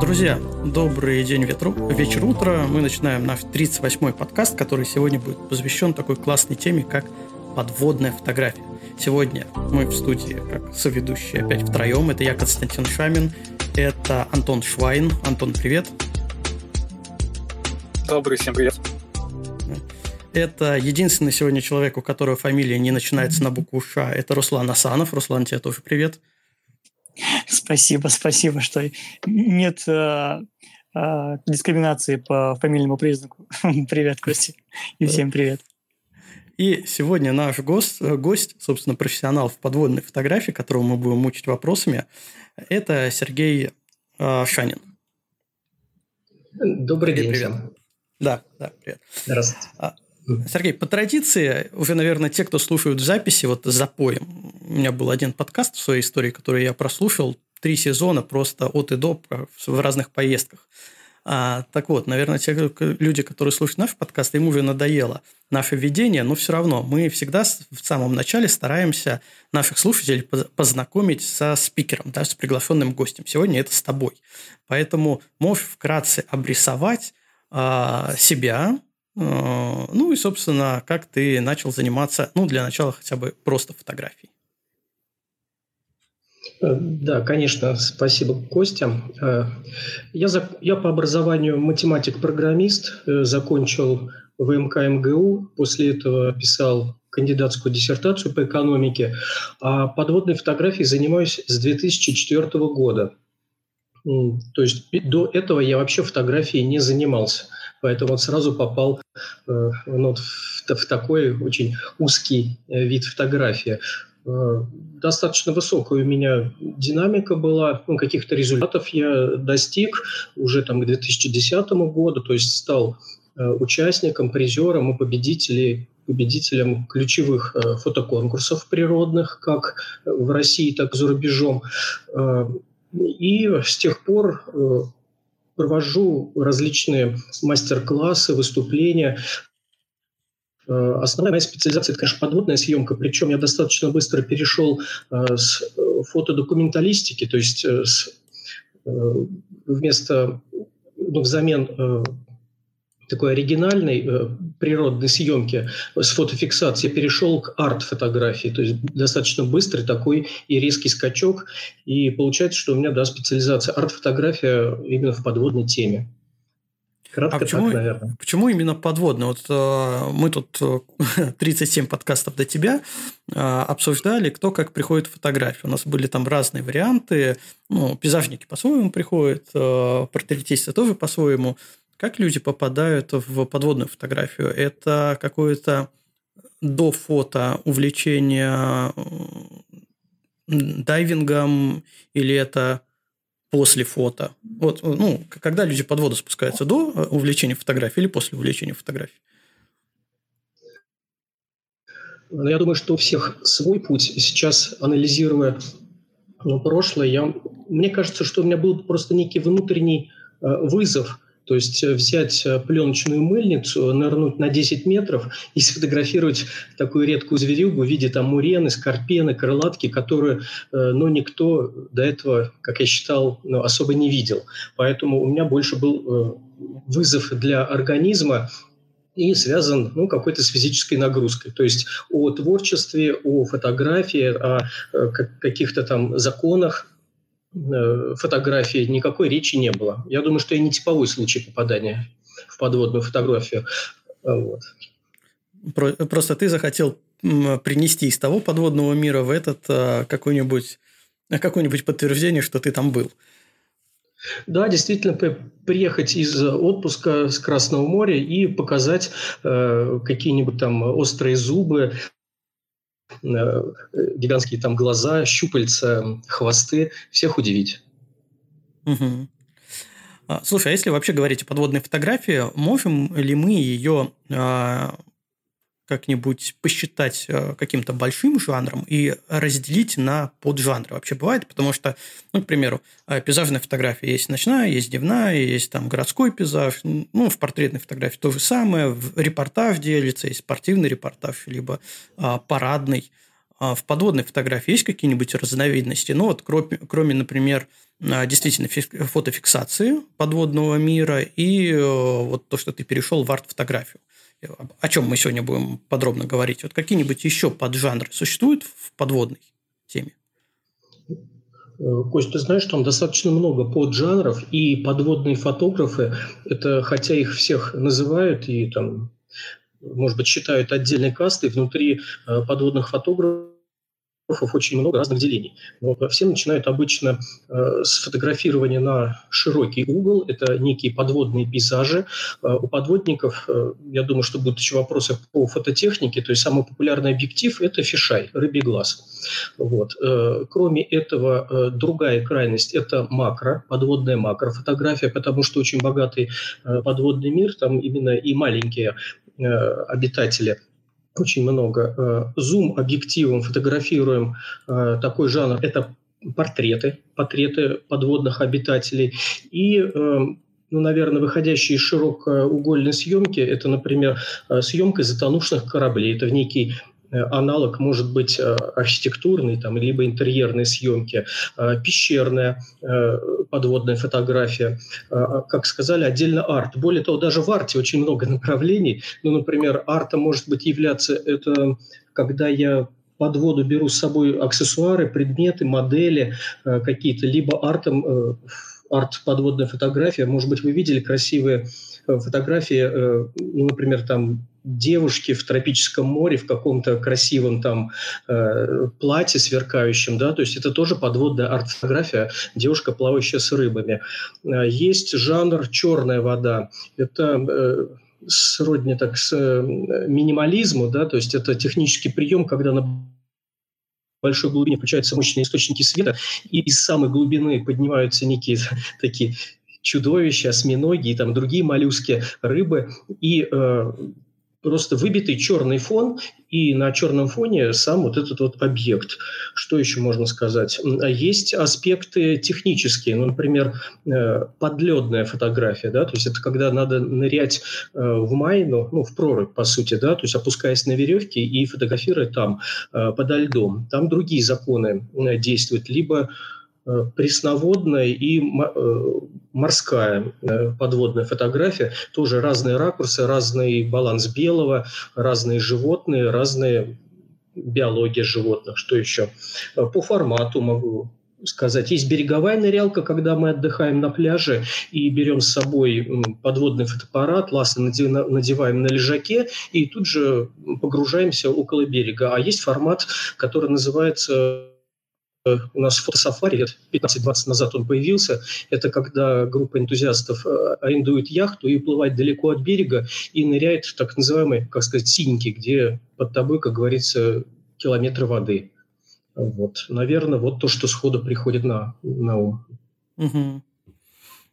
Друзья, добрый день, ветру, вечер, утро. Мы начинаем наш 38-й подкаст, который сегодня будет посвящен такой классной теме, как подводная фотография. Сегодня мы в студии как соведущие опять втроем. Это я, Константин Шамин, это Антон Швайн. Антон, привет. Добрый, всем привет. Это единственный сегодня человек, у которого фамилия не начинается на букву Ш. Это Руслан Асанов. Руслан, тебе тоже привет. Спасибо, спасибо, что нет э, э, дискриминации по фамильному признаку. привет, Костя. И всем привет. И сегодня наш гость, гость, собственно, профессионал в подводной фотографии, которого мы будем мучить вопросами, это Сергей э, Шанин. Добрый день привет. всем. Да, да, привет. Здравствуйте. Сергей, по традиции, уже, наверное, те, кто слушают записи, вот с запоем. У меня был один подкаст в своей истории, который я прослушал, три сезона просто от и до в разных поездках. А, так вот, наверное, те люди, которые слушают наш подкаст, им уже надоело наше введение, но все равно мы всегда в самом начале стараемся наших слушателей познакомить со спикером, да, с приглашенным гостем. Сегодня это с тобой. Поэтому можешь вкратце обрисовать а, себя, ну и, собственно, как ты начал заниматься, ну, для начала хотя бы просто фотографией. Э, да, конечно, спасибо, Костя. Э, я, за, я по образованию математик-программист, э, закончил ВМК МГУ, после этого писал кандидатскую диссертацию по экономике, а подводной фотографией занимаюсь с 2004 года. То есть до этого я вообще фотографией не занимался. Поэтому вот сразу попал э, ну, в, в такой очень узкий э, вид фотографии. Э, достаточно высокая у меня динамика была, ну, каких-то результатов я достиг уже там к 2010 году, то есть стал э, участником, призером и победителем победителем ключевых фотоконкурсов природных, как в России, так и за рубежом. И с тех пор провожу различные мастер-классы, выступления. Э, основная моя специализация – это, конечно, подводная съемка, причем я достаточно быстро перешел э, с фотодокументалистики, то есть с, вместо, ну, взамен такой оригинальной э, природной съемки с фотофиксацией перешел к арт-фотографии, то есть достаточно быстрый такой и резкий скачок, и получается, что у меня да, специализация арт-фотография именно в подводной теме. Кратко а почему, так, наверное. Почему именно подводно? Вот э, мы тут 37 э, подкастов до тебя э, обсуждали, кто как приходит в фотографию. У нас были там разные варианты. Ну, пейзажники по-своему приходят, э, портретисты тоже по-своему. Как люди попадают в подводную фотографию? Это какое-то до фото увлечение дайвингом или это после фото? Вот, ну, когда люди под воду спускаются, до увлечения фотографией или после увлечения фотографией? Ну, я думаю, что у всех свой путь. Сейчас, анализируя ну, прошлое, я, мне кажется, что у меня был просто некий внутренний э, вызов – то есть э, взять э, пленочную мыльницу, нырнуть на 10 метров и сфотографировать такую редкую зверюгу в виде там мурены, скорпены, крылатки, которые э, ну, никто до этого, как я считал, ну, особо не видел. Поэтому у меня больше был вызов для организма и связан ну, какой-то с физической нагрузкой. То есть о творчестве, о фотографии, о каких-то там законах Э, фотографии никакой речи не было. Я думаю, что и не типовой случай попадания в подводную фотографию. А вот. Просто ты захотел принести из того подводного мира в этот а, какое-нибудь какое-нибудь подтверждение, что ты там был. Да, действительно, приехать из отпуска с Красного моря и показать э, какие-нибудь там острые зубы, Э, гигантские там глаза, щупальца, хвосты, всех удивить. Угу. Слушай, а если вообще говорить о подводной фотографии, можем ли мы ее а, как-нибудь посчитать э, каким-то большим жанром и разделить на поджанры. Вообще бывает, потому что, ну, к примеру, э, пейзажная фотография есть ночная, есть дневная, есть там городской пейзаж. Ну, в портретной фотографии то же самое. В репортаж делится, есть спортивный репортаж, либо а, парадный. а в подводной фотографии есть какие-нибудь разновидности? Ну, вот кроме, кроме например, действительно фотофиксации подводного мира и вот то, что ты перешел в арт-фотографию. О чем мы сегодня будем подробно говорить? Вот какие-нибудь еще поджанры существуют в подводной теме? Кость, ты знаешь, там достаточно много поджанров, и подводные фотографы, это хотя их всех называют и там, может быть, считают отдельной кастой, внутри э, подводных фотографов очень много разных делений. Но все начинают обычно э, с фотографирования на широкий угол. Это некие подводные пейзажи. Э, у подводников, э, я думаю, что будут еще вопросы по фототехнике. То есть самый популярный объектив – это фишай, рыбий глаз. Вот. Э, кроме этого, э, другая крайность – это макро, подводная макрофотография, потому что очень богатый э, подводный мир, там именно и маленькие э, обитатели – очень много. Э, зум-объективом фотографируем э, такой жанр. Это портреты, портреты подводных обитателей. И э, ну, наверное, выходящие из широкоугольной съемки, это, например, съемка затонувших кораблей. Это в некий аналог может быть э, архитектурной там, либо интерьерной съемки, э, пещерная подводная фотография, как сказали, отдельно арт. Более того, даже в арте очень много направлений. Ну, например, арта может быть являться это когда я под воду беру с собой аксессуары, предметы, модели какие-то, либо артом, арт подводная фотография. Может быть, вы видели красивые фотографии, ну, например, там девушки в тропическом море в каком-то красивом там э, платье сверкающем, да, то есть это тоже подводная арт-фотография, девушка, плавающая с рыбами. Э, есть жанр черная вода, это э, сродни так с э, минимализму, да, то есть это технический прием, когда на большой глубине включаются мощные источники света, и из самой глубины поднимаются некие такие чудовища, осьминоги и там другие моллюски, рыбы, и э, просто выбитый черный фон, и на черном фоне сам вот этот вот объект. Что еще можно сказать? Есть аспекты технические, ну, например, э, подледная фотография, да, то есть это когда надо нырять э, в майну, ну, в прорубь, по сути, да, то есть опускаясь на веревке и фотографируя там э, подо льдом. Там другие законы действуют, либо пресноводная и э, морская э, подводная фотография. Тоже разные ракурсы, разный баланс белого, разные животные, разные биология животных. Что еще? По формату могу сказать. Есть береговая нырялка, когда мы отдыхаем на пляже и берем с собой подводный фотоаппарат, ласты надеваем на лежаке и тут же погружаемся около берега. А есть формат, который называется у нас фотосафари лет 15-20 назад он появился. Это когда группа энтузиастов э, арендует яхту и уплывает далеко от берега и ныряет в так называемый, как сказать, синьки, где под тобой, как говорится, километры воды. Вот, наверное, вот то, что сходу приходит на, на ум. Угу.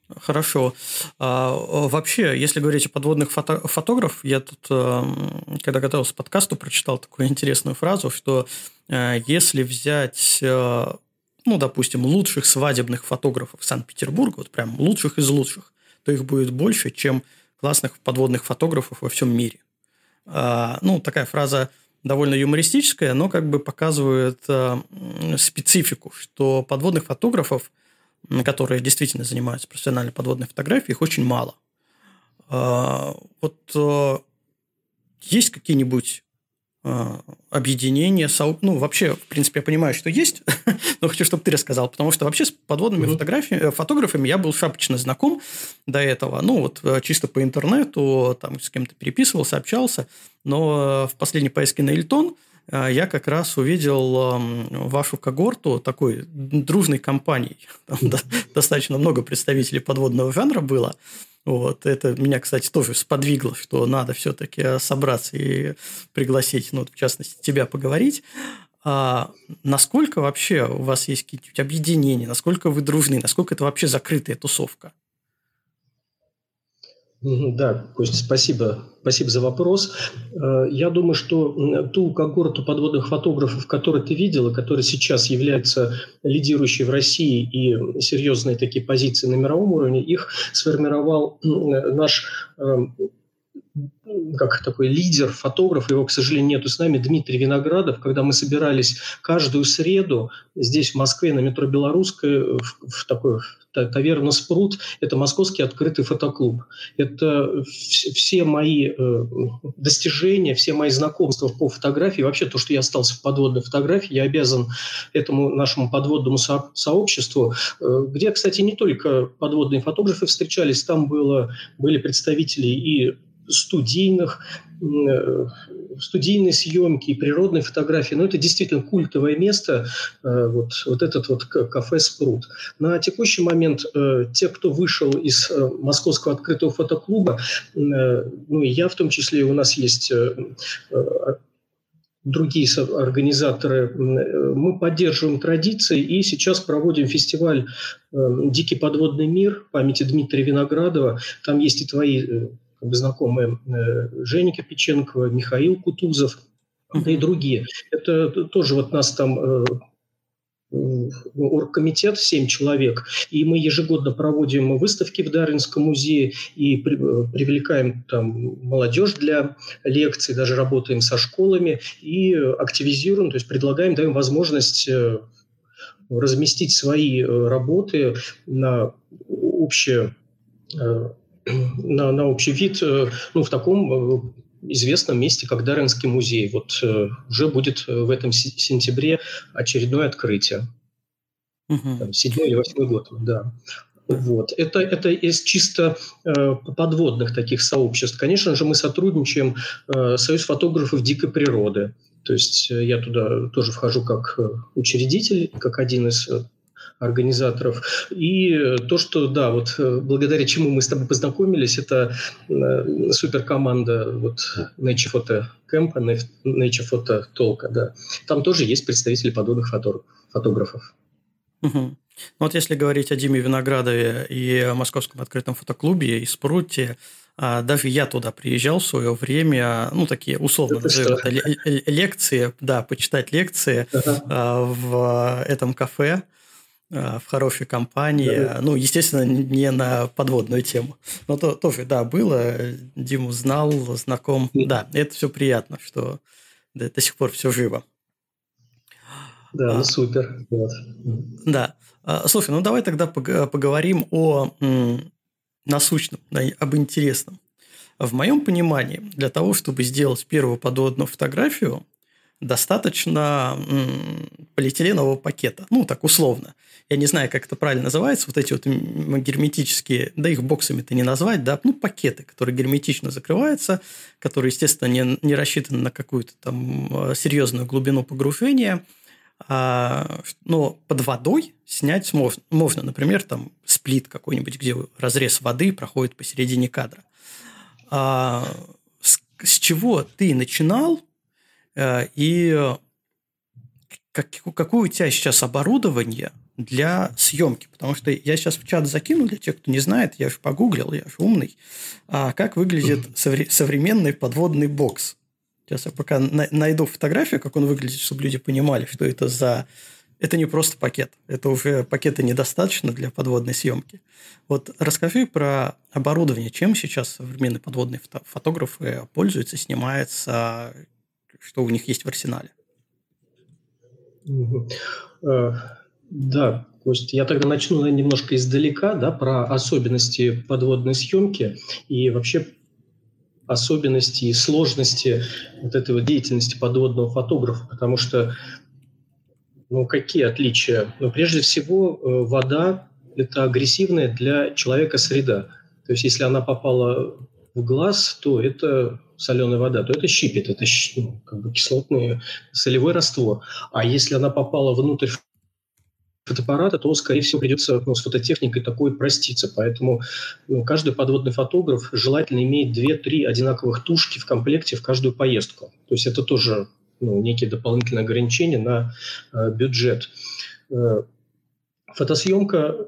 Хорошо. А, вообще, если говорить о подводных фото фотографах, я тут, э, когда готовился к подкасту, прочитал такую интересную фразу, что э, если взять, э, ну, допустим, лучших свадебных фотографов Санкт-Петербурга, вот прям лучших из лучших, то их будет больше, чем классных подводных фотографов во всем мире. А, ну, такая фраза довольно юмористическая, но как бы показывает специфику, что подводных фотографов – которые действительно занимаются профессиональной подводной фотографией, их очень мало. А, вот э, есть какие-нибудь э, объединения, ну, вообще, в принципе, я понимаю, что есть, но хочу, чтобы ты рассказал, потому что вообще с подводными фотографиями, э, фотографами я был шапочно знаком до этого, ну, вот чисто по интернету, там с кем-то переписывался, общался, но в последней поездке на а, я как раз увидел вашу когорту такой дружной компанией. Там достаточно много представителей подводного жанра было. Вот. Это меня, кстати, тоже сподвигло, что надо все-таки собраться и пригласить, ну, в частности, тебя поговорить. А насколько вообще у вас есть какие-то объединения, насколько вы дружны, насколько это вообще закрытая тусовка? Да, Костя, спасибо. Спасибо за вопрос. Э, я думаю, что ту когорту подводных фотографов, которые ты видела, которые сейчас являются лидирующей в России и серьезные такие позиции на мировом уровне, их сформировал наш э, как такой лидер, фотограф, его, к сожалению, нету с нами, Дмитрий Виноградов, когда мы собирались каждую среду здесь, в Москве, на метро Белорусская, в, в такой таверна «Спрут» – это московский открытый фотоклуб. Это все мои э, достижения, все мои знакомства по фотографии, вообще то, что я остался в подводной фотографии, я обязан этому нашему подводному со- сообществу, э, где, кстати, не только подводные фотографы встречались, там было, были представители и студийных, э, студийной съемки и природной фотографии. Но это действительно культовое место, э, вот, вот этот вот кафе «Спрут». На текущий момент э, те, кто вышел из Московского открытого фотоклуба, ну и я в том числе, у нас есть другие организаторы, мы поддерживаем традиции и сейчас проводим фестиваль «Дикий подводный мир» памяти Дмитрия Виноградова. Там есть и твои как бы знакомые э, Женя Копиченкова, Михаил Кутузов, да и другие. Это тоже вот нас там э, оргкомитет, 7 человек, и мы ежегодно проводим выставки в Дарвинском музее и при, э, привлекаем там молодежь для лекций, даже работаем со школами и активизируем, то есть предлагаем, даем возможность разместить свои работы на общее на, на общий вид э, ну, в таком э, известном месте, как Дарвинский музей. Вот э, уже будет в этом сентябре очередное открытие. Угу. Седьмой или восьмой год, да. Вот. Это, это из чисто э, подводных таких сообществ. Конечно же, мы сотрудничаем э, Союз фотографов дикой природы. То есть я туда тоже вхожу как учредитель, как один из организаторов. И то, что, да, вот э, благодаря чему мы с тобой познакомились, это э, суперкоманда вот Nature Photo Camp, Nature Photo Толка, да. Там тоже есть представители подобных фотографов. Угу. Ну вот если говорить о Диме Виноградове и о Московском открытом фотоклубе и Спруте, а, даже я туда приезжал в свое время, ну, такие условно назовем это лекции, да, почитать лекции ага. в этом кафе. А, в хорошей компании. Да. Ну, естественно, не на подводную тему. Но то, тоже, да, было. Диму знал, знаком. Да, это все приятно, что да, до сих пор все живо. Да, ну, а, супер. Вот. Да. А, слушай, ну давай тогда поговорим о насущном, да, об интересном. В моем понимании, для того, чтобы сделать первую подводную фотографию, достаточно полиэтиленового пакета. Ну, так условно. Я не знаю, как это правильно называется. Вот эти вот герметические, да их боксами-то не назвать, да, ну, пакеты, которые герметично закрываются, которые, естественно, не, не рассчитаны на какую-то там э, серьезную глубину погружения. А, но под водой снять можно. Можно, например, там сплит какой-нибудь, где разрез воды проходит посередине кадра. А, с, с чего ты начинал Э, и как, какое у тебя сейчас оборудование для съемки? Потому что я сейчас в чат закину для тех, кто не знает, я же погуглил, я же умный, а как выглядит современный подводный бокс. Сейчас я пока найду фотографию, как он выглядит, чтобы люди понимали, что это за... Это не просто пакет. Это уже пакета недостаточно для подводной съемки. Вот расскажи про оборудование. Чем сейчас современные подводные фотографы пользуются, снимаются, что у них есть в арсенале. Да, Кость, я тогда начну немножко издалека, да, про особенности подводной съемки и вообще особенности и сложности вот этой вот деятельности подводного фотографа, потому что, ну, какие отличия? Ну, прежде всего, э, вода – это агрессивная для человека среда. То есть, если она попала в глаз, то это соленая вода, то это щипет, это ну, как бы кислотный солевой раствор. А если она попала внутрь фотоаппарата, то, скорее всего, придется ну, с фототехникой такой проститься. Поэтому ну, каждый подводный фотограф желательно иметь 2-3 одинаковых тушки в комплекте в каждую поездку. То есть это тоже ну, некие дополнительные ограничения на э, бюджет. Э, фотосъемка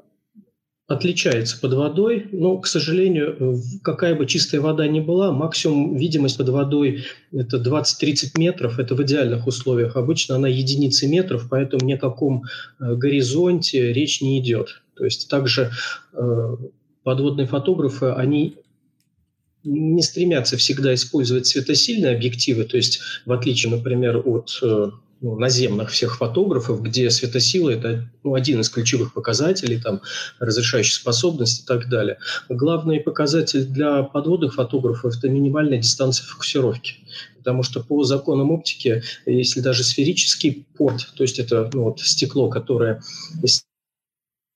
отличается под водой, но, к сожалению, какая бы чистая вода ни была, максимум видимость под водой это 20-30 метров, это в идеальных условиях. Обычно она единицы метров, поэтому ни о каком э, горизонте речь не идет. То есть также э, подводные фотографы, они не стремятся всегда использовать светосильные объективы, то есть в отличие, например, от э, ну, наземных всех фотографов, где светосила – это ну, один из ключевых показателей, там, разрешающих способности и так далее. Главный показатель для подводных фотографов – это минимальная дистанция фокусировки. Потому что по законам оптики, если даже сферический порт, то есть это ну, вот стекло, которое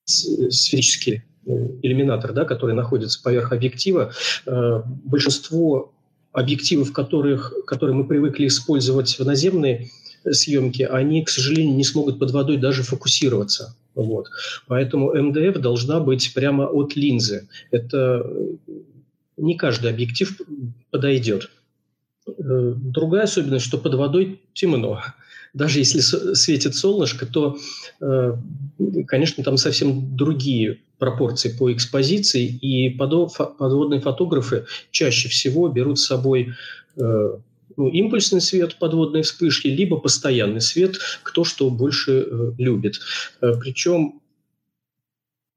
сферический э, иллюминатор, да, который находится поверх объектива, э, большинство объективов, которых, которые мы привыкли использовать в наземной съемке, они, к сожалению, не смогут под водой даже фокусироваться. Вот. Поэтому МДФ должна быть прямо от линзы. Это не каждый объектив подойдет. Э, другая особенность, что под водой темно. Даже если светит солнышко, то, э, конечно, там совсем другие пропорции по экспозиции, и подводные фотографы чаще всего берут с собой э, импульсный свет, подводные вспышки, либо постоянный свет, кто что больше э, любит. Э, причем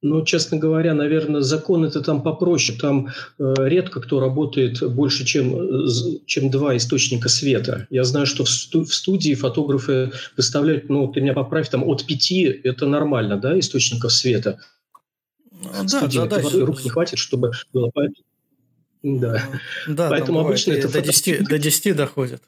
ну, честно говоря, наверное, закон это там попроще. Там э, редко кто работает больше, чем, чем два источника света. Я знаю, что в, сту- в студии фотографы выставляют, ну, ты меня поправь, там от пяти это нормально, да, источников света. Ну, да, да, да, рук не хватит, чтобы было. Да. да Поэтому обычно это до 10, до 10 доходит.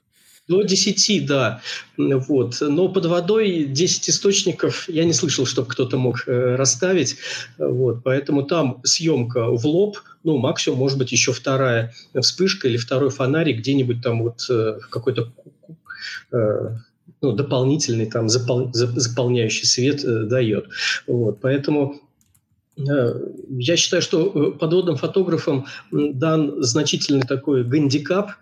До 10, да. Вот. Но под водой 10 источников я не слышал, чтобы кто-то мог э, расставить. Вот. Поэтому там съемка в лоб, ну, максимум, может быть, еще вторая вспышка или второй фонарик где-нибудь там вот э, какой-то э, ну, дополнительный там запол, заполняющий свет э, дает. Вот. Поэтому я считаю, что э, подводным фотографам дан значительный такой гандикап,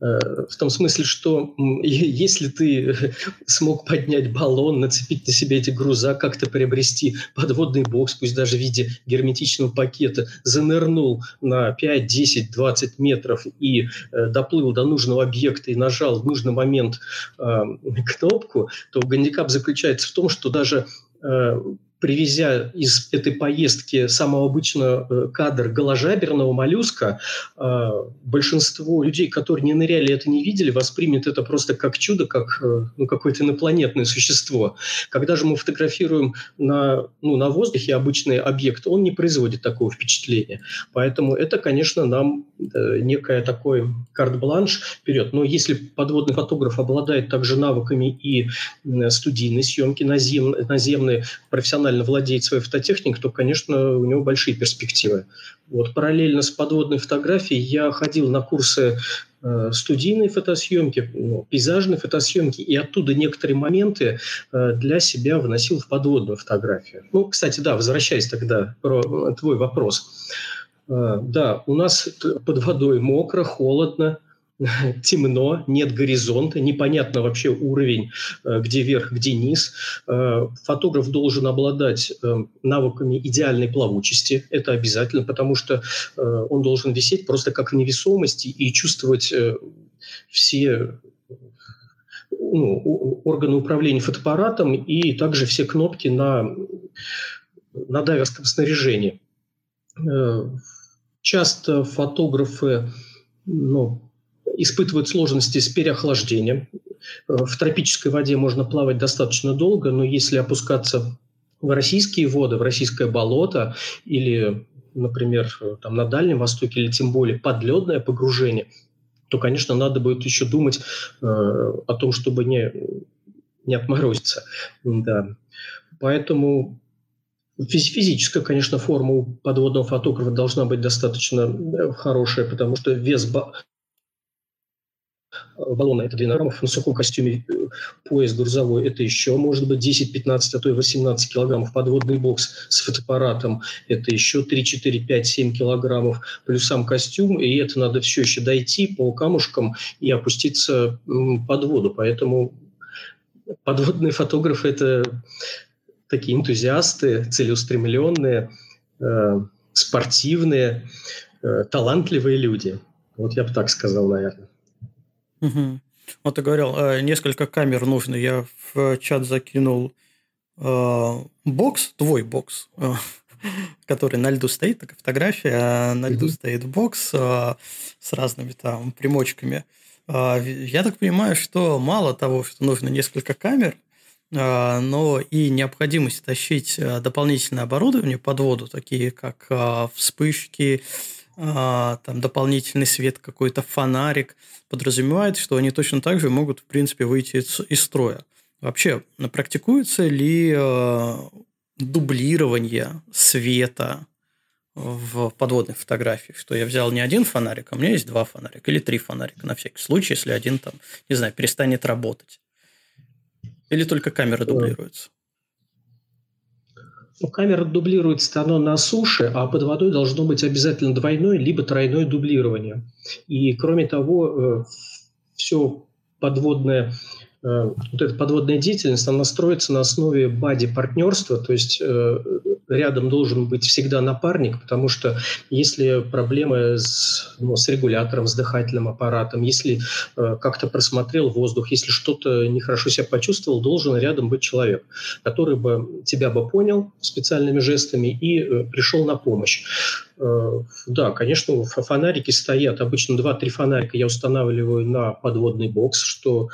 э, в том смысле, что если ты смог поднять баллон, нацепить на себя эти груза, как-то приобрести? Подводный бокс, пусть даже в виде герметичного пакета, занырнул на 5, 10, 20 метров и доплыл до нужного объекта и нажал в нужный момент э, кнопку, то гандикап заключается в том, что даже привезя из этой поездки самого обычного э, кадр голожаберного моллюска, э, большинство людей, которые не ныряли, это не видели, воспримет это просто как чудо, как э, ну, какое-то инопланетное существо. Когда же мы фотографируем на, ну, на воздухе обычный объект, он не производит такого впечатления. Поэтому это, конечно, нам некое такой карт-бланш вперед. Но если подводный фотограф обладает также навыками и студийной съемки назем, наземной, профессионально владеет своей фототехникой, то, конечно, у него большие перспективы. Вот параллельно с подводной фотографией я ходил на курсы э, студийной фотосъемки, ну, пейзажной фотосъемки, и оттуда некоторые моменты э, для себя выносил в подводную фотографию. Ну, кстати, да, возвращаясь тогда про твой вопрос. Э, да, у нас под водой мокро, холодно, темно, нет горизонта, непонятно вообще уровень, э, где верх, где низ. Э, фотограф должен обладать э, навыками идеальной плавучести, это обязательно, потому что он должен висеть просто как в невесомости и чувствовать все ну, органы управления фотоаппаратом и также все кнопки на, на дайверском снаряжении. Часто фотографы ну, испытывают сложности с переохлаждением. В тропической воде можно плавать достаточно долго, но если опускаться в российские воды, в российское болото или, например, там на Дальнем Востоке или тем более подледное погружение, то, конечно, надо будет еще думать э, о том, чтобы не, не отморозиться. Да. Поэтому Физическая, конечно, форма у подводного фотографа должна быть достаточно э, хорошая, потому что вес баллона – это 12 граммов, на сухом костюме э, пояс грузовой – это еще, может быть, 10-15, а то и 18 килограммов. Подводный бокс с фотоаппаратом – это еще 3, 4, 5, 7 килограммов, плюс сам костюм, и это надо все еще дойти по камушкам и опуститься под воду. Поэтому подводные фотографы – это такие энтузиасты, целеустремленные, э, спортивные, э, талантливые люди. Вот я бы так сказал, наверное. Угу. Вот ты говорил, э, несколько камер нужно. Я в чат закинул э, бокс, твой бокс, э, который на льду стоит, такая фотография, а на льду стоит бокс с разными там примочками. Я так понимаю, что мало того, что нужно несколько камер, но и необходимость тащить дополнительное оборудование под воду, такие как вспышки, там дополнительный свет, какой-то фонарик, подразумевает, что они точно так же могут, в принципе, выйти из, из строя. Вообще, практикуется ли э, дублирование света в подводных фотографиях, что я взял не один фонарик, а у меня есть два фонарика или три фонарика на всякий случай, если один там, не знаю, перестанет работать. Или только камера дублируется? Ну, камера дублируется оно на суше, а под водой должно быть обязательно двойное либо тройное дублирование. И кроме того, э, все подводное вот эта подводная деятельность, она строится на основе бади-партнерства, то есть э, рядом должен быть всегда напарник, потому что если проблемы с, ну, с регулятором, с дыхательным аппаратом, если э, как-то просмотрел воздух, если что-то нехорошо себя почувствовал, должен рядом быть человек, который бы тебя бы понял специальными жестами и э, пришел на помощь. Э, да, конечно, фонарики стоят, обычно 2-3 фонарика я устанавливаю на подводный бокс, что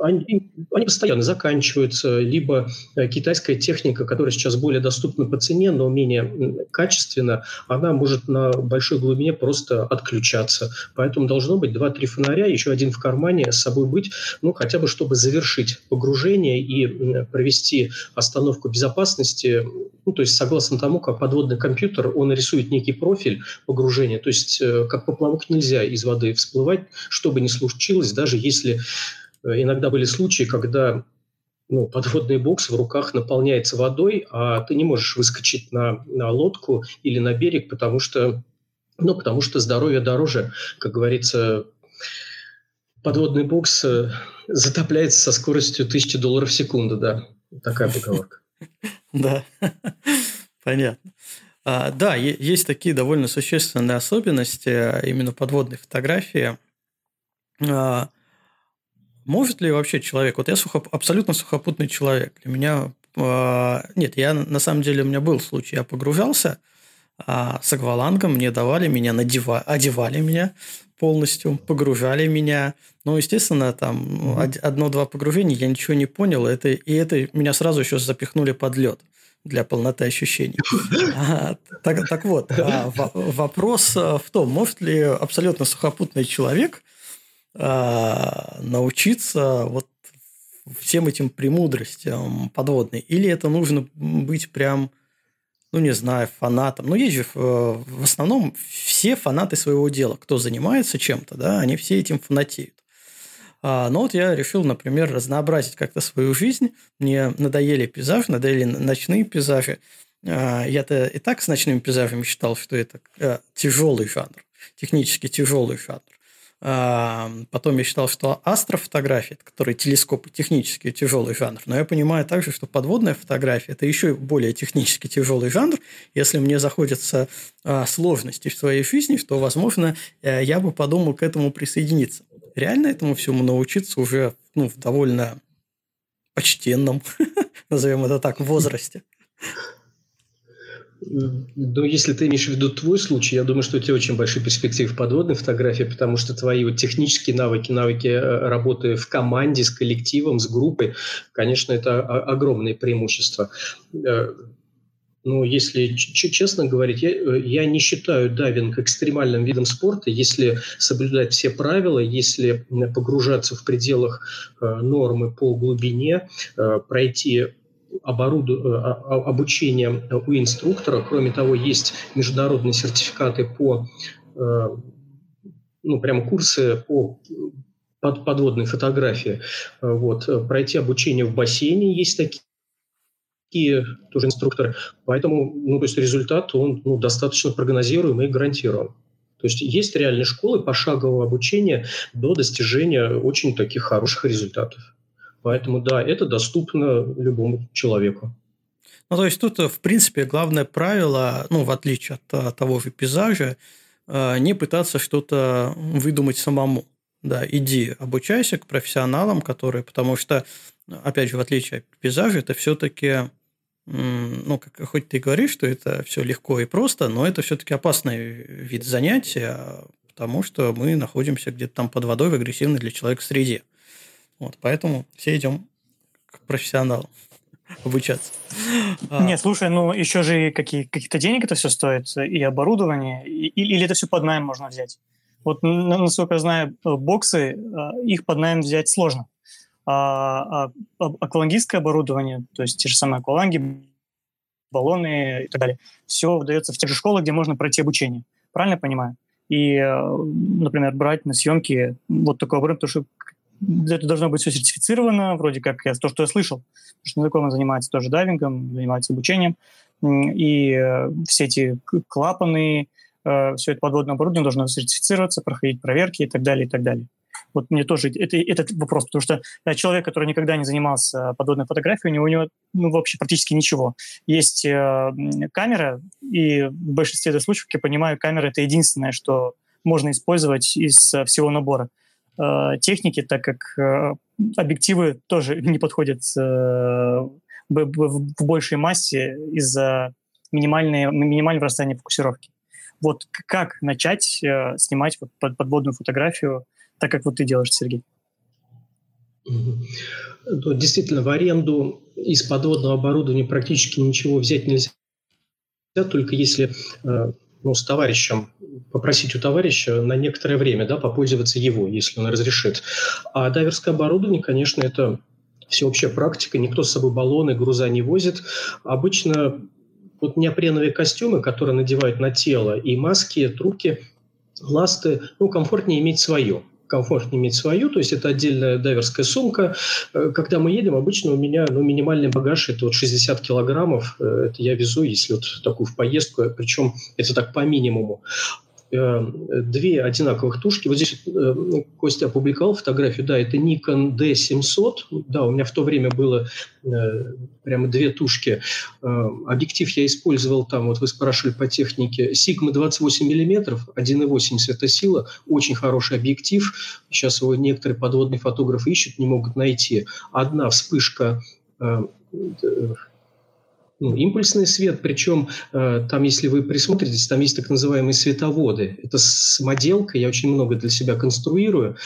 они, они постоянно заканчиваются, либо э, китайская техника, которая сейчас более доступна по цене, но менее качественно, она может на большой глубине просто отключаться. Поэтому должно быть 2-3 фонаря, еще один в кармане с собой быть, ну, хотя бы чтобы завершить погружение и провести остановку безопасности, ну, то есть согласно тому, как подводный компьютер, он рисует некий профиль погружения, то есть э, как поплавок нельзя из воды всплывать, что бы ни случилось, даже если иногда были случаи, когда ну, подводный бокс в руках наполняется водой, а ты не можешь выскочить на, на лодку или на берег, потому что, ну, потому что здоровье дороже. Как говорится, подводный бокс э, затопляется со скоростью тысячи долларов в секунду, да. Такая поговорка. Да, понятно. А, да, есть такие довольно существенные особенности а, именно подводной фотографии. А, может ли вообще человек, вот я сухоп, абсолютно сухопутный человек, для меня, э, нет, я на самом деле, у меня был случай, я погружался э, с аквалангом, мне давали, меня надевали, одевали меня полностью, погружали меня, ну, естественно, там mm-hmm. одно-два погружения, я ничего не понял, это, и это меня сразу еще запихнули под лед для полноты ощущений. А, так, так вот, а, вопрос в том, может ли абсолютно сухопутный человек научиться вот всем этим премудростям подводной? Или это нужно быть прям, ну, не знаю, фанатом? Ну, есть же в основном все фанаты своего дела. Кто занимается чем-то, да, они все этим фанатеют. А, но вот я решил, например, разнообразить как-то свою жизнь. Мне надоели пейзажи, надоели ночные пейзажи. А, я-то и так с ночными пейзажами считал, что это э, тяжелый жанр, технически тяжелый жанр. Потом я считал, что астрофотография, который телескоп и технически тяжелый жанр, но я понимаю также, что подводная фотография – это еще более технически тяжелый жанр. Если мне заходятся а, сложности в своей жизни, то, возможно, э, я бы подумал к этому присоединиться. Реально этому всему научиться уже ну, в довольно почтенном, назовем это так, возрасте. Ну, если ты имеешь в виду твой случай, я думаю, что у тебя очень большие перспективы в подводной фотографии, потому что твои вот технические навыки, навыки э, работы в команде, с коллективом, с группой, конечно, это огромные преимущества. Э, ну, если честно говорить, я, э, я не считаю дайвинг экстремальным видом спорта, если соблюдать все правила, если погружаться в пределах нормы по глубине, пройти оборуду... Э, обучение у инструктора. Кроме того, есть международные сертификаты по э, ну, прямо курсы по под, подводной фотографии. Вот. Пройти обучение в бассейне есть такие тоже инструкторы. Поэтому ну, то есть результат он ну, достаточно прогнозируемый и гарантирован. То есть есть реальные школы пошагового обучения до достижения очень таких хороших результатов. Поэтому, да, это доступно любому человеку. Ну, то есть тут, в принципе, главное правило, ну, в отличие от, от того же пейзажа, э, не пытаться что-то выдумать самому. Да, иди, обучайся к профессионалам, которые, потому что, опять же, в отличие от пейзажа, это все-таки ну, как, хоть ты говоришь, что это все легко и просто, но это все-таки опасный вид занятия, потому что мы находимся где-то там под водой в агрессивной для человека среде. Вот, поэтому все идем к профессионалам обучаться. А. Нет, слушай, ну еще же какие, каких-то денег это все стоит, и оборудование, и, или это все под найм можно взять? Вот, насколько я знаю, боксы, э, их под найм взять сложно. А, а, а аквалангистское оборудование, то есть те же самые акваланги, баллоны и так далее, все выдается в тех же школах, где можно пройти обучение. Правильно я понимаю? И, э, например, брать на съемки вот такой оборудование, потому что это должно быть все сертифицировано, вроде как я, то, что я слышал. Что знакомый занимается тоже дайвингом, занимается обучением. И э, все эти клапаны, э, все это подводное оборудование должно сертифицироваться, проходить проверки и так далее, и так далее. Вот мне тоже это, этот вопрос, потому что да, человек, который никогда не занимался подводной фотографией, у него, у него ну, вообще практически ничего. Есть э, камера, и в большинстве случаев, как я понимаю, камера – это единственное, что можно использовать из э, всего набора э, техники, так как э, объективы тоже не подходят э, в, в, в большей массе из-за минимальной, минимального расстояния фокусировки. Вот как начать э, снимать вот под, подводную фотографию – так как вот ты делаешь, Сергей? Ну, действительно, в аренду из подводного оборудования практически ничего взять нельзя, только если э, ну, с товарищем, попросить у товарища на некоторое время да, попользоваться его, если он разрешит. А дайверское оборудование, конечно, это всеобщая практика, никто с собой баллоны, груза не возит. Обычно вот неопреновые костюмы, которые надевают на тело, и маски, трубки, ласты, ну, комфортнее иметь свое комфортнее иметь свою, то есть это отдельная дайверская сумка. Э, когда мы едем, обычно у меня ну, минимальный багаж это вот 60 килограммов, э, это я везу, если вот такую в поездку, причем это так по минимуму. Э, две одинаковых тушки. Вот здесь э, Костя опубликовал фотографию. Да, это Nikon D700. Да, у меня в то время было э, прямо две тушки. Объектив я использовал там, вот вы спрашивали по технике, Sigma 28 миллиметров, 1,8 светосила. Очень хороший объектив. Сейчас его некоторые подводные фотографы ищут, не могут найти. Одна вспышка ну, импульсный свет, причем э, там, если вы присмотритесь, там есть так называемые световоды. Это самоделка, я очень много для себя конструирую.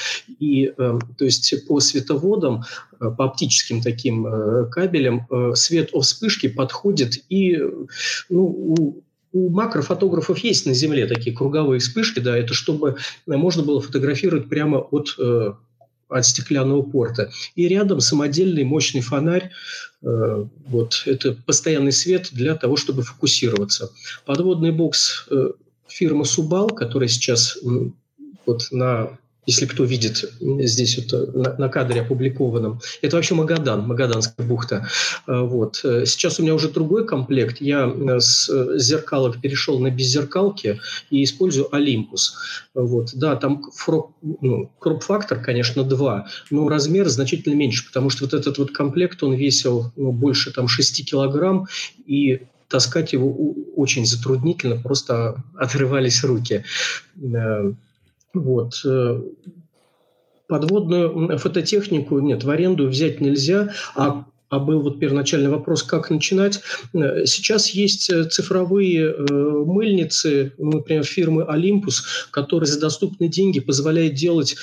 И, э, то есть по световодам, э, по оптическим таким э, кабелям э, свет о вспышке подходит и ну, у, у макрофотографов есть на Земле такие круговые вспышки, да, это чтобы можно было фотографировать прямо от э, от стеклянного порта. И рядом самодельный мощный фонарь. Э, вот это постоянный свет для того, чтобы фокусироваться. Подводный бокс э, фирмы Субал, которая сейчас вот на если кто видит здесь вот э, на, на кадре опубликованном. Это вообще Магадан, Магаданская бухта. Э, вот. Э, сейчас у меня уже другой комплект. Я с зеркалок перешел на беззеркалки и использую Олимпус. Вот. Да, там ну, кроп-фактор, конечно, 2, но размер значительно меньше, потому что вот этот вот комплект, он весил ну, больше там 6 килограмм, и таскать его очень затруднительно, просто отрывались руки. Вот. Э, подводную фототехнику нет, в аренду взять нельзя, а а был вот первоначальный вопрос, как начинать. Э, сейчас есть э, цифровые мыльницы, ну, например, фирмы Olympus, которые за доступные деньги позволяют делать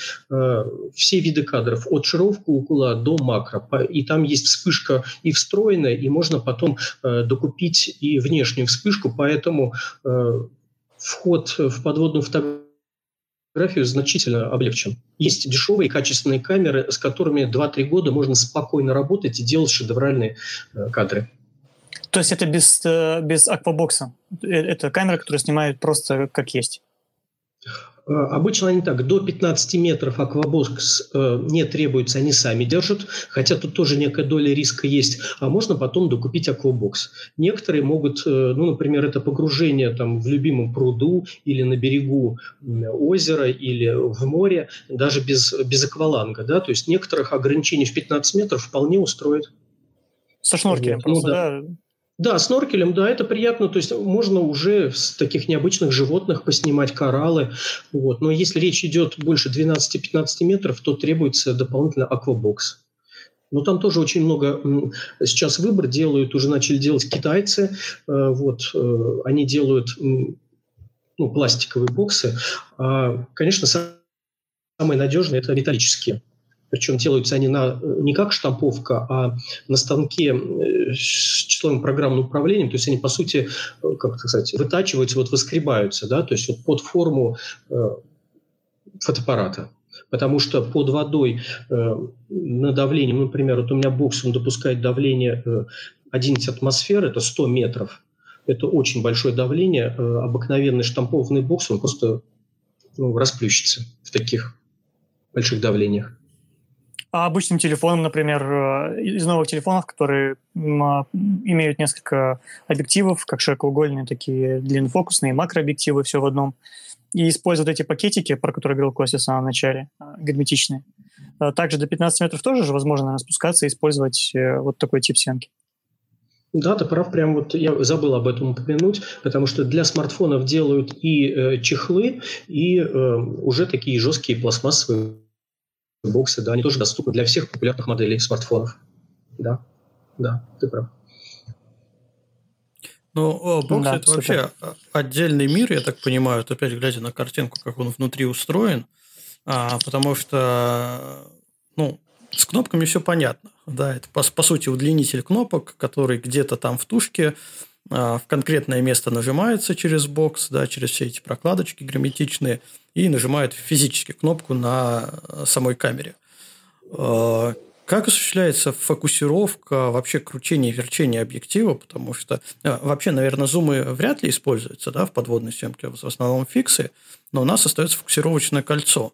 все виды кадров, от широкого до макро. И там есть вспышка и встроенная, и можно потом докупить и внешнюю вспышку, поэтому вход в подводную фотографию фотографию значительно облегчен. Есть дешевые качественные камеры, с которыми 2-3 года можно спокойно работать и делать шедевральные э, кадры. То есть это без, э, без аквабокса? Э, это камера, которая снимает просто как есть? Э, обычно они так, до 15 метров аквабокс э, не требуется, они сами держат, хотя тут тоже некая доля риска есть, а можно потом докупить аквабокс. Некоторые могут, э, ну, например, это погружение там в любимом пруду или на берегу озера или в море, даже без, без акваланга, да, то есть некоторых ограничений в 15 метров вполне устроит. Со вот. Ну просто, ну, да. да? Да, сноркелем, да, это приятно. То есть можно уже с таких необычных животных поснимать кораллы. Вот. Но если речь идет больше 12-15 метров, то требуется дополнительно аквабокс. Но там тоже очень много сейчас выбор делают, уже начали делать китайцы. Э, вот, э, они делают ну, пластиковые боксы. А, конечно, самые надежные – это металлические. Причем делаются они на, не как штамповка, а на станке с числовым программным управлением. То есть они, по сути, как сказать, вытачиваются, вот выскребаются, да, то есть вот под форму фотоаппарата потому что под водой э, на давлением, ну, например, вот у меня бокс, он допускает давление э, 11 атмосфер, это 100 метров. Это очень большое давление. Э, обыкновенный штампованный бокс, он просто ну, расплющится в таких больших давлениях. А обычным телефоном, например, э, из новых телефонов, которые а, имеют несколько объективов, как широкоугольные, такие длиннофокусные, макрообъективы, все в одном – и использовать эти пакетики, про которые говорил Костя в самом начале, а, герметичные. А, также до 15 метров тоже же возможно наверное, спускаться и использовать э, вот такой тип съемки. Да, ты прав, прям вот я забыл об этом упомянуть, потому что для смартфонов делают и э, чехлы, и э, уже такие жесткие пластмассовые боксы, да, они тоже доступны для всех популярных моделей смартфонов. Да, да, ты прав. Ну, бокс да, это супер. вообще отдельный мир, я так понимаю, вот опять глядя на картинку, как он внутри устроен, а, потому что, ну, с кнопками все понятно. Да, это по, по сути удлинитель кнопок, который где-то там в тушке а, в конкретное место нажимается через бокс, да, через все эти прокладочки герметичные, и нажимает физически кнопку на самой камере. А, как осуществляется фокусировка, вообще кручение и верчение объектива? Потому что вообще, наверное, зумы вряд ли используются да, в подводной съемке, в основном фиксы, но у нас остается фокусировочное кольцо.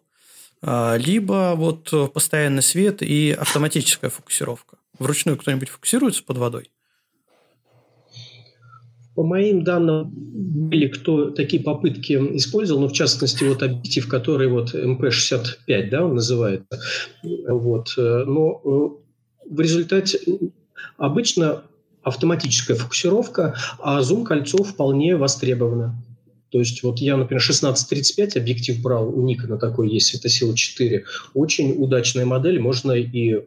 А, либо вот постоянный свет и автоматическая фокусировка. Вручную кто-нибудь фокусируется под водой? По моим данным, были кто такие попытки использовал, но в частности вот объектив, который вот МП-65, да, он называется. Вот. Но э, в результате обычно автоматическая фокусировка, а зум-кольцо вполне востребовано. То есть вот я, например, 1635 объектив брал, у Никона такой есть, светосила 4. Очень удачная модель, можно и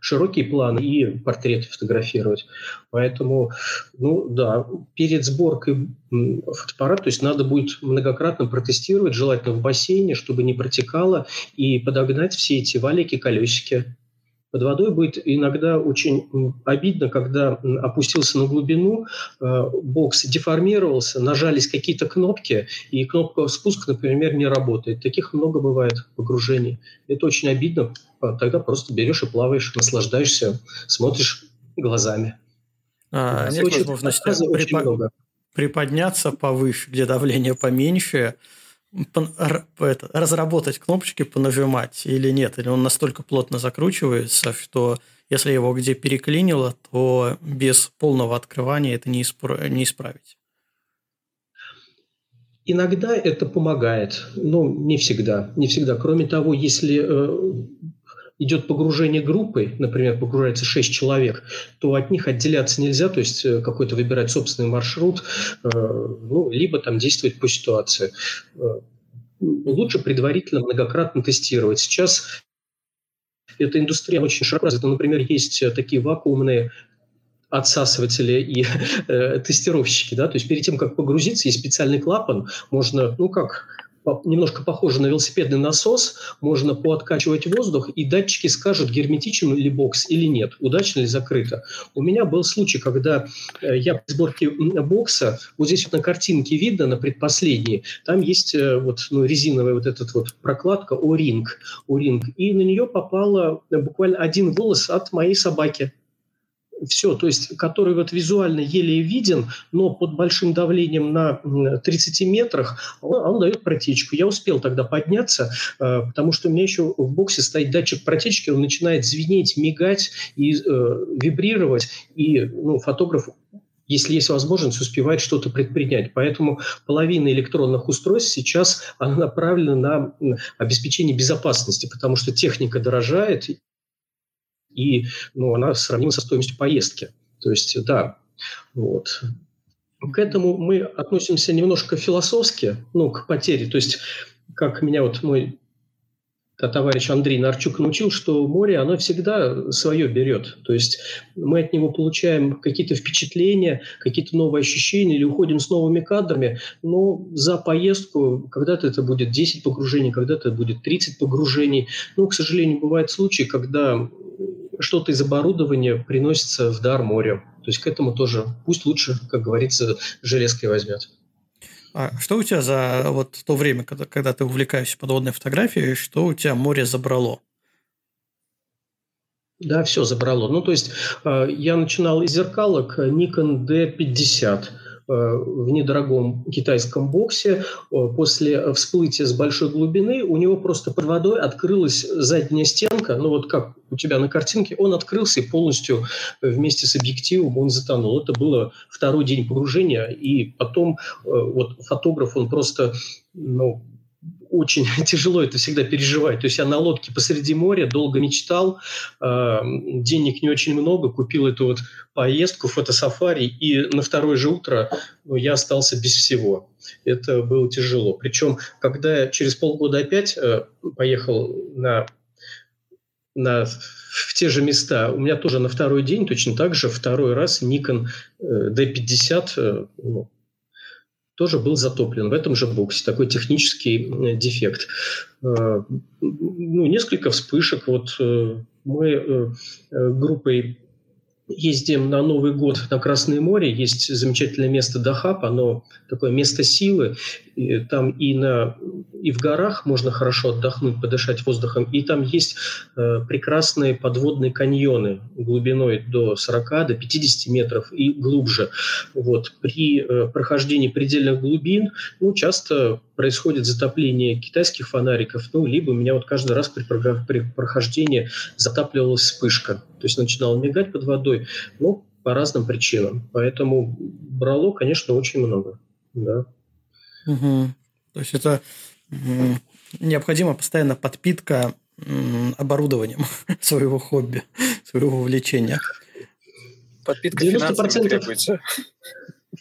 широкие планы, и портреты фотографировать. Поэтому, ну да, перед сборкой фотоаппарата, то есть надо будет многократно протестировать, желательно в бассейне, чтобы не протекало, и подогнать все эти валики, колесики под водой будет иногда очень обидно, когда опустился на глубину, э, бокс деформировался, нажались какие-то кнопки, и кнопка спуска, например, не работает. Таких много бывает погружений. Это очень обидно. А тогда просто берешь и плаваешь, наслаждаешься, смотришь глазами. А, нет возможности припо- приподняться повыше, где давление поменьше, разработать кнопочки, понажимать или нет? Или он настолько плотно закручивается, что если его где переклинило, то без полного открывания это не, испра- не исправить? Иногда это помогает, но не всегда. Не всегда. Кроме того, если э, идет погружение группы, например, погружается 6 человек, то от них отделяться нельзя, то есть э, какой-то выбирать собственный маршрут, э, ну, либо там действовать по ситуации. Э, лучше предварительно многократно тестировать. Сейчас эта индустрия очень широко развита. Например, есть такие вакуумные отсасыватели и э, тестировщики, да, то есть перед тем, как погрузиться, есть специальный клапан, можно, ну как, немножко похоже на велосипедный насос, можно пооткачивать воздух, и датчики скажут, герметичен ли бокс или нет, удачно ли закрыто. У меня был случай, когда э, я при сборке бокса, вот здесь вот на картинке видно, на предпоследней, там есть э, вот ну, резиновая вот эта вот прокладка O-ring, O-ring, и на нее попало буквально один волос от моей собаки все, то есть который вот визуально еле виден, но под большим давлением на 30 метрах он, он дает протечку. Я успел тогда подняться, э, потому что у меня еще в боксе стоит датчик протечки, он начинает звенеть, мигать и э, вибрировать, и ну, фотограф если есть возможность, успевает что-то предпринять. Поэтому половина электронных устройств сейчас она направлена на обеспечение безопасности, потому что техника дорожает, и ну, она сравнима со стоимостью поездки. То есть, да, вот. К этому мы относимся немножко философски, ну, к потере. То есть, как меня вот мой товарищ Андрей Нарчук научил, что море, оно всегда свое берет. То есть мы от него получаем какие-то впечатления, какие-то новые ощущения или уходим с новыми кадрами, но за поездку когда-то это будет 10 погружений, когда-то это будет 30 погружений. Но, к сожалению, бывают случаи, когда что-то из оборудования приносится в дар моря. То есть к этому тоже пусть лучше, как говорится, железкой возьмет. А что у тебя за вот то время, когда, когда ты увлекаешься подводной фотографией, что у тебя море забрало? Да, все забрало. Ну, то есть э, я начинал из зеркалок Nikon D50 Э, в недорогом китайском боксе. Э, после всплытия с большой глубины у него просто под водой открылась задняя стенка, ну вот как у тебя на картинке, он открылся и полностью вместе с объективом он затонул. Это было второй день погружения, и потом э, вот фотограф, он просто ну, очень тяжело это всегда переживать. То есть я на лодке посреди моря долго мечтал, э, денег не очень много, купил эту вот поездку, фотосафари, и на второе же утро ну, я остался без всего. Это было тяжело. Причем, когда я через полгода опять э, поехал на на, в те же места. У меня тоже на второй день точно так же второй раз Nikon D50 э, тоже был затоплен в этом же боксе. Такой технический э, дефект. Э, ну, несколько вспышек. Вот э, мы группой ездим на Новый год на Красное море, есть замечательное место Дахаб, оно такое место силы, там и, на, и в горах можно хорошо отдохнуть, подышать воздухом, и там есть э, прекрасные подводные каньоны глубиной до 40, до 50 метров и глубже. Вот. При э, прохождении предельных глубин ну, часто происходит затопление китайских фонариков, ну, либо у меня вот каждый раз при, при прохождении затапливалась вспышка. То есть начинала мигать под водой, ну, по разным причинам. Поэтому брало, конечно, очень много. Да. Угу. То есть это необходима постоянно подпитка оборудованием своего хобби, своего увлечения. Подпитка 90% требуется.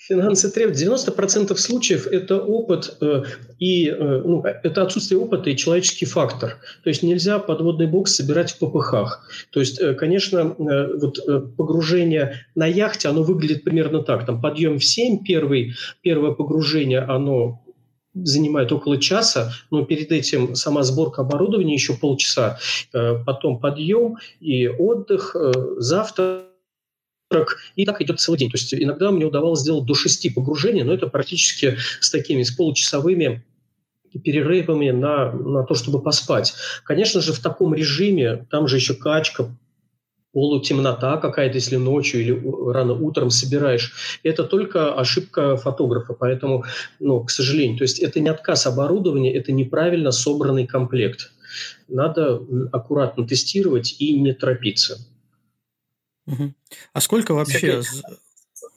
Финансы требуют. 90% случаев это опыт э, и э, ну, это отсутствие опыта и человеческий фактор. То есть нельзя подводный бокс собирать в ППХ. То есть, э, конечно, вот погружение на яхте, оно выглядит примерно так. Там подъем в 7, первый, первое погружение, оно занимает около часа, но перед этим сама сборка оборудования еще полчаса, потом подъем и отдых, завтра 40, и так идет целый день. То есть иногда мне удавалось сделать до шести погружений, но это практически с такими, с получасовыми перерывами на, на то, чтобы поспать. Конечно же, в таком режиме, там же еще качка, полутемнота какая-то, если ночью или рано утром собираешь. Это только ошибка фотографа, поэтому, ну, к сожалению, то есть это не отказ оборудования, это неправильно собранный комплект. Надо аккуратно тестировать и не торопиться. Угу. А сколько вообще...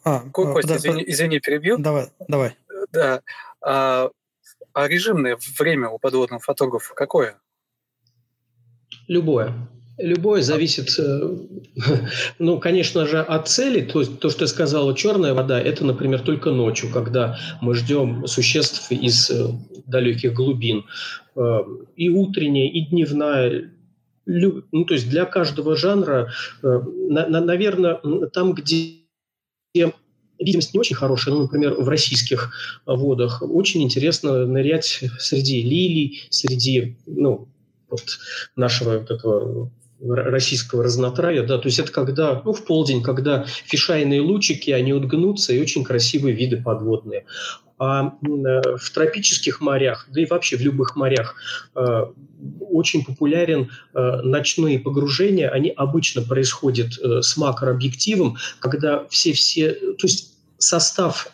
А, Костя, а, извини, извини, перебью. Давай, давай. Да. А, а режимное время у подводного фотографа какое? Любое. Любое зависит, э, ну, конечно же, от цели. То, есть то, что я сказала, черная вода, это, например, только ночью, когда мы ждем существ из э, далеких глубин. Э, и утренняя, и дневная ну, то есть для каждого жанра, э, на, на, наверное, там, где видимость не очень хорошая, ну, например, в российских водах, очень интересно нырять среди лилий, среди, ну, вот нашего вот этого российского разнотравья, да, то есть это когда, ну, в полдень, когда фишайные лучики, они утгнутся, и очень красивые виды подводные. А э, в тропических морях, да и вообще в любых морях, э, очень популярен э, ночные погружения. Они обычно происходят с макрообъективом, когда все-все... То есть состав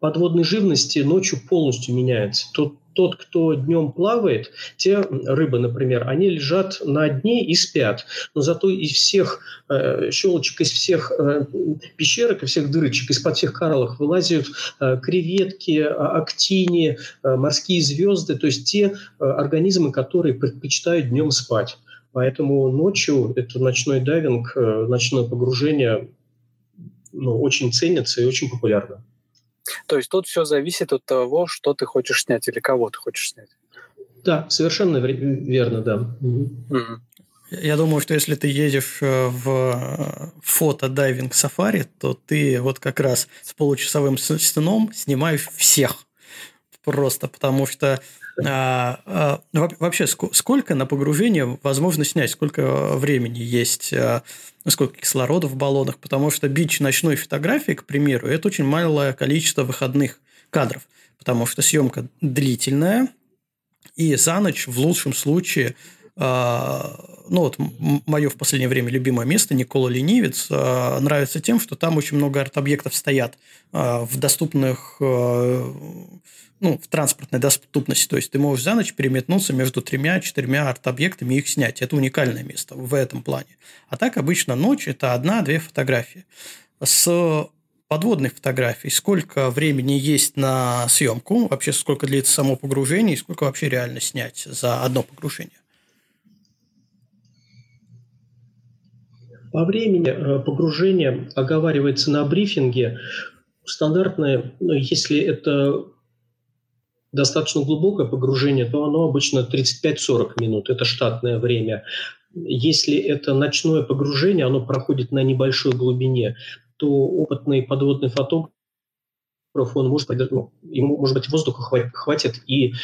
подводной живности ночью полностью меняется. Тот тот, кто днем плавает, те рыбы, например, они лежат на дне и спят. Но зато из всех э, щелочек, из всех э, пещерок, из всех дырочек, из-под всех кораллов вылазят э, креветки, а, актини, э, морские звезды, то есть те э, организмы, которые предпочитают днем спать. Поэтому ночью это ночной дайвинг, э, ночное погружение ну, очень ценится и очень популярно. То есть тут все зависит от того, что ты хочешь снять или кого ты хочешь снять. Да, совершенно верно, да. Я думаю, что если ты едешь э, в э, фото-дайвинг сафари, то ты вот как раз с получасовым сном снимаешь всех. Просто потому что а, а, вообще сколько на погружение возможно снять, сколько времени есть, а, сколько кислорода в баллонах, потому что бич ночной фотографии, к примеру, это очень малое количество выходных кадров, потому что съемка длительная, и за ночь в лучшем случае ну вот мое в последнее время любимое место, Никола Ленивец, нравится тем, что там очень много арт-объектов стоят в доступных ну, в транспортной доступности. То есть ты можешь за ночь переметнуться между тремя-четырьмя арт-объектами и их снять. Это уникальное место в этом плане. А так обычно ночь – это одна-две фотографии. С подводной фотографией сколько времени есть на съемку, вообще сколько длится само погружение и сколько вообще реально снять за одно погружение? По времени э, погружения оговаривается на брифинге. Стандартное, ну, если это достаточно глубокое погружение, то оно обычно 35-40 минут. Это штатное время. Если это ночное погружение, оно проходит на небольшой глубине, то опытный подводный фотограф, он может, ну, ему, может быть, воздуха хватит, и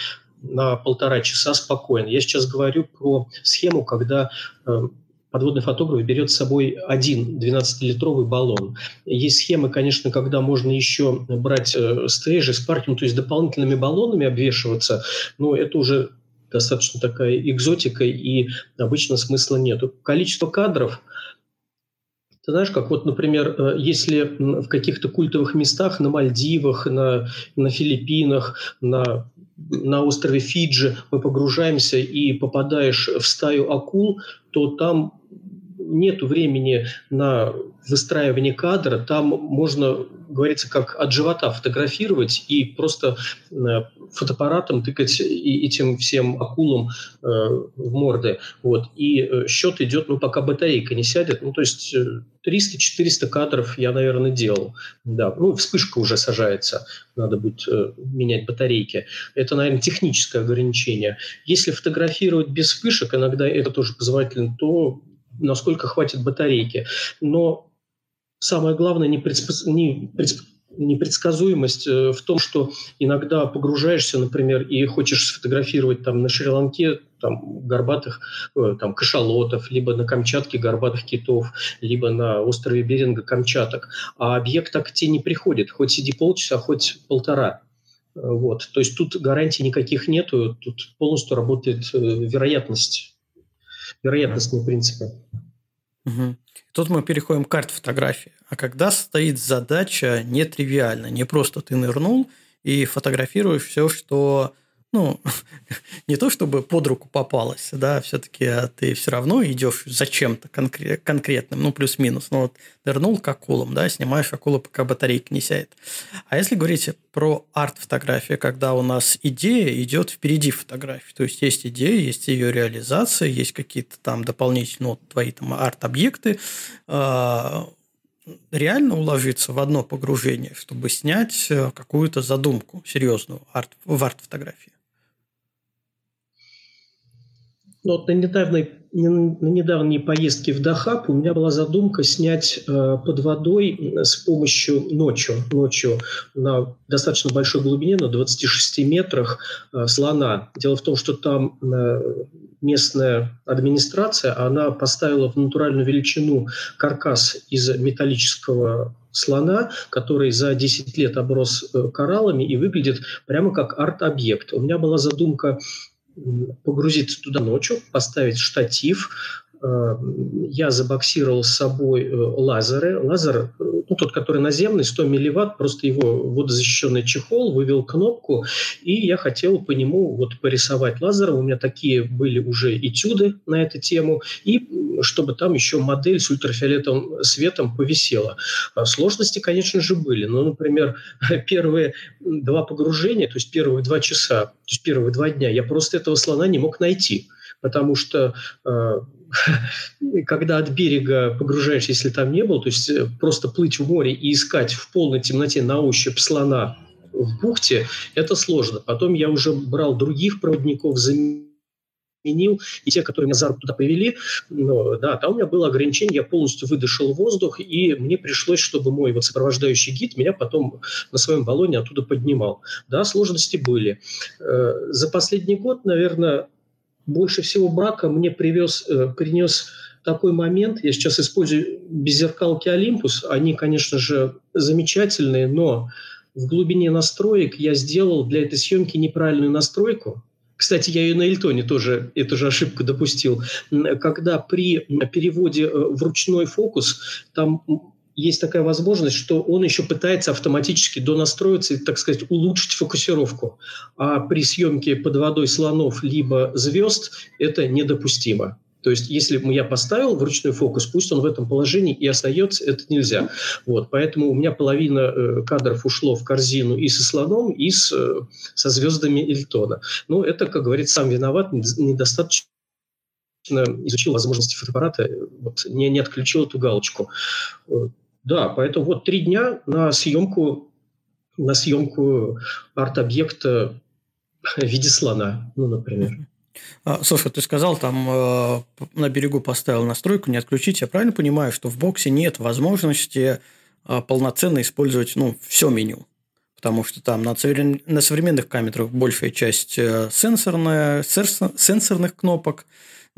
на полтора часа спокойно. Я сейчас говорю про схему, когда э, подводный фотограф берет с собой один 12-литровый баллон. Есть схемы, конечно, когда можно еще брать э, стейжи, спаркинг, то есть дополнительными баллонами обвешиваться, но это уже достаточно такая экзотика, и обычно смысла нет. Количество кадров ты знаешь, как вот, например, э, если в каких-то культовых местах на Мальдивах, на, на Филиппинах, на на острове Фиджи мы погружаемся и попадаешь в стаю акул, то там нет времени на выстраивание кадра, там можно, говорится, как от живота фотографировать и просто э, фотоаппаратом тыкать и этим всем акулам э, в морды. Вот. И э, счет идет, ну, пока батарейка не сядет. Ну, то есть 300-400 кадров я, наверное, делал. Да. Ну, вспышка уже сажается, надо будет менять батарейки. Это, наверное, техническое ограничение. Если фотографировать без вспышек, иногда это тоже позволительно, то насколько хватит батарейки. Но самое главное не, предспос... не, предсп... непредсказуемость э, в том, что иногда погружаешься, например, и хочешь сфотографировать там на Шри-Ланке там, горбатых э, там, кашалотов, либо на Камчатке горбатых китов, либо на острове Беринга камчаток. А объект так к тебе не приходит, хоть сиди полчаса, хоть полтора. Э, вот. То есть тут гарантий никаких нету, тут полностью работает вероятность вероятностные принципы. Угу. Тут мы переходим к карт-фотографии. А когда стоит задача нетривиальная, не просто ты нырнул и фотографируешь все, что ну, не то чтобы под руку попалось, да, все-таки а ты все равно идешь за чем-то конкре- конкретным, ну, плюс-минус. Ну, вот нырнул к акулам, да, снимаешь акулу, пока батарейка не сядет. А если говорить про арт-фотографию, когда у нас идея идет впереди фотографии, то есть есть идея, есть ее реализация, есть какие-то там дополнительные, ну, твои там арт-объекты, а, реально уложиться в одно погружение, чтобы снять э, какую-то задумку серьезную арт, в арт-фотографии? Ну, вот на недавней, на недавней поездке в Дахаб у меня была задумка снять э, под водой с помощью ночью, ночью на достаточно большой глубине, на 26 метрах, э, слона. Дело в том, что там э, местная администрация, она поставила в натуральную величину каркас из металлического слона, который за 10 лет оброс э, кораллами и выглядит прямо как арт-объект. У меня была задумка погрузиться туда ночью, поставить штатив, я забоксировал с собой э, лазеры. Лазер, э, ну, тот, который наземный, 100 милливатт, просто его водозащищенный чехол, вывел кнопку, и я хотел по нему вот порисовать лазером. У меня такие были уже этюды на эту тему, и чтобы там еще модель с ультрафиолетовым светом повисела. Сложности, конечно же, были. Но, например, первые два погружения, то есть первые два часа, то есть первые два дня, я просто этого слона не мог найти потому что когда от берега погружаешься, если там не был, то есть э, просто плыть в море и искать в полной темноте на ощупь слона в бухте, это сложно. Потом я уже брал других проводников, заменил и те, которые меня за руку туда привели, ну, да, там у меня было ограничение, я полностью выдышал воздух, и мне пришлось, чтобы мой вот сопровождающий гид меня потом на своем баллоне оттуда поднимал. Да, сложности были. Э, за последний год, наверное, больше всего брака мне привез, э, принес такой момент. Я сейчас использую беззеркалки Olympus. Они, конечно же, замечательные, но в глубине настроек я сделал для этой съемки неправильную настройку. Кстати, я и на Эльтоне тоже эту же ошибку допустил. Когда при переводе э, в ручной фокус, там есть такая возможность, что он еще пытается автоматически донастроиться и, так сказать, улучшить фокусировку. А при съемке под водой слонов либо звезд это недопустимо. То есть, если я поставил в ручной фокус, пусть он в этом положении и остается, это нельзя. Вот, поэтому у меня половина э, кадров ушло в корзину и со слоном, и с, э, со звездами Эльтона. Ну, это, как говорится, сам виноват, недостаточно изучил возможности фотоаппарата, вот, не, не отключил эту галочку. Э, да, поэтому вот три дня на съемку, на съемку арт-объекта в виде слона, ну, например. А, слушай, ты сказал, там э, на берегу поставил настройку не отключить. Я правильно понимаю, что в боксе нет возможности э, полноценно использовать ну, все меню? Потому что там на, современ... на современных камерах большая часть э, сенсорная, сенсорных кнопок,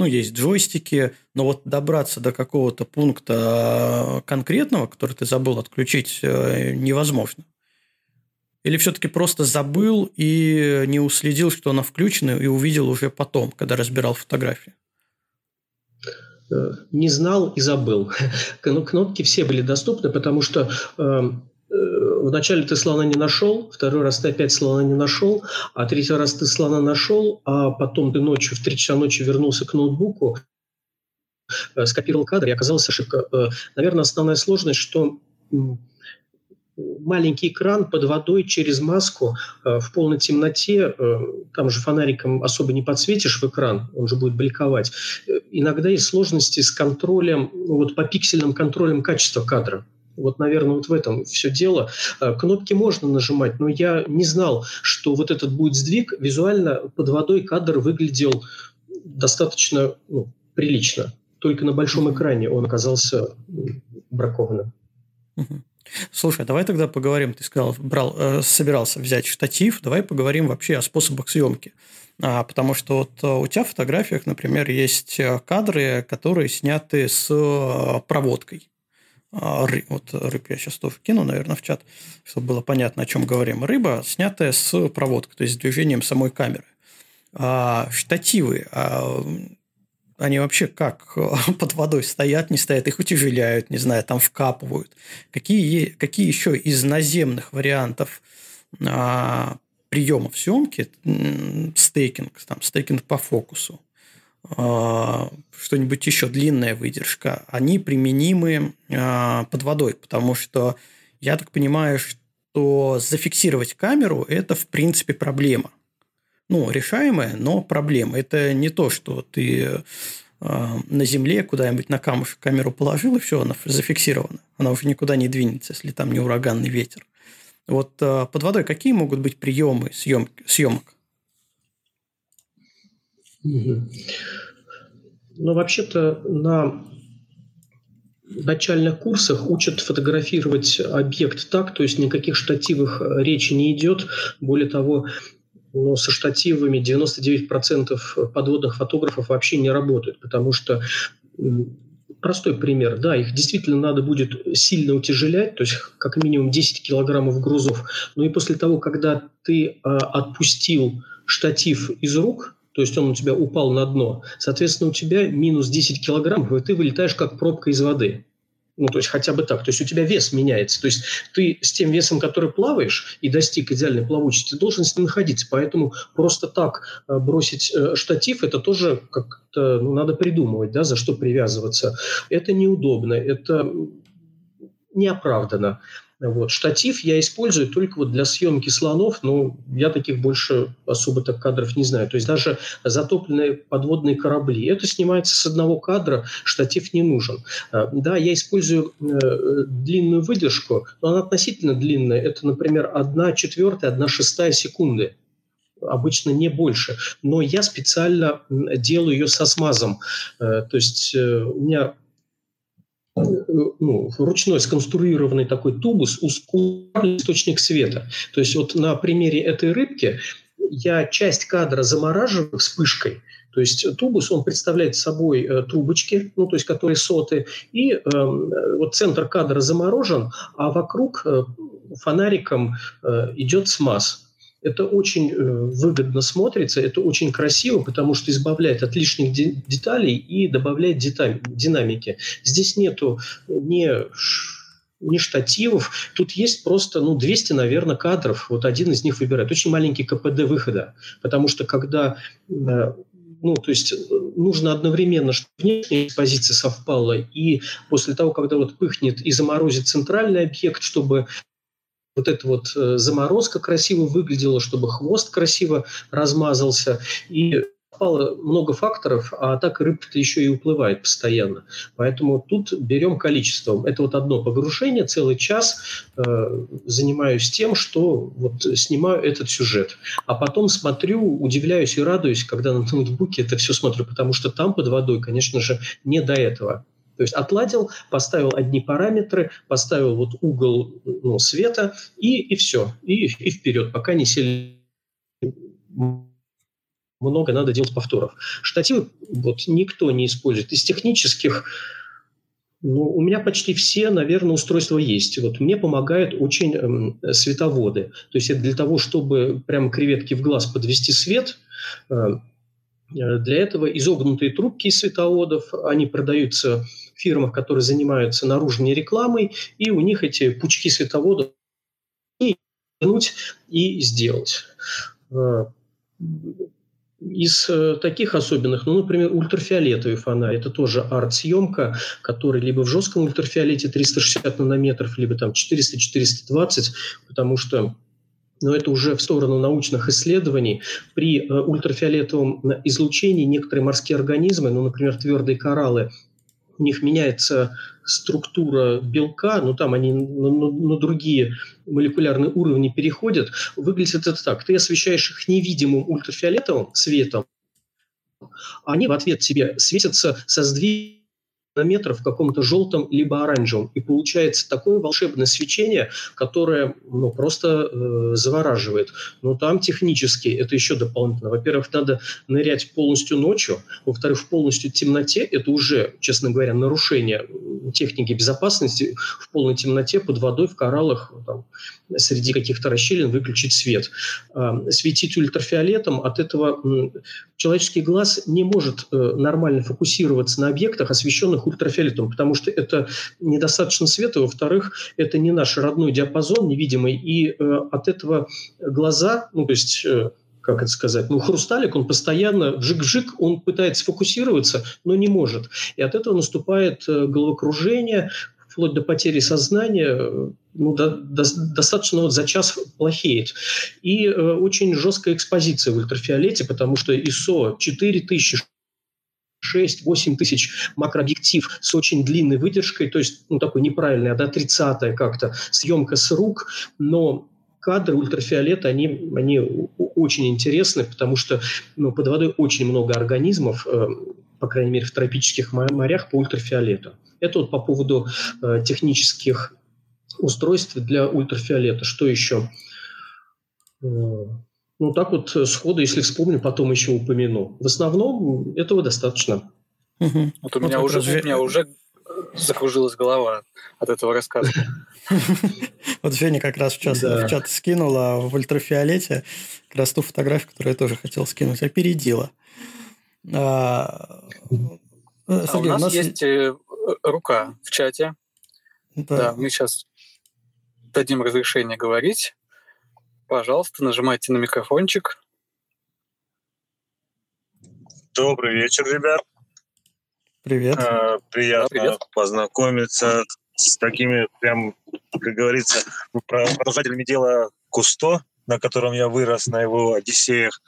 ну, есть джойстики, но вот добраться до какого-то пункта э, конкретного, который ты забыл отключить, э, невозможно. Или все-таки просто забыл и не уследил, что она включена, и увидел уже потом, когда разбирал фотографии? Э, не знал и забыл. Ну, кнопки все были доступны, потому что э, э, вначале ты слона не нашел, второй раз ты опять слона не нашел, а третий раз ты слона нашел, а потом ты ночью, в 3 часа ночи вернулся к ноутбуку, э, скопировал кадр, и оказалась ошибка. Э, наверное, основная сложность, что маленький экран под водой через маску э, в полной темноте, э, там же фонариком особо не подсветишь в экран, он же будет бликовать. Э, иногда есть сложности с контролем, ну, вот по пиксельным контролем качества кадра. Вот, наверное, вот в этом все дело. Кнопки можно нажимать, но я не знал, что вот этот будет сдвиг. Визуально под водой кадр выглядел достаточно ну, прилично. Только на большом экране он оказался бракованным. Слушай, давай тогда поговорим. Ты сказал, брал, э, собирался взять штатив. Давай поговорим вообще о способах съемки. А, потому что вот э, у тебя в фотографиях, например, есть э, кадры, которые сняты с э, проводкой. А, вот рыб я сейчас тоже кину, наверное, в чат, чтобы было понятно, о чем говорим. Рыба, снятая с проводкой, то есть с движением самой камеры. А, штативы. А, они вообще как под водой стоят, не стоят, их утяжеляют, не знаю, там вкапывают. Какие, какие еще из наземных вариантов а, приемов съемки, стейкинг, там, стейкинг по фокусу, что-нибудь еще, длинная выдержка, они применимы а, под водой, потому что я так понимаю, что зафиксировать камеру – это, в принципе, проблема – ну, решаемая, но проблема. Это не то, что ты э, на земле куда-нибудь на камушек камеру положил, и все, она зафиксирована. Она уже никуда не двинется, если там не ураганный ветер. Вот под водой какие могут быть приемы съем, съемок? Ну, вообще-то на начальных курсах учат фотографировать объект так, то есть никаких штативах речи не идет. Более того, но со штативами 99% подводных фотографов вообще не работают, потому что простой пример, да, их действительно надо будет сильно утяжелять, то есть как минимум 10 килограммов грузов, но и после того, когда ты э, отпустил штатив из рук, то есть он у тебя упал на дно, соответственно, у тебя минус 10 килограммов, и ты вылетаешь как пробка из воды. Ну, то есть хотя бы так. То есть у тебя вес меняется. То есть ты с тем весом, который плаваешь и достиг идеальной плавучести, должен с ним находиться. Поэтому просто так э, бросить э, штатив, это тоже как-то ну, надо придумывать, да, за что привязываться. Это неудобно, это неоправданно. Вот. Штатив я использую только вот для съемки слонов, но я таких больше особо так кадров не знаю. То есть даже затопленные подводные корабли, это снимается с одного кадра, штатив не нужен. А, да, я использую э, длинную выдержку, но она относительно длинная. Это, например, 1 четвертая, 1 шестая секунды обычно не больше. Но я специально делаю ее со смазом. Э, то есть э, у меня ну, ручной сконструированный такой тубус ускоряет источник света. То есть вот на примере этой рыбки я часть кадра замораживаю вспышкой, то есть тубус, он представляет собой э, трубочки, ну, то есть которые соты, и э, вот центр кадра заморожен, а вокруг э, фонариком э, идет смаз. Это очень э, выгодно смотрится, это очень красиво, потому что избавляет от лишних деталей и добавляет динамики. Здесь нету ни ни штативов. Тут есть просто, ну, 200, наверное, кадров. Вот один из них выбирает. Очень маленький КПД выхода. Потому что когда э, ну, то есть нужно одновременно, чтобы внешняя экспозиция совпала, и после того, когда вот пыхнет и заморозит центральный объект, чтобы вот эта вот э, заморозка красиво выглядела, чтобы хвост красиво размазался. И попало много факторов, а так рыбка-то еще и уплывает постоянно. Поэтому тут берем количеством. Это вот одно погружение, целый час э, занимаюсь тем, что вот снимаю этот сюжет. А потом смотрю, удивляюсь и радуюсь, когда на ноутбуке это все смотрю, потому что там под водой, конечно же, не до этого. То есть отладил, поставил одни параметры, поставил вот угол ну, света и, и все. И, и вперед, пока не сели много надо делать повторов. Штативы вот никто не использует. Из технических ну, у меня почти все, наверное, устройства есть. Вот мне помогают очень эм, световоды. То есть это для того, чтобы прямо креветки в глаз подвести свет, э, э для этого изогнутые трубки из световодов, они продаются фирмах, которые занимаются наружной рекламой, и у них эти пучки световодов и и сделать. Э, из э, таких особенных, ну, например, ультрафиолетовый фонарь. Это тоже арт-съемка, который либо в жестком ультрафиолете 360 нанометров, либо там 400-420, потому что но это уже в сторону научных исследований. При э, ультрафиолетовом излучении некоторые морские организмы, ну, например, твердые кораллы, у них меняется структура белка, ну там они на, на, на другие молекулярные уровни переходят, выглядит это так. Ты освещаешь их невидимым ультрафиолетовым светом, они в ответ тебе светятся со сдвигом метров в каком-то желтом либо оранжевом. И получается такое волшебное свечение, которое ну, просто э, завораживает. Но там технически это еще дополнительно. Во-первых, надо нырять полностью ночью. Во-вторых, в полностью темноте это уже, честно говоря, нарушение техники безопасности. В полной темноте под водой в кораллах там, среди каких-то расщелин выключить свет. Э, светить ультрафиолетом от этого человеческий глаз не может э, нормально фокусироваться на объектах, освещенных ультрафиолетом, потому что это недостаточно света, во-вторых, это не наш родной диапазон невидимый, и э, от этого глаза, ну, то есть... Э, как это сказать, ну, хрусталик, он постоянно вжик-вжик, он пытается фокусироваться, но не может. И от этого наступает головокружение, вплоть до потери сознания, ну, до, до, достаточно вот за час плохеет. И э, очень жесткая экспозиция в ультрафиолете, потому что ISO 4000, 6-8 тысяч макрообъектив с очень длинной выдержкой, то есть ну, такой неправильный, а до 30 как-то съемка с рук, но кадры ультрафиолета, они, они очень интересны, потому что ну, под водой очень много организмов, э, по крайней мере, в тропических морях по ультрафиолету. Это вот по поводу э, технических устройств для ультрафиолета. Что еще? Э, ну, так вот э, сходу, если вспомню, потом еще упомяну. В основном этого достаточно. Угу. Вот у меня, вот уже, разве... у меня уже закружилась голова от этого рассказа. Вот Женя как раз в чат, в чат скинула в ультрафиолете как раз ту фотографию, которую я тоже хотел скинуть, опередила. А, а у нас есть э, рука в чате. Да, мы сейчас дадим разрешение говорить. Пожалуйста, нажимайте на микрофончик. Добрый вечер, ребят. Привет. Э, приятно привет. познакомиться с такими прям как говорится, продолжателями дела Кусто, на котором я вырос, на его Одиссеях.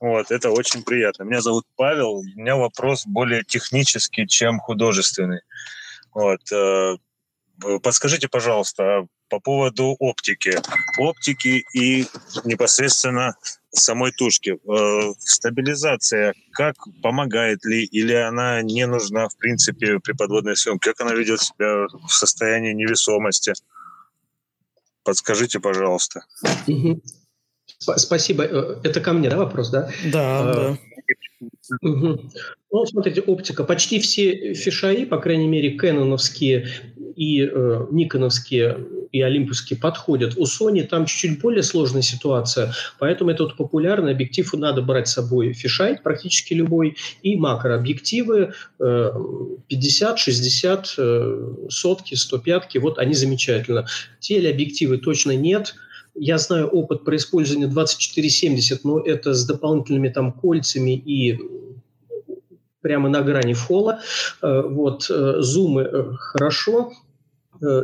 Вот, это очень приятно. Меня зовут Павел. У меня вопрос более технический, чем художественный. Вот, э, подскажите, пожалуйста, по поводу оптики. Оптики и непосредственно самой тушки. Э, стабилизация, как помогает ли, или она не нужна, в принципе, при подводной съемке? Как она ведет себя в состоянии невесомости? Подскажите, пожалуйста. Спасибо. Э, это ко мне, да, вопрос, да? Да, а, да. Угу. Ну, смотрите, оптика. Почти все фишаи, по крайней мере, кэноновские и э, никоновские и олимпусские подходят. У Sony там чуть-чуть более сложная ситуация, поэтому этот популярный объектив надо брать с собой фишай, практически любой, и макрообъективы э, 50, 60, э, сотки, 105, вот они замечательно. Телеобъективы точно нет – я знаю опыт про использование 2470, но это с дополнительными там кольцами и прямо на грани фола. Э, вот, э, зумы э, хорошо,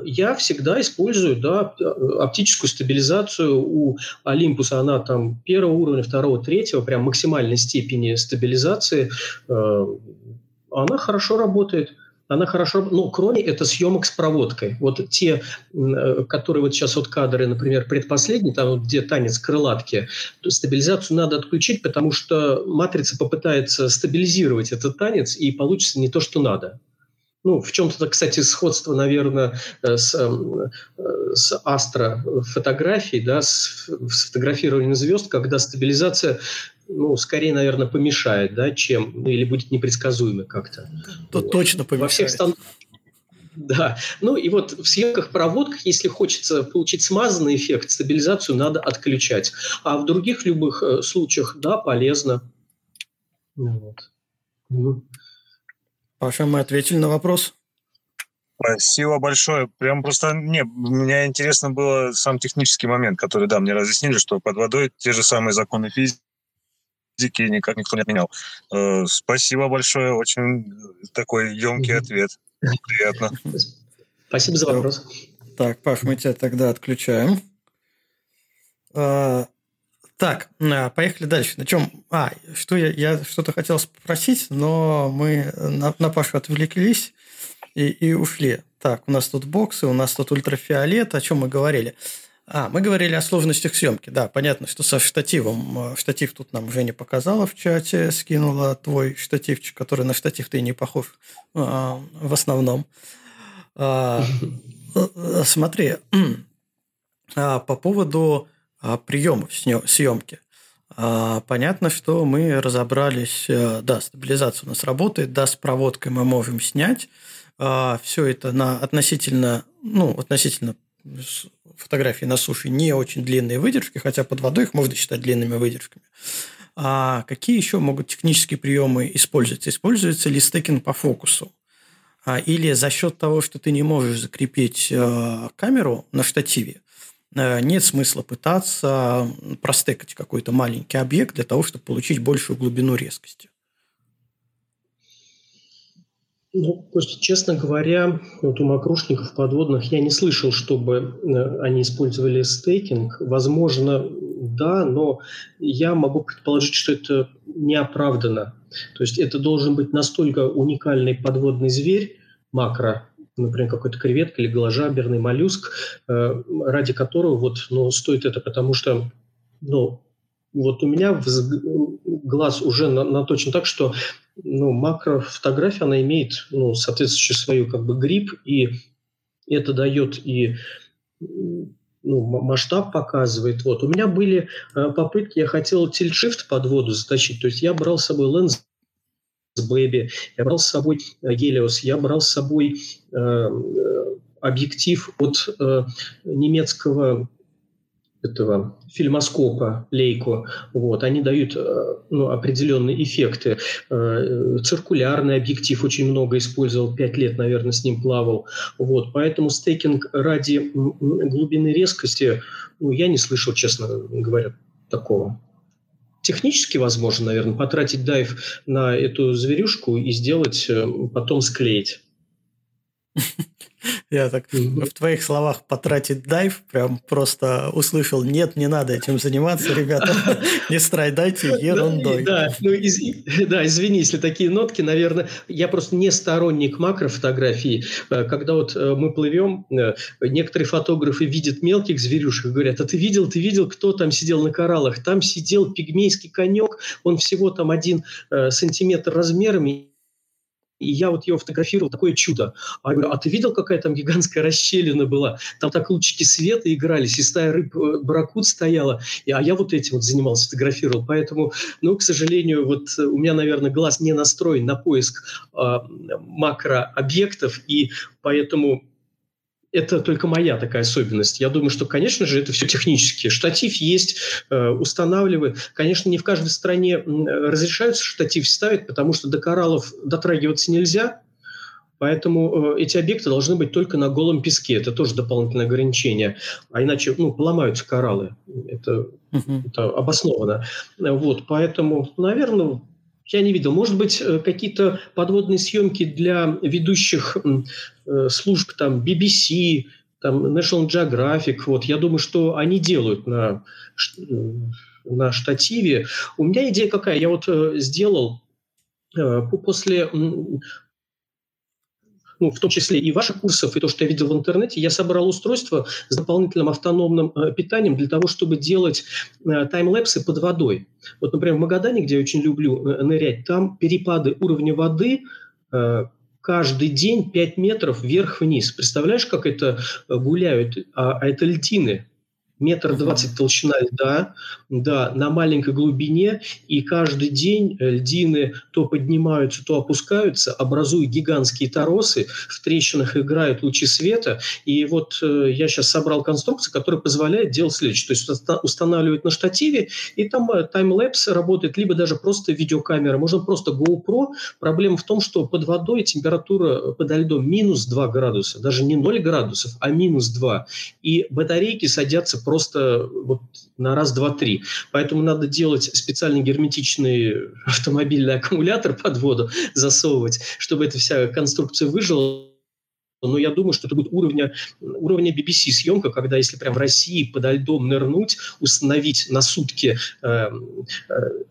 я всегда использую да, оптическую стабилизацию у Олимпуса. Она там первого уровня, второго, третьего, прям максимальной степени стабилизации. Она хорошо работает она хорошо, ну, кроме это съемок с проводкой. Вот те, э, которые вот сейчас вот кадры, например, предпоследний, там вот где танец крылатки, стабилизацию надо отключить, потому что матрица попытается стабилизировать этот танец, и получится не то, что надо. Ну, в чем-то, кстати, сходство, наверное, э, с, эм, э, с астрофотографией, да, с, с фотографированием звезд, когда стабилизация ну, скорее, наверное, помешает, да, чем, ну, или будет непредсказуемо как-то. То вот. точно помешает. Во всех стан... Да. Ну и вот в съемках проводках, если хочется получить смазанный эффект, стабилизацию надо отключать. А в других любых э, случаях, да, полезно. Ну вот. Паша, мы ответили на вопрос. Спасибо большое. Прям просто, не, мне интересно было сам технический момент, который, да, мне разъяснили, что под водой те же самые законы физики, физики никак никто не отменял. Э, спасибо большое, очень такой емкий ответ. Приятно. Спасибо за вопрос. Так, Паш, мы тебя тогда отключаем. А, так, а, поехали дальше. На чем? А, что я, я что-то хотел спросить, но мы на, на Пашу отвлеклись и, и ушли. Так, у нас тут боксы, у нас тут ультрафиолет, о чем мы говорили. А, мы говорили о сложностях съемки. Да, понятно, что со штативом. Э, штатив тут нам уже не показала в чате, скинула твой штативчик, который на штатив ты не похож а, в основном. А, э, смотри, а, по поводу приемов съемки. А, понятно, что мы разобрались, да, стабилизация у нас работает, да, с проводкой мы можем снять. А, все это на относительно, ну, относительно фотографии на суше не очень длинные выдержки, хотя под водой их можно считать длинными выдержками. А какие еще могут технические приемы использоваться? Используется ли стекинг по фокусу? А, или за счет того, что ты не можешь закрепить э, камеру на штативе, э, нет смысла пытаться простекать какой-то маленький объект для того, чтобы получить большую глубину резкости. Ну, Костя, честно говоря, вот у макрушников подводных я не слышал, чтобы э, они использовали стейкинг. Возможно, да, но я могу предположить, что это неоправданно. То есть это должен быть настолько уникальный подводный зверь, макро, например, какой-то креветка или голожаберный моллюск, э, ради которого вот, ну, стоит это, потому что ну, вот у меня глаз уже наточен так, что ну, макрофотография, она имеет ну, соответствующую свою как бы грипп, и это дает и ну, масштаб показывает. Вот. У меня были э, попытки, я хотел тильшифт под воду заточить, то есть я брал с собой ленз Baby, я брал с собой Helios, я брал с собой э, э объектив от э, немецкого этого фильмоскопа Лейко, вот, они дают э, ну, определенные эффекты. Э, циркулярный объектив очень много использовал, пять лет, наверное, с ним плавал. Вот, поэтому стейкинг ради глубины резкости, ну, я не слышал, честно говоря, такого. Технически возможно, наверное, потратить дайв на эту зверюшку и сделать, э, потом склеить. Я так в твоих словах потратить дайв прям просто услышал, нет, не надо этим заниматься, ребята, не страдайте ерундой. Да, ну, из, да, извини, если такие нотки, наверное, я просто не сторонник макрофотографии. Э, когда вот э, мы плывем, э, некоторые фотографы видят мелких зверюшек и говорят, а ты видел, ты видел, кто там сидел на кораллах? Там сидел пигмейский конек, он всего там один сантиметр размерами, и я вот ее фотографировал, такое чудо. А я говорю, а ты видел, какая там гигантская расщелина была? Там так лучики света игрались, и стая рыб э, барракуд стояла. И, а я вот этим вот занимался, фотографировал. Поэтому, ну, к сожалению, вот э, у меня, наверное, глаз не настроен на поиск э, макрообъектов, и поэтому это только моя такая особенность. Я думаю, что, конечно же, это все технически. Штатив есть, э, устанавливают. Конечно, не в каждой стране разрешаются штатив ставить, потому что до кораллов дотрагиваться нельзя. Поэтому э, эти объекты должны быть только на голом песке. Это тоже дополнительное ограничение. А иначе ну, поломаются кораллы. Это, uh-huh. это обосновано. Вот, поэтому, наверное, я не видел. Может быть, э, какие-то подводные съемки для ведущих э, служб там BBC, там National Geographic. Вот, я думаю, что они делают на, на штативе. У меня идея какая? Я вот э, сделал после ну, в том числе и ваших курсов, и то, что я видел в интернете, я собрал устройство с дополнительным автономным э, питанием для того, чтобы делать э, таймлэпсы под водой. Вот, например, в Магадане, где я очень люблю э, нырять, там перепады уровня воды э, каждый день 5 метров вверх-вниз. Представляешь, как это э, гуляют? А, а это льдины метр двадцать толщина льда, да, на маленькой глубине, и каждый день э, льдины то поднимаются, то опускаются, образуя гигантские торосы, в трещинах играют лучи света, и вот э, я сейчас собрал конструкцию, которая позволяет делать следующее, то есть устанавливать на штативе, и там э, таймлэпс работает, либо даже просто видеокамера, можно просто GoPro. Проблема в том, что под водой температура под льдом минус 2 градуса, даже не 0 градусов, а минус 2, и батарейки садятся просто вот на раз, два, три. Поэтому надо делать специальный герметичный автомобильный аккумулятор под воду, засовывать, чтобы эта вся конструкция выжила но я думаю, что это будет уровня, уровня BBC съемка, когда если прям в России подо льдом нырнуть, установить на сутки э, э,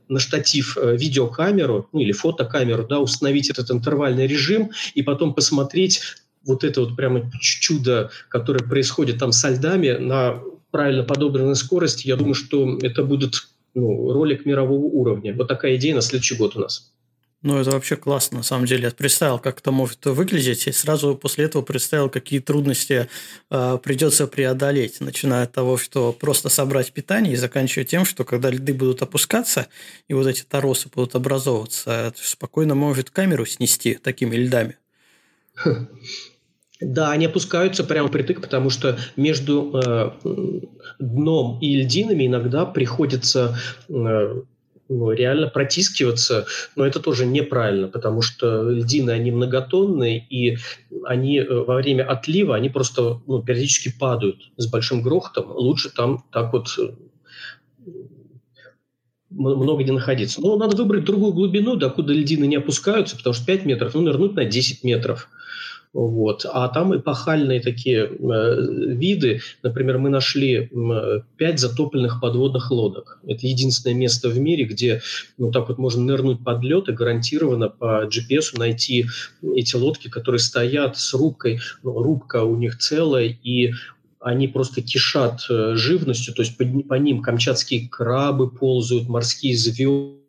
на штатив э, видеокамеру, ну или фотокамеру, да, установить этот интервальный режим и потом посмотреть вот это вот прямо чудо, которое происходит там со льдами на правильно подобранной скорости, я думаю, что это будет ну, ролик мирового уровня. Вот такая идея на следующий год у нас. Ну, это вообще классно, на самом деле. Я представил, как это может выглядеть, и сразу после этого представил, какие трудности э, придется преодолеть, начиная от того, что просто собрать питание, и заканчивая тем, что когда льды будут опускаться, и вот эти торосы будут образовываться, спокойно может камеру снести такими льдами. Да, они опускаются прямо притык, потому что между э, дном и льдинами иногда приходится э, ну, реально протискиваться, но это тоже неправильно, потому что льдины, они многотонные, и они э, во время отлива, они просто ну, периодически падают с большим грохотом. Лучше там так вот э, много не находиться. Но надо выбрать другую глубину, докуда льдины не опускаются, потому что 5 метров, ну, нырнуть на 10 метров – вот. А там эпохальные такие э, виды. Например, мы нашли пять затопленных подводных лодок. Это единственное место в мире, где ну, так вот можно нырнуть под лед и гарантированно по GPS найти эти лодки, которые стоят с рубкой. Ну, рубка у них целая, и они просто кишат э, живностью, то есть по, по ним камчатские крабы ползают, морские звезды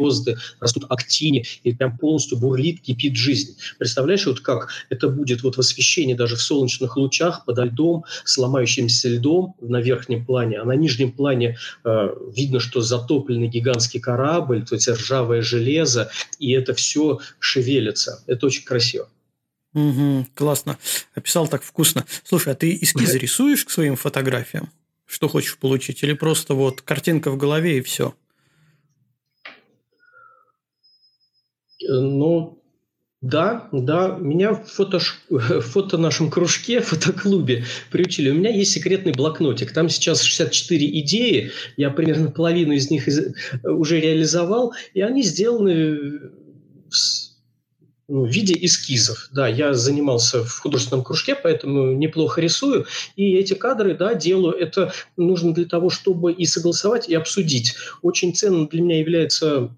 звезды, растут актини, и прям полностью бурлит, кипит жизнь. Представляешь, вот как это будет вот в освещении даже в солнечных лучах подо льдом, сломающимся льдом на верхнем плане, а на нижнем плане э, видно, что затопленный гигантский корабль, то есть ржавое железо, и это все шевелится. Это очень красиво. Угу, классно. Описал так вкусно. Слушай, а ты эскизы рисуешь к своим фотографиям? Что хочешь получить? Или просто вот картинка в голове и все? Ну, да, да, меня в фото, в фото нашем кружке, в фотоклубе приучили. У меня есть секретный блокнотик. Там сейчас 64 идеи. Я примерно половину из них из, уже реализовал. И они сделаны в, ну, в виде эскизов. Да, я занимался в художественном кружке, поэтому неплохо рисую. И эти кадры, да, делаю. Это нужно для того, чтобы и согласовать, и обсудить. Очень ценным для меня является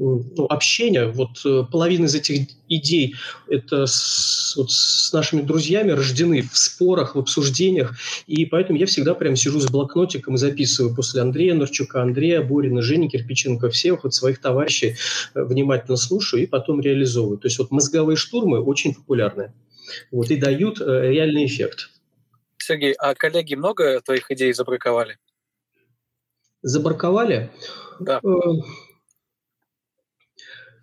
ну, общения. Вот э, половина из этих идей это с, вот, с нашими друзьями рождены в спорах, в обсуждениях. И поэтому я всегда прям сижу с блокнотиком и записываю после Андрея Норчука, Андрея Борина, Жени Кирпиченко, всех вот своих товарищей э, внимательно слушаю и потом реализовываю. То есть вот мозговые штурмы очень популярны. Вот, и дают э, реальный эффект. Сергей, а коллеги много твоих идей забраковали? Забраковали? Да.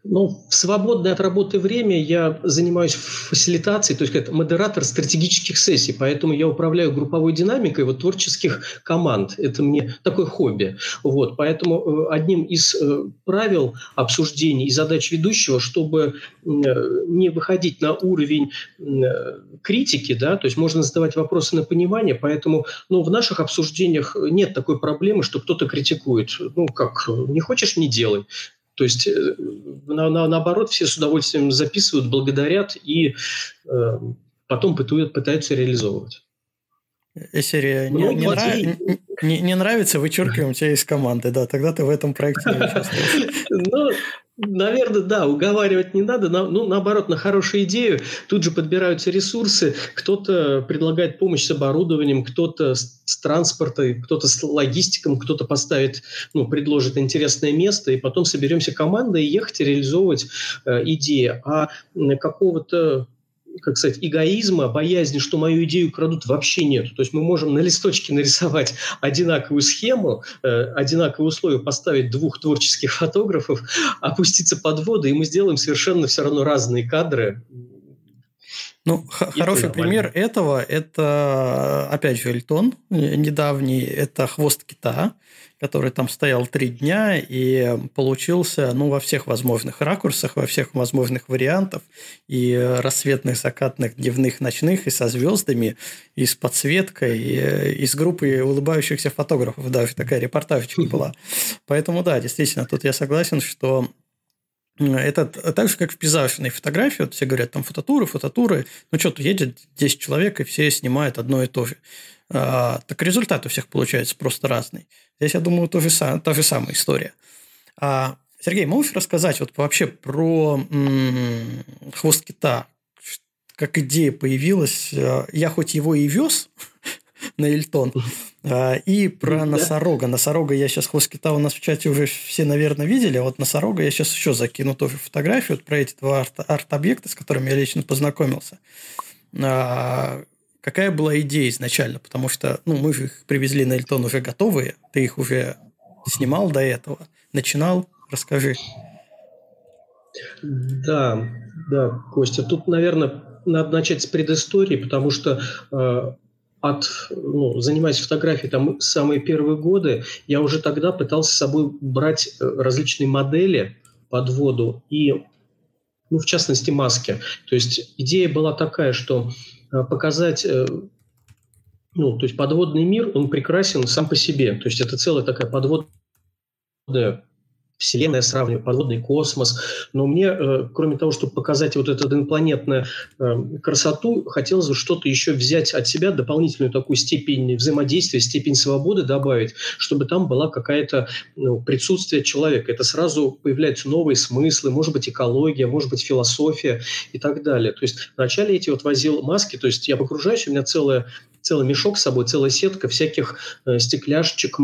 Ну, в свободное от работы время я занимаюсь фасилитацией, то есть как модератор стратегических сессий, поэтому я управляю групповой динамикой вот, творческих команд. Это мне такое хобби. Вот, поэтому э, одним из э, правил обсуждений и задач ведущего, чтобы э, не выходить на уровень критики, да, то есть можно задавать вопросы на понимание, поэтому ну, в наших обсуждениях нет такой проблемы, что кто-то критикует. Ну, как, не хочешь – не делай. То есть, э, на, на, наоборот, все с удовольствием записывают, благодарят и э, потом пытают, пытаются реализовывать. Серия не, не, нрав... не, не нравится, вычеркиваем тебя из команды, да, тогда ты в этом проекте не участвуешь. Ну, Наверное, да, уговаривать не надо. Ну, наоборот, на хорошую идею тут же подбираются ресурсы. Кто-то предлагает помощь с оборудованием, кто-то с транспортом, кто-то с логистиком, кто-то поставит, ну, предложит интересное место, и потом соберемся командой и ехать реализовывать э, идеи. А какого-то как сказать, эгоизма, боязни, что мою идею крадут, вообще нет. То есть мы можем на листочке нарисовать одинаковую схему, э, одинаковые условия, поставить двух творческих фотографов, опуститься под воду, и мы сделаем совершенно все равно разные кадры. Ну, хороший пример этого – это, опять же, Эльтон недавний, это «Хвост кита», который там стоял три дня и получился ну, во всех возможных ракурсах, во всех возможных вариантах, и рассветных, закатных, дневных, ночных, и со звездами, и с подсветкой, и, и с группой улыбающихся фотографов. Даже такая репортажечка была. Поэтому да, действительно, тут я согласен, что это так же, как в пейзажной фотографии. Вот все говорят, там фототуры, фототуры. Ну, что-то едет 10 человек, и все снимают одно и то же. А, так результат у всех получается просто разный. Здесь, я думаю, то же, та же самая история. А, Сергей, можешь рассказать вот вообще про м- хвост кита? Как идея появилась? Я хоть его и вез на Эльтон, а, и про носорога. Носорога я сейчас хвост кита у нас в чате уже все, наверное, видели. А вот носорога я сейчас еще закину тоже фотографию вот про эти два арт- арт-объекта, с которыми я лично познакомился. Какая была идея изначально? Потому что ну, мы их привезли на Эльтон уже готовые, ты их уже снимал до этого, начинал, расскажи. Да, да, Костя, тут, наверное, надо начать с предыстории, потому что э, от, ну, занимаясь фотографией там самые первые годы, я уже тогда пытался с собой брать э, различные модели под воду и, ну, в частности, маски. То есть идея была такая, что показать э, ну, то есть подводный мир, он прекрасен сам по себе. То есть это целая такая подводная Вселенная сравниваю, подводный космос. Но мне, э, кроме того, чтобы показать вот эту инопланетную э, красоту, хотелось бы что-то еще взять от себя, дополнительную такую степень взаимодействия, степень свободы добавить, чтобы там была какая-то ну, присутствие человека. Это сразу появляются новые смыслы, может быть, экология, может быть, философия и так далее. То есть вначале эти вот возил маски, то есть я погружаюсь, у меня целая целый мешок с собой, целая сетка всяких э, стекляшечек,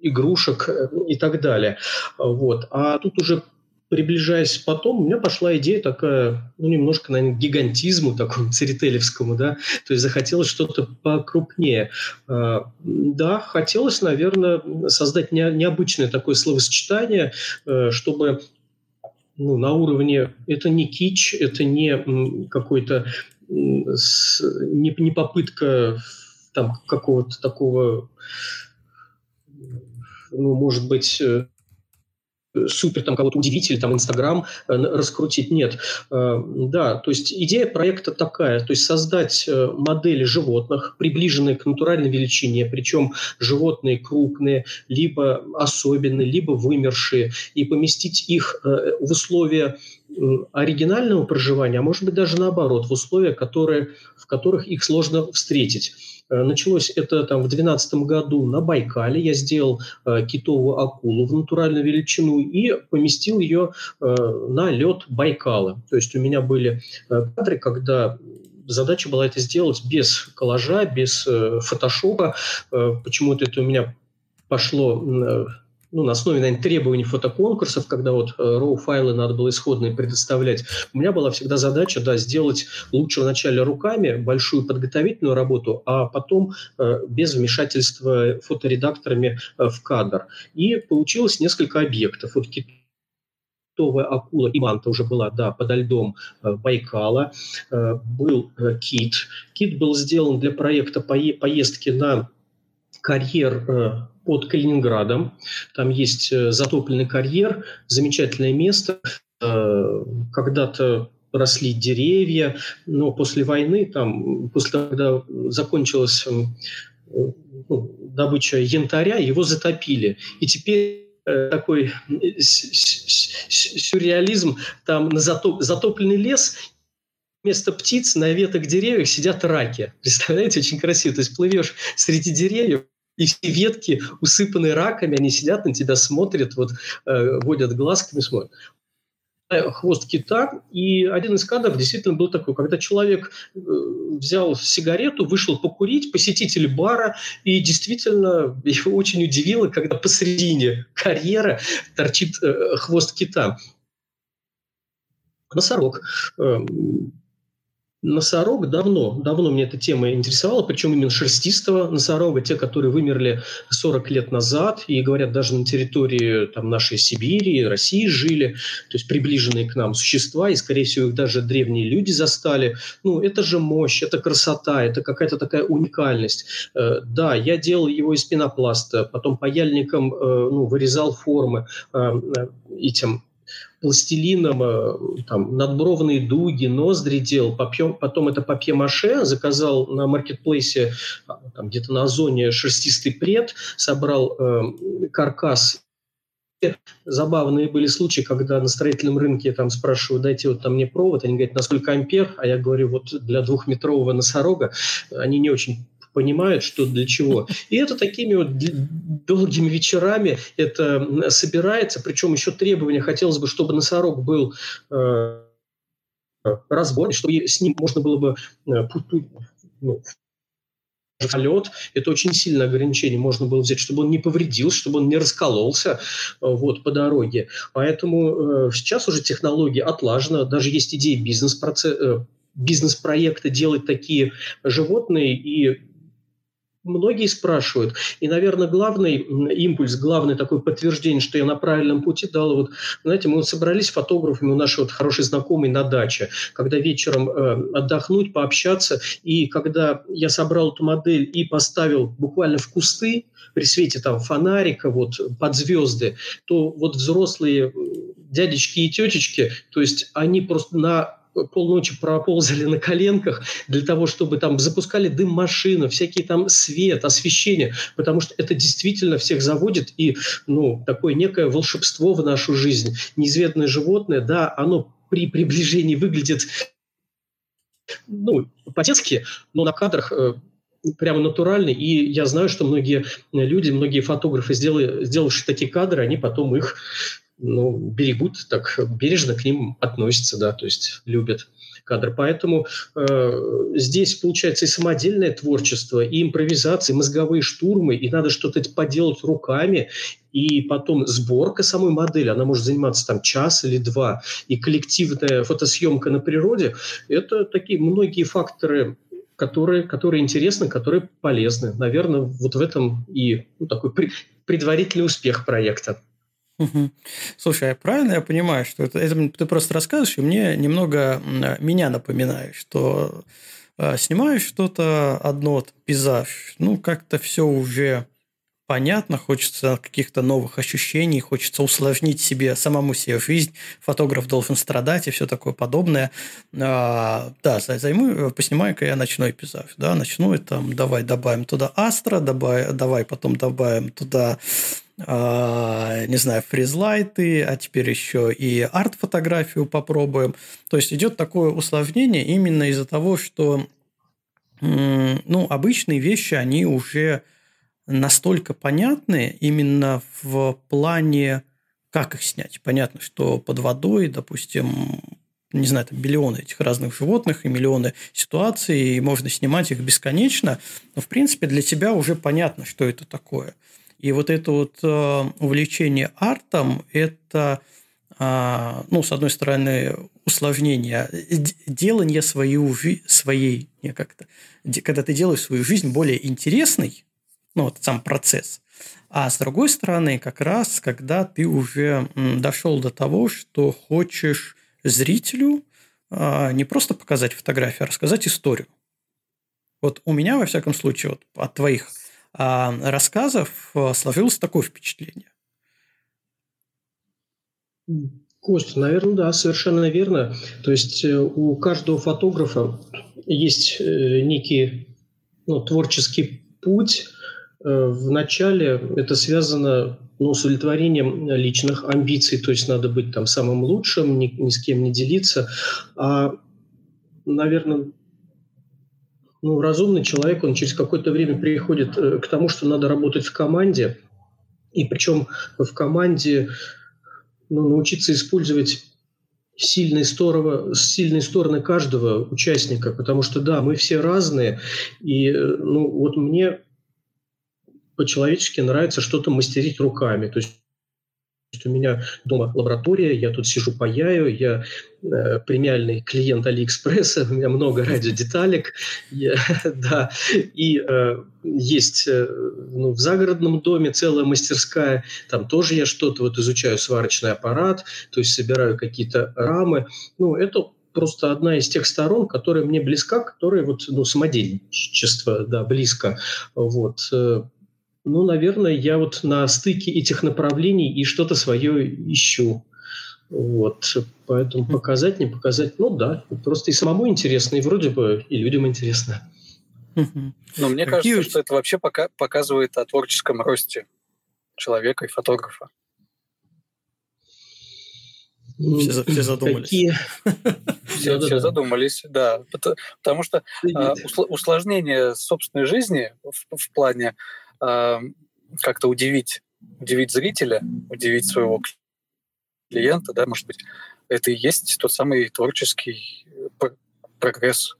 игрушек э, и так далее. Вот. А тут уже приближаясь потом, у меня пошла идея такая, ну, немножко, наверное, гигантизму такому церетелевскому, да, то есть захотелось что-то покрупнее. А, да, хотелось, наверное, создать не, необычное такое словосочетание, э, чтобы ну, на уровне, это не кич, это не какой-то, не, не попытка там какого-то такого ну, может быть, э, супер там кого-то удивить или там Инстаграм э, раскрутить. Нет. Э, да, то есть идея проекта такая, то есть создать э, модели животных, приближенные к натуральной величине, причем животные крупные, либо особенные, либо вымершие, и поместить их в условия оригинального проживания, а может быть даже наоборот, в условия, которые, в которых их сложно встретить. Э, началось это там в 2012 году на Байкале. Я сделал э, китовую акулу в натуральную величину и поместил ее э, на лед Байкала. То есть у меня были э, кадры, когда задача была это сделать без коллажа, без э, фотошопа. Э, почему-то это у меня пошло э, ну, на основе, наверное, требований фотоконкурсов, когда вот RAW-файлы э, надо было исходные предоставлять, у меня была всегда задача, да, сделать лучше вначале руками большую подготовительную работу, а потом э, без вмешательства фоторедакторами э, в кадр. И получилось несколько объектов. Вот китовая акула и манта уже была, да, подо льдом э, Байкала. Э, был кит. Кит был сделан для проекта пое- поездки на карьер э, под Калининградом. Там есть э, затопленный карьер, замечательное место. Э, когда-то росли деревья, но после войны, там, после когда закончилась ну, добыча янтаря, его затопили. И теперь такой сюрреализм, там на затоп, затопленный лес, вместо птиц на веток деревьев сидят раки. Представляете, очень красиво. То есть плывешь среди деревьев, и все ветки усыпаны раками, они сидят на тебя, смотрят, вот э, водят глазками, смотрят э, хвост кита, и один из кадров действительно был такой, когда человек э, взял сигарету, вышел покурить, посетитель бара, и действительно его очень удивило, когда посредине карьера торчит э, хвост кита. Носорог. Э, Носорог давно, давно мне эта тема интересовала, причем именно шерстистого носорога, те, которые вымерли 40 лет назад, и, говорят, даже на территории там, нашей Сибири, России жили, то есть приближенные к нам существа, и, скорее всего, их даже древние люди застали. Ну, это же мощь, это красота, это какая-то такая уникальность. Э, да, я делал его из пенопласта, потом паяльником э, ну, вырезал формы э, этим пластилином э, там, надбровные дуги, ноздри делал, попьем, потом это папье-маше, заказал на маркетплейсе а, там, где-то на Озоне шерстистый пред, собрал э, каркас. Забавные были случаи, когда на строительном рынке там спрашивают, дайте вот там мне провод, они говорят, на сколько ампер, а я говорю, вот для двухметрового носорога, они не очень понимают, что для чего. И это такими вот долгими вечерами это собирается, причем еще требования хотелось бы, чтобы носорог был э, разборный, чтобы с ним можно было бы э, ну, полет, это очень сильное ограничение можно было взять, чтобы он не повредился, чтобы он не раскололся э, вот, по дороге. Поэтому э, сейчас уже технология отлажена, даже есть идеи бизнес-процесса, э, бизнес-проекта делать такие животные, и многие спрашивают. И, наверное, главный импульс, главное такое подтверждение, что я на правильном пути дал, вот, знаете, мы вот собрались фотографами у нашей вот хорошей знакомой на даче, когда вечером э, отдохнуть, пообщаться, и когда я собрал эту модель и поставил буквально в кусты, при свете там фонарика, вот под звезды, то вот взрослые дядечки и тетечки, то есть они просто на полночи проползали на коленках для того, чтобы там запускали дым машины, всякие там свет, освещение, потому что это действительно всех заводит и, ну, такое некое волшебство в нашу жизнь. Неизведанное животное, да, оно при приближении выглядит ну, по-детски, но на кадрах э, прямо натуральный. И я знаю, что многие люди, многие фотографы, сделали, сделавшие такие кадры, они потом их ну, берегут, так бережно к ним относятся, да, то есть любят кадр. Поэтому э, здесь получается и самодельное творчество, и импровизация, и мозговые штурмы, и надо что-то поделать руками, и потом сборка самой модели, она может заниматься там час или два, и коллективная фотосъемка на природе, это такие многие факторы которые, которые интересны, которые полезны. Наверное, вот в этом и ну, такой предварительный успех проекта. Слушай, а правильно я понимаю, что это, это ты просто рассказываешь, и мне немного меня напоминаешь, что э, снимаешь что-то одно, пейзаж, ну, как-то все уже понятно, хочется каких-то новых ощущений, хочется усложнить себе, самому себе жизнь, фотограф должен страдать и все такое подобное. А, да, займу, поснимаю-ка я ночной пейзаж, да, ночной, там, давай добавим туда астро, давай, давай потом добавим туда не знаю, фризлайты, а теперь еще и арт-фотографию попробуем. То есть идет такое усложнение именно из-за того, что ну, обычные вещи, они уже настолько понятны именно в плане, как их снять. Понятно, что под водой, допустим, не знаю, там миллионы этих разных животных и миллионы ситуаций, и можно снимать их бесконечно, но, в принципе, для тебя уже понятно, что это такое. И вот это вот э, увлечение артом – это, э, ну, с одной стороны, усложнение, делание своей, своей не как-то, когда ты делаешь свою жизнь более интересной, ну, вот сам процесс. А с другой стороны, как раз, когда ты уже дошел до того, что хочешь зрителю а, не просто показать фотографию, а рассказать историю. Вот у меня, во всяком случае, вот от твоих рассказов а, сложилось такое впечатление. Костя, наверное, да, совершенно верно. То есть э, у каждого фотографа есть э, некий ну, творческий путь, Э, в начале это связано ну, с удовлетворением личных амбиций, то есть надо быть там самым лучшим, ни, ни с кем не делиться. А, наверное, ну, разумный человек, он через какое-то время приходит э, к тому, что надо работать в команде, и причем в команде ну, научиться использовать сильные стороны, сильные стороны каждого участника, потому что да, мы все разные, и э, ну, вот мне по-человечески нравится что-то мастерить руками. То есть у меня дома лаборатория, я тут сижу паяю, я э, премиальный клиент Алиэкспресса, у меня много радиодеталек, я, да, и э, есть э, ну, в загородном доме целая мастерская, там тоже я что-то вот изучаю сварочный аппарат, то есть собираю какие-то рамы, ну, это просто одна из тех сторон, которая мне близка, которая вот, ну, самодельничество, да, близко, вот, э, ну, наверное, я вот на стыке этих направлений и что-то свое ищу. Вот, поэтому показать, не показать, ну да, просто и самому интересно, и вроде бы и людям интересно. Но мне Какие кажется, что это вообще пока показывает о творческом росте человека и фотографа. Все, все задумались. Какие... Все, все задумались, да. Потому что а, усложнение собственной жизни в, в плане как-то удивить, удивить зрителя, удивить своего клиента, да, может быть, это и есть тот самый творческий прогресс.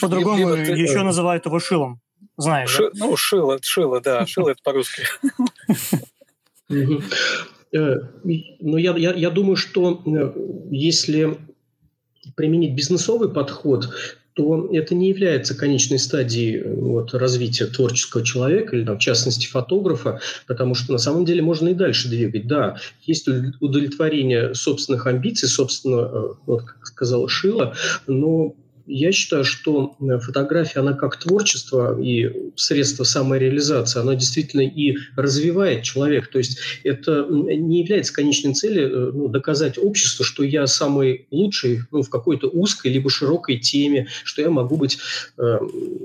По-другому ты... еще называют его шилом, знаешь, Ши... да? Ну, шило, шило, да, шило это по-русски. Э, ну, я, я, я думаю, что э, если применить бизнесовый подход, то это не является конечной стадией э, вот, развития творческого человека или, там, в частности, фотографа, потому что на самом деле можно и дальше двигать. Да, есть удовлетворение собственных амбиций, собственно, э, вот, как сказала Шила, но я считаю, что э, фотография, она как творчество и средство самореализации, она действительно и развивает человека. То есть это не является конечной целью э, ну, доказать обществу, что я самый лучший ну, в какой-то узкой либо широкой теме, что я могу быть э,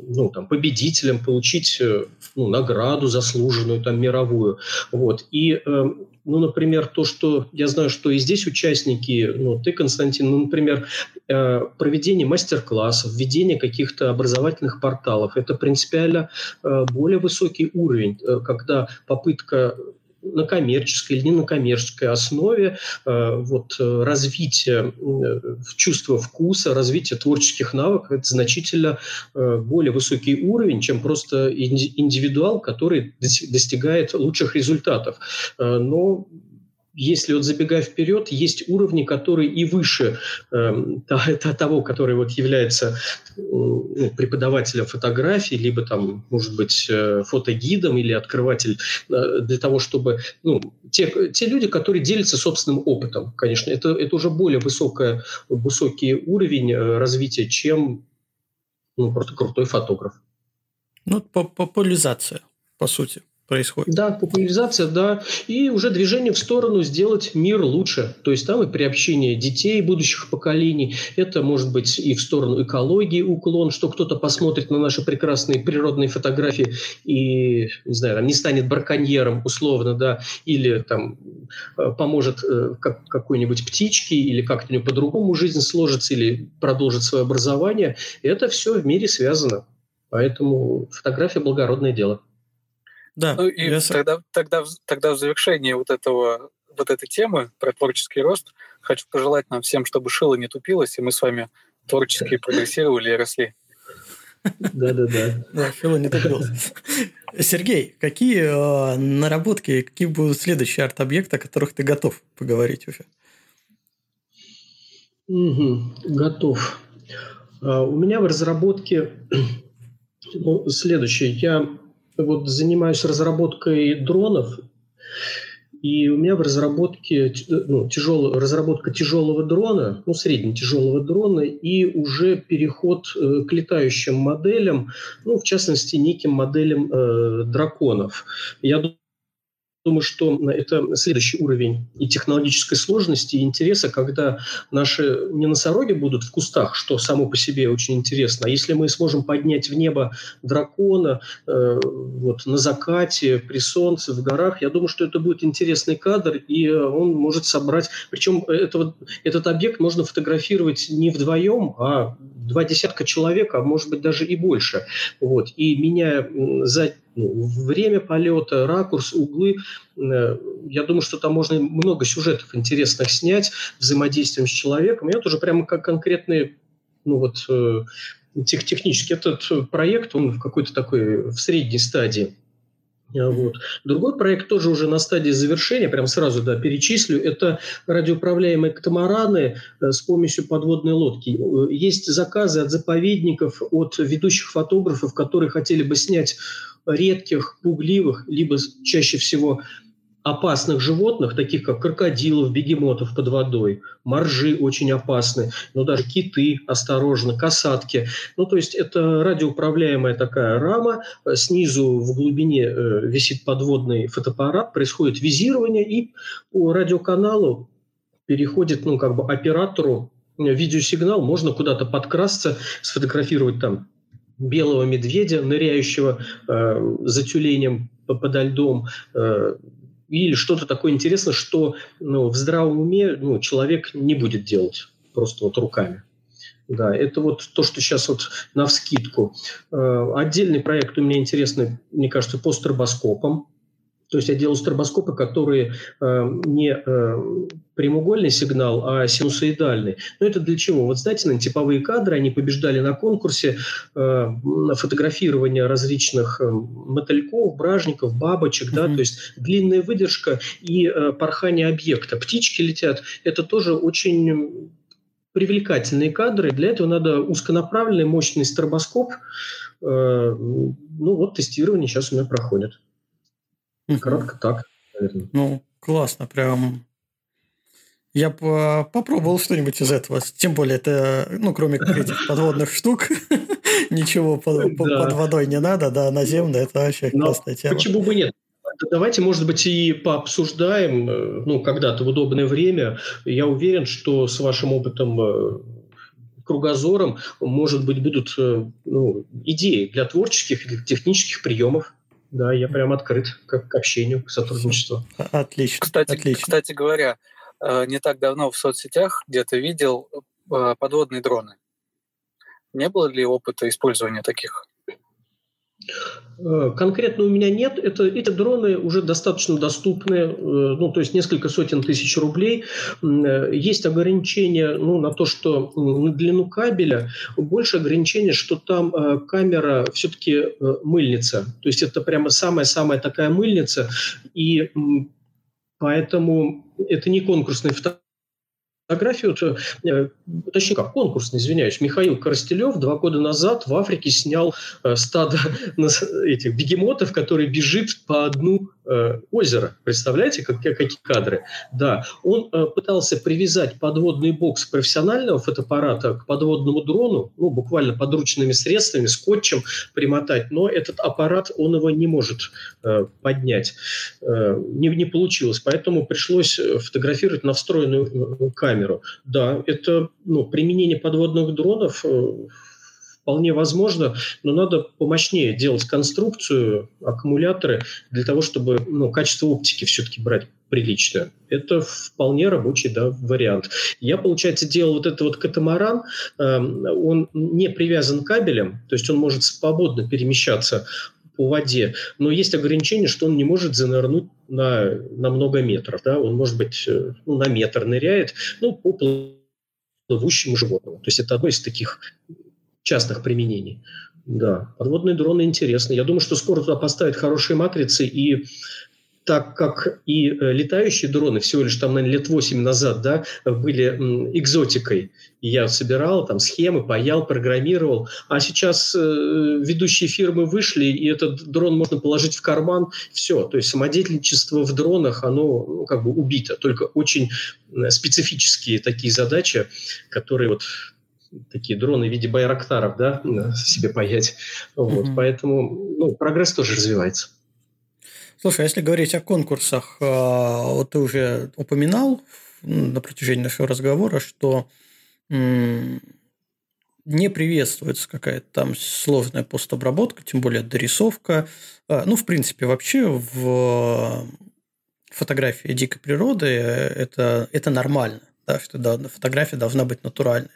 ну, там, победителем, получить э, ну, награду заслуженную, там, мировую. Вот. И э, ну, например, то, что я знаю, что и здесь участники, ну, ты, Константин, ну, например, э, проведение мастер-классов, введение каких-то образовательных порталов, это принципиально э, более высокий уровень, э, когда попытка на коммерческой или не на коммерческой основе э, вот, э, развитие э, чувства вкуса, развитие творческих навыков – это значительно более высокий уровень, чем просто индивидуал, который достигает лучших результатов. Но если вот забегая вперед, есть уровни, которые и выше э, того, который вот является э, преподавателем фотографии, либо там, может быть, э, фотогидом или открыватель э, для того, чтобы, ну, те, те люди, которые делятся собственным опытом, конечно, это, это уже более высокая, высокий уровень э, развития, чем ну, просто крутой фотограф. Ну, популяризация по сути происходит. Да, популяризация, да. И уже движение в сторону сделать мир лучше. То есть там и приобщение детей будущих поколений. Это может быть и в сторону экологии уклон, что кто-то посмотрит на наши прекрасные природные фотографии и, не знаю, не станет браконьером условно, да, или там э, поможет э, как, какой-нибудь птичке, или как-то по-другому жизнь сложится, или продолжит свое образование. Это все в мире связано. Поэтому фотография – благородное дело. Да, ну и я... тогда, тогда, тогда в завершении вот этого вот этой темы про творческий рост хочу пожелать нам всем, чтобы шило не тупилось, и мы с вами творчески прогрессировали и росли. Да-да-да. Да, шило не тупилось. Сергей, какие э, наработки, какие будут следующие арт-объекты, о которых ты готов поговорить уже? Угу, готов. А, у меня в разработке ну, следующее. Я вот занимаюсь разработкой дронов, и у меня в разработке ну, тяжел, разработка тяжелого дрона, ну, средне-тяжелого дрона, и уже переход э, к летающим моделям, ну, в частности, неким моделям э, драконов. Я думаю, что это следующий уровень и технологической сложности, и интереса, когда наши не носороги будут в кустах, что само по себе очень интересно, а если мы сможем поднять в небо дракона э, вот, на закате, при солнце, в горах, я думаю, что это будет интересный кадр, и он может собрать... Причем этого, этот объект можно фотографировать не вдвоем, а два десятка человек, а может быть даже и больше. Вот. И меняя за время полета, ракурс, углы. Э, я думаю, что там можно много сюжетов интересных снять взаимодействием с человеком. Я тоже прямо как конкретный ну вот, э, тех, технически этот проект, он в какой-то такой, в средней стадии. А вот. Другой проект тоже уже на стадии завершения, прям сразу да, перечислю, это радиоуправляемые катамараны э, с помощью подводной лодки. Есть заказы от заповедников, от ведущих фотографов, которые хотели бы снять редких, пугливых, либо чаще всего опасных животных, таких как крокодилов, бегемотов под водой, моржи очень опасны, но даже киты, осторожно, касатки. Ну, то есть это радиоуправляемая такая рама, снизу в глубине э, висит подводный фотоаппарат, происходит визирование, и по радиоканалу переходит, ну, как бы оператору видеосигнал, можно куда-то подкрасться, сфотографировать там белого медведя, ныряющего э, за тюленем подо льдом, э, или что-то такое интересное, что ну, в здравом уме ну, человек не будет делать просто вот руками. Да, это вот то, что сейчас вот на вскидку. Э, отдельный проект у меня интересный, мне кажется, по стробоскопам. То есть я делал стробоскопы, которые э, не э, прямоугольный сигнал, а синусоидальный. Но это для чего? Вот знаете, на типовые кадры, они побеждали на конкурсе э, фотографирования различных э, мотыльков, бражников, бабочек, mm-hmm. да, то есть длинная выдержка и э, порхание объекта. Птички летят. Это тоже очень привлекательные кадры. Для этого надо узконаправленный мощный стробоскоп. Э, ну вот тестирование сейчас у меня проходит. Кратко так, наверное. Ну, классно, прям. Я попробовал что-нибудь из этого. Тем более, это, ну, кроме этих подводных штук, ничего под, под водой не надо, да, наземно, это вообще Но классная тема. Почему бы нет? Давайте, может быть, и пообсуждаем, э, ну, когда-то в удобное время. Я уверен, что с вашим опытом э, кругозором, может быть, будут э, ну, идеи для творческих или технических приемов. Да, я прям открыт к, к общению, к сотрудничеству. Отлично. Кстати, отлично. кстати говоря, э, не так давно в соцсетях где-то видел э, подводные дроны. Не было ли опыта использования таких? Э, конкретно у меня нет. Это, эти дроны уже достаточно доступны, э, ну, то есть несколько сотен тысяч рублей. Э, есть ограничения ну, на то, что на длину кабеля, больше ограничения, что там камера все-таки мыльница. То есть это прямо самая-самая такая мыльница. И поэтому это не конкурсный фотографию, э, точнее как, конкурсный, извиняюсь, Михаил Коростелев два года назад в Африке снял э, стадо этих бегемотов, который бежит по дну э, озеро. Представляете, как, какие кадры? Да, он э, пытался привязать подводный бокс профессионального фотоаппарата к подводному дрону, ну, буквально подручными средствами, скотчем примотать, но этот аппарат, он его не может э, поднять. Э, не, не получилось, поэтому пришлось э, фотографировать на встроенную э, камеру. Да, это ну, применение подводных дронов э, вполне возможно, но надо помощнее делать конструкцию, аккумуляторы для того, чтобы ну, качество оптики все-таки брать приличное. Это вполне рабочий да, вариант. Я, получается, делал вот этот вот катамаран. Э, он не привязан кабелем, то есть он может свободно перемещаться по воде, но есть ограничение, что он не может занырнуть на, на много метров. Да? Он, может быть, э, ну, на метр ныряет, ну, по плывущему животному. То есть это одно из таких частных применений. Да, подводные дроны интересны. Я думаю, что скоро туда поставят хорошие матрицы, и так как и э, летающие дроны всего лишь там, наверное, лет 8 назад, да, были экзотикой. Я собирал там схемы, паял, программировал. А сейчас э, ведущие фирмы вышли, и этот дрон можно положить в карман. Все. То есть самодеятельничество в дронах, оно ну, как бы убито. Только очень специфические такие задачи, которые вот такие дроны в виде байрактаров, да, себе паять. Вот, mm-hmm. Поэтому ну, прогресс тоже развивается. Слушай, а если говорить о конкурсах, а, вот ты уже упоминал на протяжении нашего разговора, что не приветствуется какая-то там сложная постобработка, тем более дорисовка. А, ну, в принципе, вообще в фотографии дикой природы это, это нормально, да, что фотография должна быть натуральной.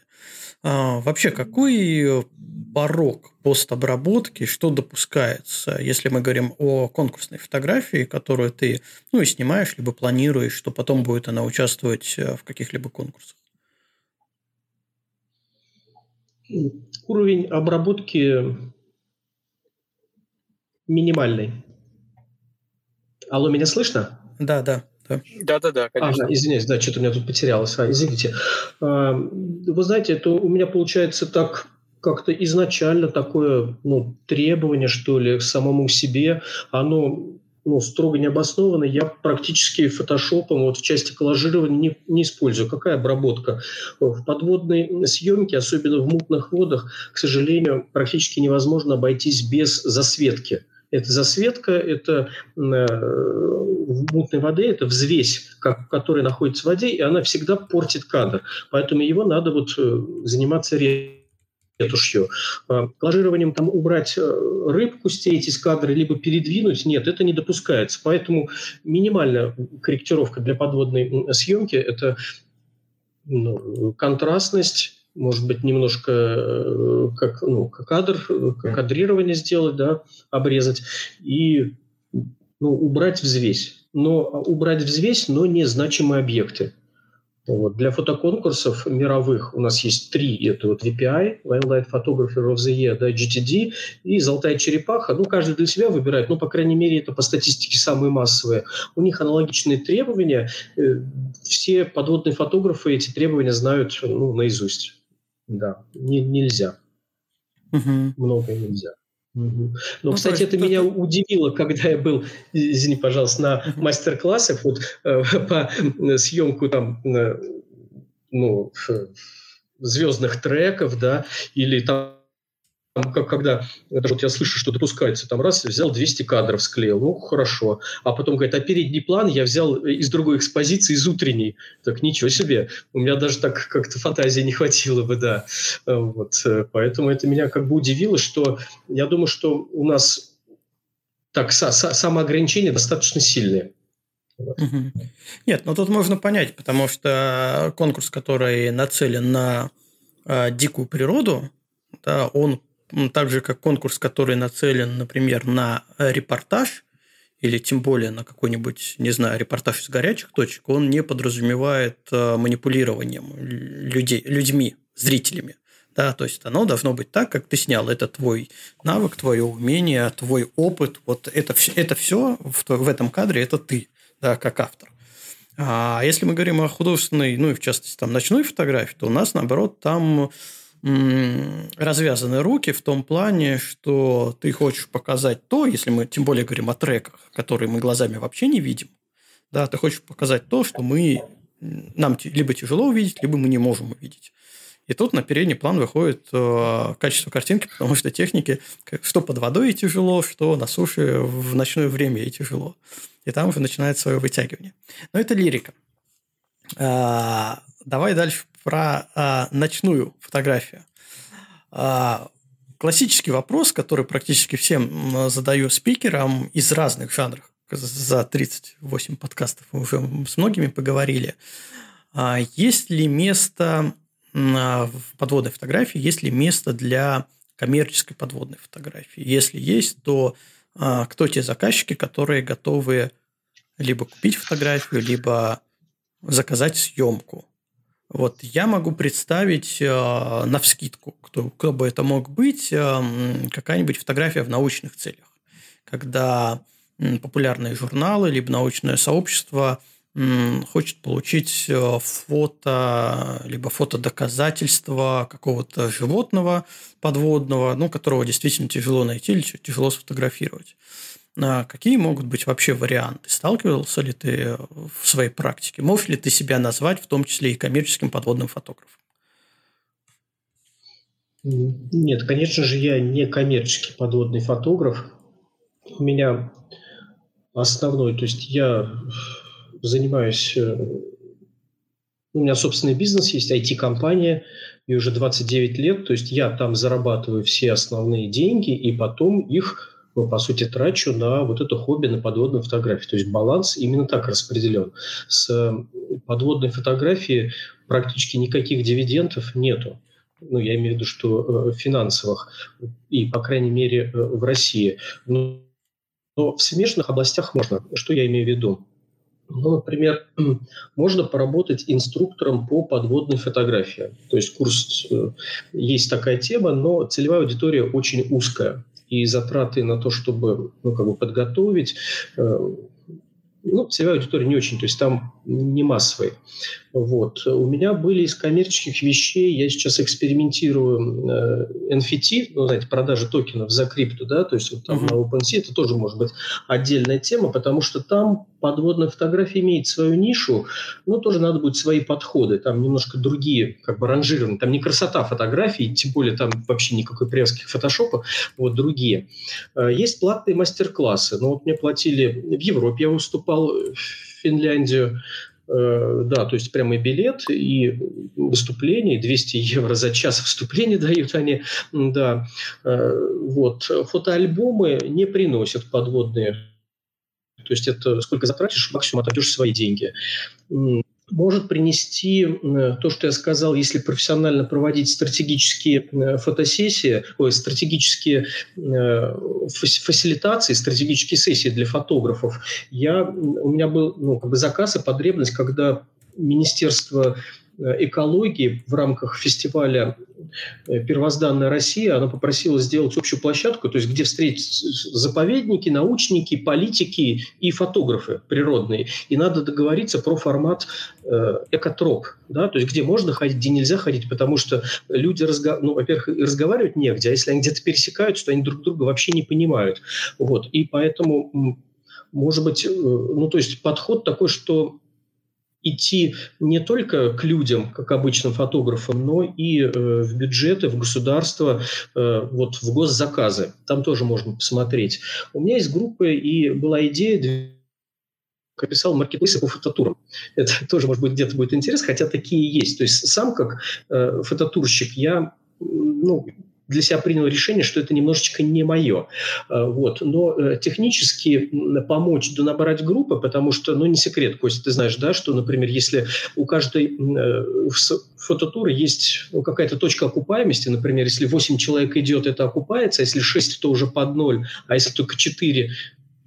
А, вообще, какой порог постобработки, что допускается, если мы говорим о конкурсной фотографии, которую ты ну, и снимаешь, либо планируешь, что потом будет она участвовать э, в каких-либо конкурсах? Уровень обработки минимальный. Алло, меня слышно? Да, да. Да-да-да, конечно. Ага, извиняюсь, да, что-то у меня тут потерялось. А, извините. А, вы знаете, это у меня получается так как-то изначально такое ну, требование, что ли, к самому себе, оно ну, строго не обосновано. Я практически фотошопом вот в части коллажирования не, не использую. Какая обработка? В подводной съемке, особенно в мутных водах, к сожалению, практически невозможно обойтись без засветки. Это засветка, это э, в мутной воде, это взвесь, как, которая находится в воде, и она всегда портит кадр. Поэтому его надо вот э, заниматься ретушью. Э, Коллажированием там убрать э, рыбку, стереть из кадра, либо передвинуть, нет, это не допускается. Поэтому минимальная корректировка для подводной съемки – это ну, контрастность, может быть, немножко э, как, ну, как кадр, как кадрирование сделать, да, обрезать и ну, убрать взвесь. Но убрать взвесь, но не значимые объекты. Вот. Для фотоконкурсов мировых у нас есть три. Это вот VPI, Wildlife Photographer of the Year, да, GTD и «Золотая черепаха». Ну, каждый для себя выбирает. Ну, по крайней мере, это по статистике самые массовые. У них аналогичные требования. Э, все подводные фотографы эти требования знают ну, наизусть. Да, не, нельзя. Угу. Многое нельзя. Угу. Но, ну, кстати, это меня удивило, когда я был, извини, пожалуйста, на угу. мастер-классах вот, э, по съемку там, э, ну, звездных треков, да, или там как, когда это вот я слышу, что допускается, там раз, взял 200 кадров, склеил, ну, хорошо. А потом говорит, а передний план я взял из другой экспозиции, из утренней. Так ничего себе, у меня даже так как-то фантазии не хватило бы, да. Вот, поэтому это меня как бы удивило, что я думаю, что у нас так са- са- самоограничения достаточно сильные. Нет, ну тут можно понять, потому что конкурс, который нацелен на э, дикую природу, да, он так же как конкурс, который нацелен, например, на репортаж или тем более на какой-нибудь, не знаю, репортаж из горячих точек, он не подразумевает э, манипулированием людей, людьми, зрителями. Да, то есть оно должно быть так, как ты снял. Это твой навык, твое умение, твой опыт. Вот это, это все в, в этом кадре, это ты, да, как автор. А если мы говорим о художественной, ну и в частности там ночной фотографии, то у нас наоборот там развязаны руки в том плане, что ты хочешь показать то, если мы тем более говорим о треках, которые мы глазами вообще не видим, да, ты хочешь показать то, что мы нам либо тяжело увидеть, либо мы не можем увидеть. И тут на передний план выходит э, качество картинки, потому что техники, что под водой тяжело, что на суше в ночное время и тяжело. И там уже начинается свое вытягивание. Но это лирика. А, давай дальше про а, ночную фотографию. А, классический вопрос, который практически всем задаю спикерам из разных жанров. За 38 подкастов мы уже с многими поговорили. А, есть ли место в подводной фотографии, есть ли место для коммерческой подводной фотографии? Если есть, то а, кто те заказчики, которые готовы либо купить фотографию, либо заказать съемку? Вот я могу представить э, на вскидку, кто, кто бы это мог быть, э, какая-нибудь фотография в научных целях, когда э, популярные журналы либо научное сообщество хочет получить э, фото, либо фотодоказательства какого-то животного подводного, ну, которого действительно тяжело найти или тяжело сфотографировать. А какие могут быть вообще варианты? Сталкивался ли ты в своей практике? Можешь ли ты себя назвать в том числе и коммерческим подводным фотографом? Нет, конечно же, я не коммерческий подводный фотограф. У меня основной, то есть я занимаюсь, э, у меня собственный бизнес есть, IT-компания, и уже 29 лет, то есть я там зарабатываю все основные деньги, и потом их ну, по сути, трачу на вот это хобби, на подводную фотографию. То есть баланс именно так распределен. С э, подводной фотографии практически никаких дивидендов нету. Ну, я имею в виду, что э, финансовых, и, по крайней мере, э, в России. Но, но в смежных областях можно. Что я имею в виду? Ну, например, можно поработать инструктором по подводной фотографии. То есть курс, есть такая тема, но целевая аудитория очень узкая и затраты на то, чтобы ну, как бы подготовить, э, ну, целевая аудитория не очень, то есть там не массовые. Вот. У меня были из коммерческих вещей, я сейчас экспериментирую э, NFT, ну, знаете, продажи токенов за крипту, да, то есть вот там uh-huh. на OpenSea это тоже может быть отдельная тема, потому что там подводная фотография имеет свою нишу, но тоже надо будет свои подходы, там немножко другие, как бы ранжированы, там не красота фотографий, тем более там вообще никакой привязки к фотошопу, вот другие. Э, есть платные мастер-классы, но вот мне платили в Европе, я выступал Финляндию, э, да, то есть прямо и билет, и выступление, 200 евро за час выступления дают они, да. Э, вот. Фотоальбомы не приносят подводные то есть это сколько затратишь, максимум отойдешь свои деньги. Может принести то, что я сказал, если профессионально проводить стратегические э, фотосессии, ой, стратегические э, фасилитации, стратегические сессии для фотографов. Я, у меня был ну, как бы заказ и потребность, когда Министерство Э, экологии в рамках фестиваля э, «Первозданная Россия» она попросила сделать общую площадку, то есть где встретятся заповедники, научники, политики и фотографы природные. И надо договориться про формат э, экотроп, да, то есть где можно ходить, где нельзя ходить, потому что люди, разго... ну, во-первых, разговаривать негде, а если они где-то пересекаются, то они друг друга вообще не понимают. Вот. И поэтому, может быть, ну, то есть подход такой, что идти не только к людям, как обычным фотографам, но и э, в бюджеты, в государство, э, вот в госзаказы. Там тоже можно посмотреть. У меня есть группа, и была идея описал маркетплейсы по фототурам. Это тоже, может быть, где-то будет интересно, хотя такие есть. То есть сам как э, фототурщик я ну, для себя принял решение, что это немножечко не мое. А, вот. Но э, технически помочь донабрать группы, потому что, ну, не секрет, Костя, ты знаешь, да, что, например, если у каждой э, фототуры есть ну, какая-то точка окупаемости, например, если 8 человек идет, это окупается, а если 6, то уже под ноль, а если только 4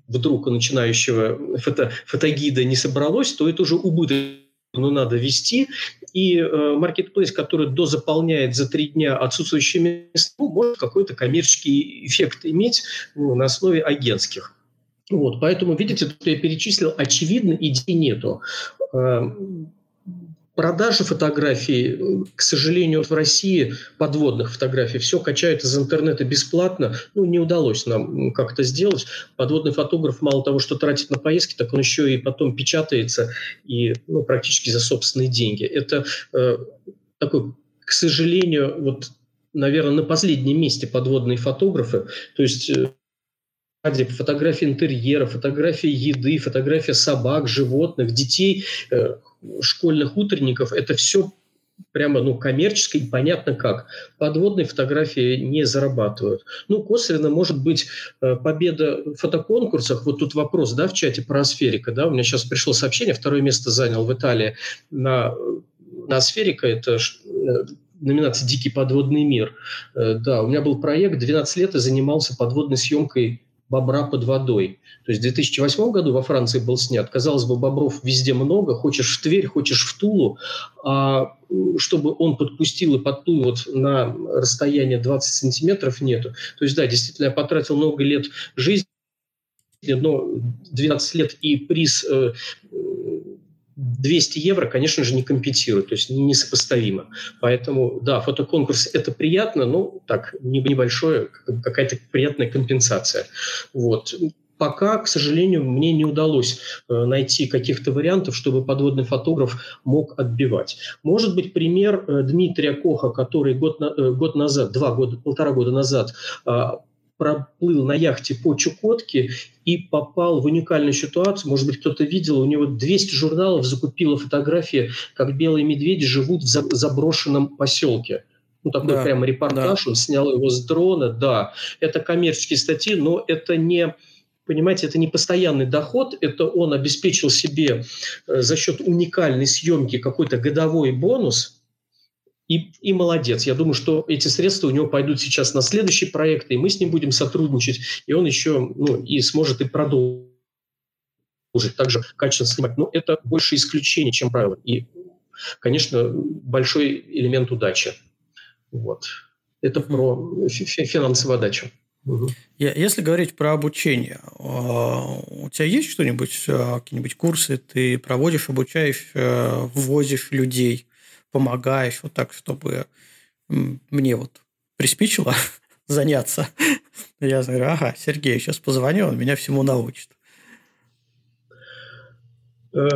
вдруг у начинающего фото, фотогида не собралось, то это уже убыток но надо вести. И э, маркетплейс, который дозаполняет за три дня отсутствующие места, ну, может какой-то коммерческий эффект иметь ну, на основе агентских. Вот, поэтому, видите, я перечислил, очевидно, идей нету. Продажи фотографий, к сожалению, в России подводных фотографий все качают из интернета бесплатно. Ну, не удалось нам как-то сделать. Подводный фотограф мало того, что тратит на поездки, так он еще и потом печатается и ну, практически за собственные деньги. Это э, такой, к сожалению, вот, наверное, на последнем месте подводные фотографы. То есть э, фотографии интерьера, фотографии еды, фотография собак, животных, детей, э, школьных утренников, это все прямо ну, коммерчески и понятно как. Подводные фотографии не зарабатывают. Ну, косвенно может быть э, победа в фотоконкурсах. Вот тут вопрос, да, в чате про Асферика, да, у меня сейчас пришло сообщение, второе место занял в Италии на, на Асферика, это э, номинация «Дикий подводный мир». Э, да, у меня был проект, 12 лет и занимался подводной съемкой бобра под водой. То есть в 2008 году во Франции был снят. Казалось бы, бобров везде много. Хочешь в Тверь, хочешь в Тулу. А чтобы он подпустил и подплыл вот на расстояние 20 сантиметров, нету. То есть, да, действительно, я потратил много лет жизни, но 12 лет и приз 200 евро, конечно же, не компенсирует, то есть несопоставимо. Поэтому, да, фотоконкурс – это приятно, но так, небольшое, какая-то приятная компенсация. Вот. Пока, к сожалению, мне не удалось э, найти каких-то вариантов, чтобы подводный фотограф мог отбивать. Может быть, пример э, Дмитрия Коха, который год, э, год назад, два года, полтора года назад а, проплыл на яхте по Чукотке и попал в уникальную ситуацию. Может быть, кто-то видел, у него 200 журналов закупило фотографии, как белые медведи живут в заброшенном поселке. Ну, такой да, прямо репортаж, да. он снял его с дрона, да. Это коммерческие статьи, но это не, понимаете, это не постоянный доход, это он обеспечил себе э, за счет уникальной съемки какой-то годовой бонус – и, и молодец. Я думаю, что эти средства у него пойдут сейчас на следующий проект, и мы с ним будем сотрудничать, и он еще ну, и сможет и продолжить также качественно снимать. Но это больше исключение, чем правило. И, конечно, большой элемент удачи. Вот. Это про финансовую отдачу. Угу. Если говорить про обучение, а, у тебя есть что-нибудь, а, какие-нибудь курсы ты проводишь, обучаешь, а, ввозишь людей? Помогаешь, вот так, чтобы мне вот приспичило заняться. Я говорю, ага, Сергей, сейчас позвоню, он меня всему научит. Э,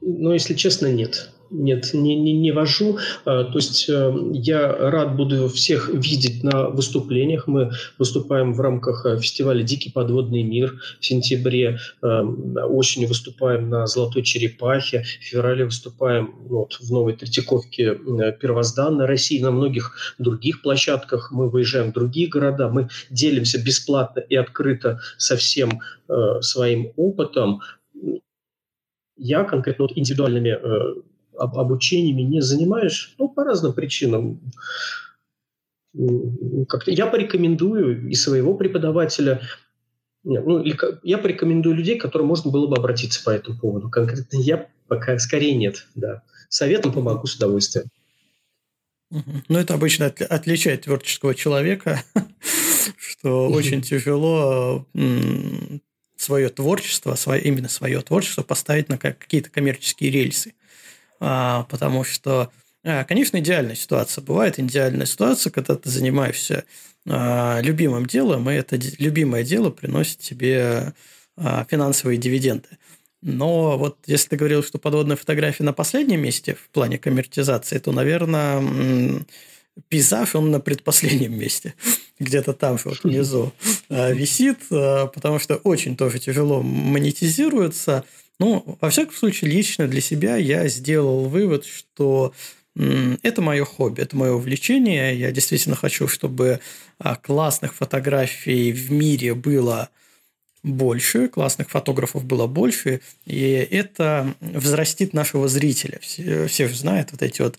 ну, если честно, нет. Нет, не, не, не вожу. А, то есть э, я рад буду всех видеть на выступлениях. Мы выступаем в рамках э, фестиваля «Дикий подводный мир» в сентябре. Э, осенью выступаем на «Золотой черепахе». В феврале выступаем вот, в Новой Третьяковке первозданной России. На многих других площадках мы выезжаем в другие города. Мы делимся бесплатно и открыто со всем своим опытом. Я конкретно вот индивидуальными об, обучениями не занимаешь, ну, по разным причинам. Как-то я порекомендую и своего преподавателя, ну, или я порекомендую людей, к которым можно было бы обратиться по этому поводу. Конкретно я пока скорее нет, да. Советом помогу с удовольствием. Ну, это обычно отличает творческого человека, что очень тяжело свое творчество, именно свое творчество поставить на какие-то коммерческие рельсы. А, потому что, а, конечно, идеальная ситуация. Бывает идеальная ситуация, когда ты занимаешься а, любимым делом, и это любимое дело приносит тебе финансовые дивиденды. Но вот если ты говорил, что подводная фотография на последнем месте в плане коммертизации, то, наверное, пейзаж, он на предпоследнем месте, где-то там вот внизу висит, потому что очень тоже тяжело монетизируется – ну, во всяком случае, лично для себя я сделал вывод, что это мое хобби, это мое увлечение. Я действительно хочу, чтобы а, классных фотографий в мире было больше, классных фотографов было больше, и это взрастит нашего зрителя. Все, все же знают вот эти вот,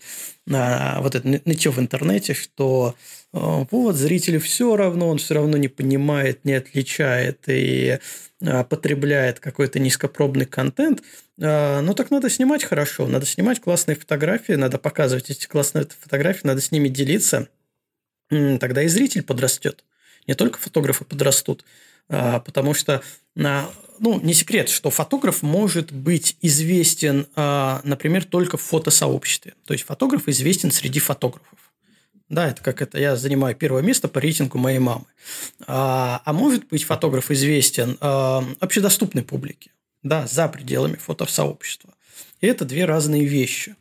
а, вот это нытье в интернете, что вот зрителю все равно, он все равно не понимает, не отличает и а, потребляет какой-то низкопробный контент, ну так надо снимать хорошо, надо снимать классные фотографии, надо показывать эти классные фотографии, надо с ними делиться, тогда и зритель подрастет. не только фотографы подрастут, а, потому что, ну, не секрет, что фотограф может быть известен, а, например, только в фотосообществе. То есть фотограф известен среди фотографов. Да, это как это я занимаю первое место по рейтингу моей мамы. А, а может быть, фотограф известен а, общедоступной публике, да, за пределами фотосообщества. И это две разные вещи.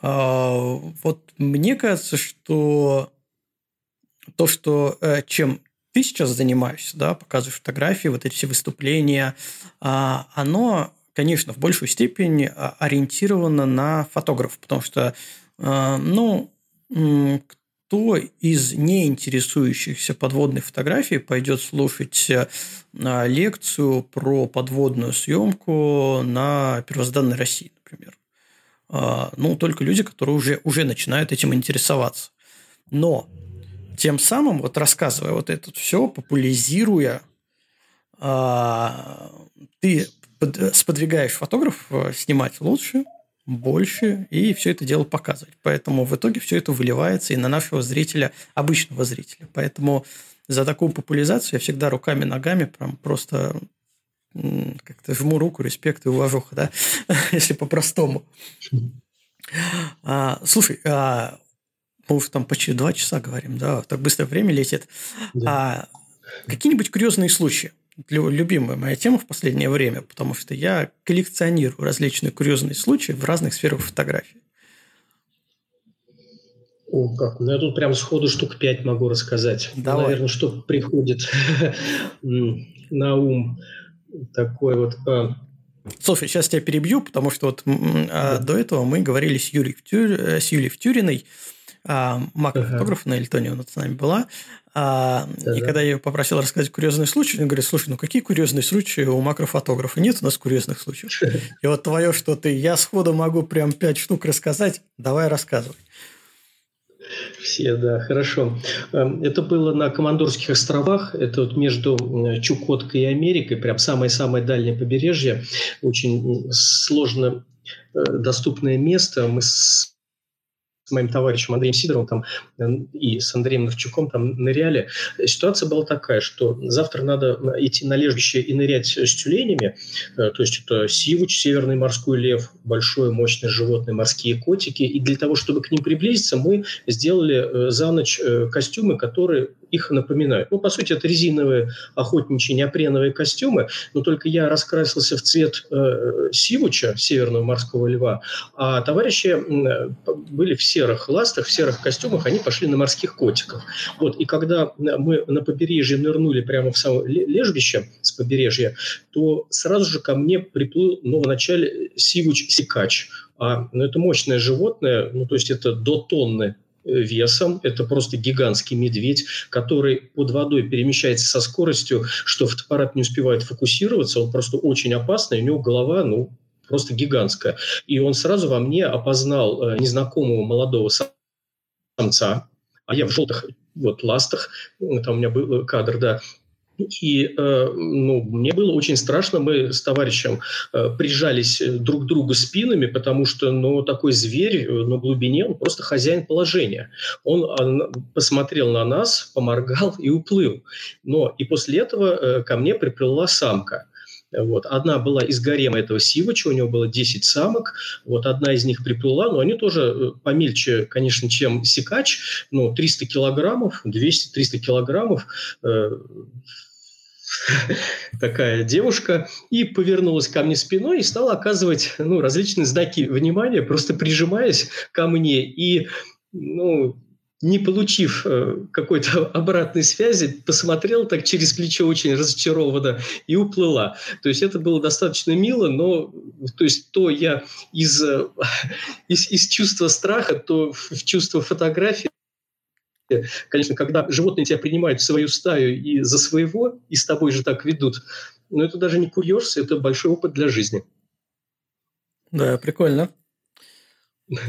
А, вот мне кажется, что то, что э, чем ты сейчас занимаешься, да, показываешь фотографии, вот эти все выступления, а, оно, конечно, в большую степень а, ориентировано на фотографа, потому что, ну, кто из неинтересующихся подводной фотографией пойдет слушать э, лекцию про подводную съемку на первозданной России, например? А, ну, только люди, которые уже, уже начинают этим интересоваться. Но тем самым, вот рассказывая вот это все, популяризируя, а, ты сподвигаешь фотографов э, снимать лучше, больше и все это дело показывать. Поэтому в итоге все это выливается и на нашего зрителя, обычного зрителя. Поэтому за такую популяризацию я всегда руками, ногами прям просто как-то жму руку, респект и уважуха, да, если по-простому. А, слушай, а, мы уже там почти два часа говорим, да, так быстро время летит. Да. А, какие-нибудь курьезные случаи? Любимая моя тема в последнее время, потому что я коллекционирую различные курьезные случаи в разных сферах фотографии. О, как. Ну, я тут прям сходу штук пять могу рассказать. Давай. Наверное, что приходит на ум. Такой вот... А. Слушай, сейчас тебя перебью, потому что вот а, да. до этого мы говорили с Юлией, с Юлией Втюриной, а, макрофотограф ага. на Эльтоне, она с нами была. А, да, и когда я ее попросил рассказать курьезный случай, он говорит, слушай, ну какие курьезные случаи у макрофотографа? Нет у нас курьезных случаев. И вот твое, что ты, я сходу могу прям пять штук рассказать, давай рассказывай. Все, да, хорошо. Эм, это было на Командорских островах, это вот между Чукоткой и Америкой, прям самое-самое дальнее побережье, очень сложно э, доступное место. Мы с с моим товарищем Андреем Сидоровым там, э, и с Андреем Новчуком там ныряли. Ситуация была такая, что завтра надо идти на лежбище и нырять с тюленями. Э, то есть это сивуч, северный морской лев, большое мощное животное, морские котики. И для того, чтобы к ним приблизиться, мы сделали э, за ночь костюмы, которые их напоминают. Ну, по сути, это резиновые охотничьи неопреновые костюмы, но только я раскрасился в цвет э, сивуча, северного морского льва, а товарищи э, были в серых ластах, в серых костюмах, они пошли на морских котиков. Вот, и когда мы на побережье нырнули прямо в самое лежбище с побережья, то сразу же ко мне приплыл, ну, вначале сивуч-сикач. А, ну, это мощное животное, ну, то есть это до тонны весом. Это просто гигантский медведь, который под водой перемещается со скоростью, что фотоаппарат не успевает фокусироваться. Он просто очень опасный. У него голова, ну, просто гигантская. И он сразу во мне опознал э, незнакомого молодого самца, а я в желтых вот ластах, там у меня был кадр, да, и э, ну, мне было очень страшно. Мы с товарищем э, прижались друг к другу спинами, потому что ну, такой зверь на глубине, он просто хозяин положения. Он э, посмотрел на нас, поморгал и уплыл. Но и после этого э, ко мне приплыла самка. Вот. Одна была из гарема этого Сивача, у него было 10 самок. Вот одна из них приплыла, но они тоже э, помельче, конечно, чем Сикач. Ну, 300 килограммов, 200-300 килограммов. Э, такая девушка, и повернулась ко мне спиной и стала оказывать ну, различные знаки внимания, просто прижимаясь ко мне. И ну, не получив э, какой-то обратной связи, посмотрела так через плечо очень разочарованно и уплыла. То есть это было достаточно мило, но то есть то я из, э, из, из чувства страха, то в чувство фотографии Конечно, когда животные тебя принимают в свою стаю и за своего, и с тобой же так ведут, но это даже не курьез, это большой опыт для жизни. Да, прикольно.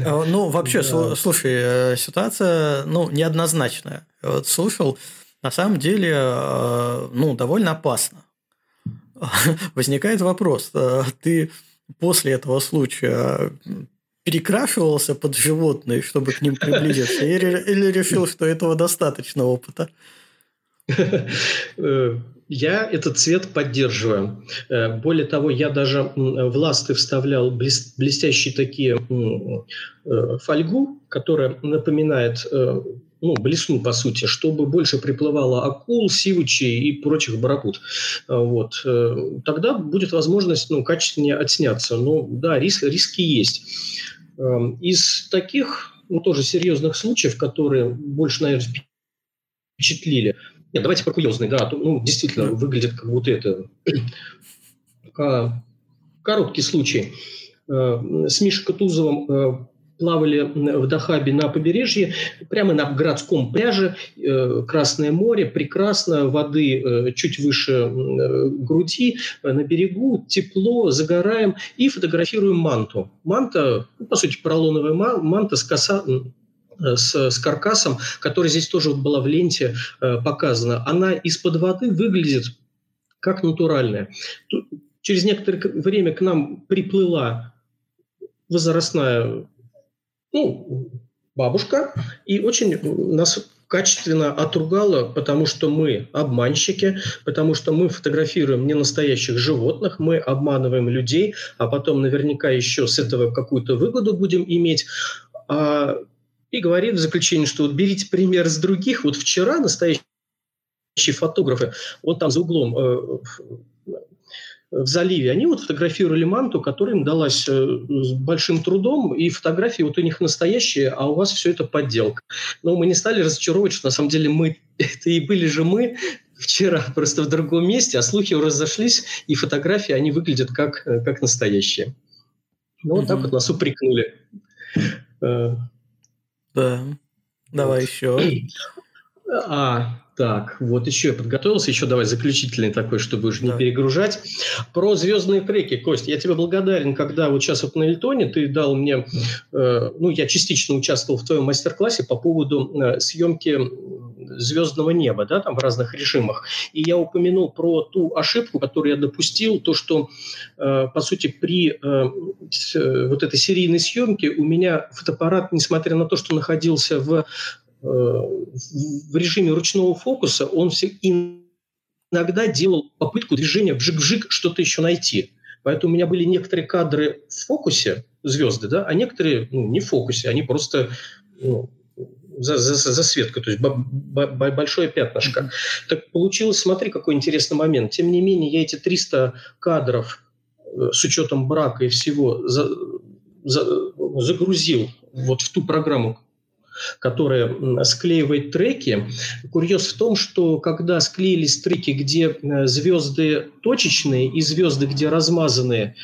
А, ну, вообще, да. слушай, э, ситуация, ну, неоднозначная. Вот слушал, на самом деле, э, ну, довольно опасно. Возникает вопрос, э, ты после этого случая перекрашивался под животные, чтобы к ним приблизиться, или, решил, что этого достаточно опыта? Я этот цвет поддерживаю. Э, более того, я даже в ласты вставлял блестящие такие э, фольгу, которая напоминает э, ну, блесну, по сути, чтобы больше приплывало акул, сивучей и прочих барракуд. Вот. Тогда будет возможность ну, качественнее отсняться. Но да, риск, риски есть. Эм, из таких ну, тоже серьезных случаев, которые больше, наверное, впечатлили – нет, давайте про курьезный, да. Ну, действительно, выглядит как будто это а, короткий случай. А, с Мишей Кутузовым а, плавали в Дахабе на побережье, прямо на городском пляже, э, Красное море, прекрасно, воды э, чуть выше э, груди, на берегу, тепло, загораем и фотографируем манту. Манта, ну, по сути, поролоновая манта с коса, с, с каркасом, который здесь тоже вот была в ленте э, показана, она из-под воды выглядит как натуральная. Тут, через некоторое время к нам приплыла возрастная ну, бабушка и очень нас качественно отругала, потому что мы обманщики, потому что мы фотографируем не настоящих животных, мы обманываем людей, а потом наверняка еще с этого какую-то выгоду будем иметь. А и говорит в заключении, что вот берите пример с других. Вот вчера настоящие фотографы, вот там за углом э, в заливе, они вот фотографировали манту, которая им далась э, с большим трудом, и фотографии вот у них настоящие, а у вас все это подделка. Но мы не стали разочаровывать, что на самом деле мы, это и были же мы вчера, просто в другом месте, а слухи разошлись, и фотографии, они выглядят как, э, как настоящие. Ну, вот так вот нас упрекнули. Да. Давай вот. еще. А, так, вот еще я подготовился, еще давай заключительный такой, чтобы уже не да. перегружать. Про звездные треки, Кость, я тебе благодарен, когда вот сейчас вот на Эльтоне ты дал мне, э, ну, я частично участвовал в твоем мастер-классе по поводу э, съемки звездного неба, да, там в разных режимах. И я упомянул про ту ошибку, которую я допустил, то, что, э, по сути, при э, э, вот этой серийной съемке у меня фотоаппарат, несмотря на то, что находился в в режиме ручного фокуса он все иногда делал попытку движения вжик-вжик что-то еще найти. Поэтому у меня были некоторые кадры в фокусе, звезды, да, а некоторые ну, не в фокусе, они просто ну, за, за, засветкой, то есть большое пятнышко. Mm-hmm. Так получилось, смотри, какой интересный момент. Тем не менее, я эти 300 кадров э, с учетом брака и всего за, за, загрузил вот в ту программу, которая склеивает треки. Курьез в том, что когда склеились треки, где э, звезды точечные и звезды, где размазанные,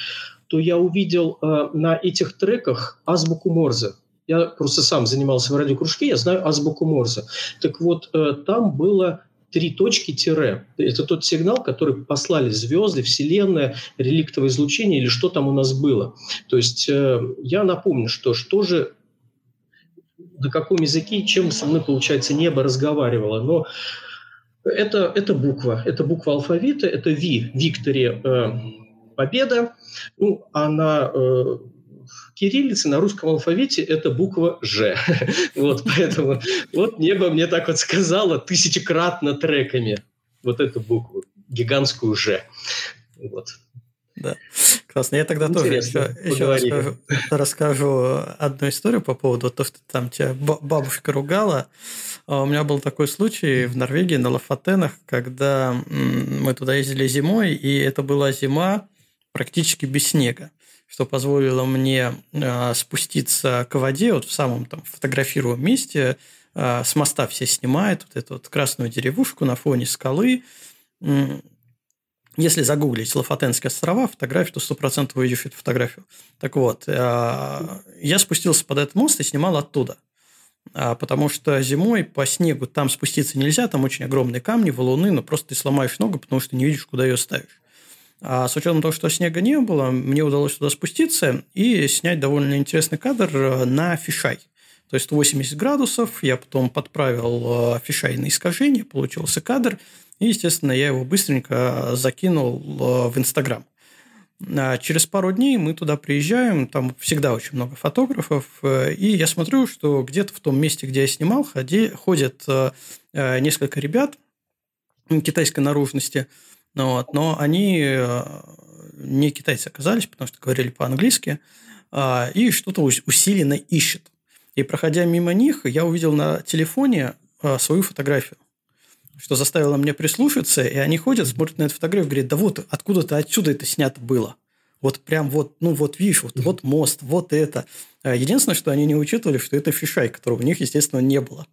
то я увидел э, на этих треках азбуку Морзе. Я просто сам занимался в радиокружке, я знаю азбуку Морзе. Так вот, э, там было три точки тире. Это тот сигнал, который послали звезды, Вселенная, реликтовое излучение или что там у нас было. То есть я напомню, что что же на каком языке, чем со мной, получается, небо разговаривало. Но это, это буква, это буква алфавита, это Ви, Виктория, э, победа. Ну, а на э, кириллице, на русском алфавите это буква Ж. вот, поэтому вот небо мне так вот сказало тысячекратно треками вот эту букву, гигантскую Ж. Вот. Да, классно. Я тогда Интересно, тоже еще, еще расскажу, расскажу одну историю по поводу того, что там тебя бабушка ругала. А у меня был такой случай в Норвегии на Лафатенах, когда мы туда ездили зимой, и это была зима практически без снега что позволило мне а, спуститься к воде, вот в самом там фотографируемом месте, а, с моста все снимают, вот эту вот красную деревушку на фоне скалы, если загуглить Лафатенские острова, фотографию, то 100% увидишь эту фотографию. Так вот, э, я спустился под этот мост и снимал оттуда. А, потому что зимой по снегу там спуститься нельзя, там очень огромные камни, валуны, но просто ты сломаешь ногу, потому что не видишь, куда ее ставишь. А с учетом того, что снега не было, мне удалось туда спуститься и снять довольно интересный кадр э, на фишай. То есть 80 градусов, я потом подправил э, фишай на искажение, получился кадр – и, естественно, я его быстренько закинул э, в Инстаграм. А через пару дней мы туда приезжаем, там всегда очень много фотографов, э, и я смотрю, что где-то в том месте, где я снимал, ходи, ходят несколько ребят, китайской наружности. Ну вот, но они не китайцы оказались, потому что говорили по-английски, а, и что-то усиленно ищут. И проходя мимо них, я увидел на телефоне а, свою фотографию, что заставило меня прислушаться, и они ходят, смотрят на эту фотографию, говорят, да вот откуда-то отсюда это снято было. Вот прям вот, ну вот видишь, вот, вот мост, вот это. А единственное, что они не учитывали, что это фишай, которого у них, естественно, не было.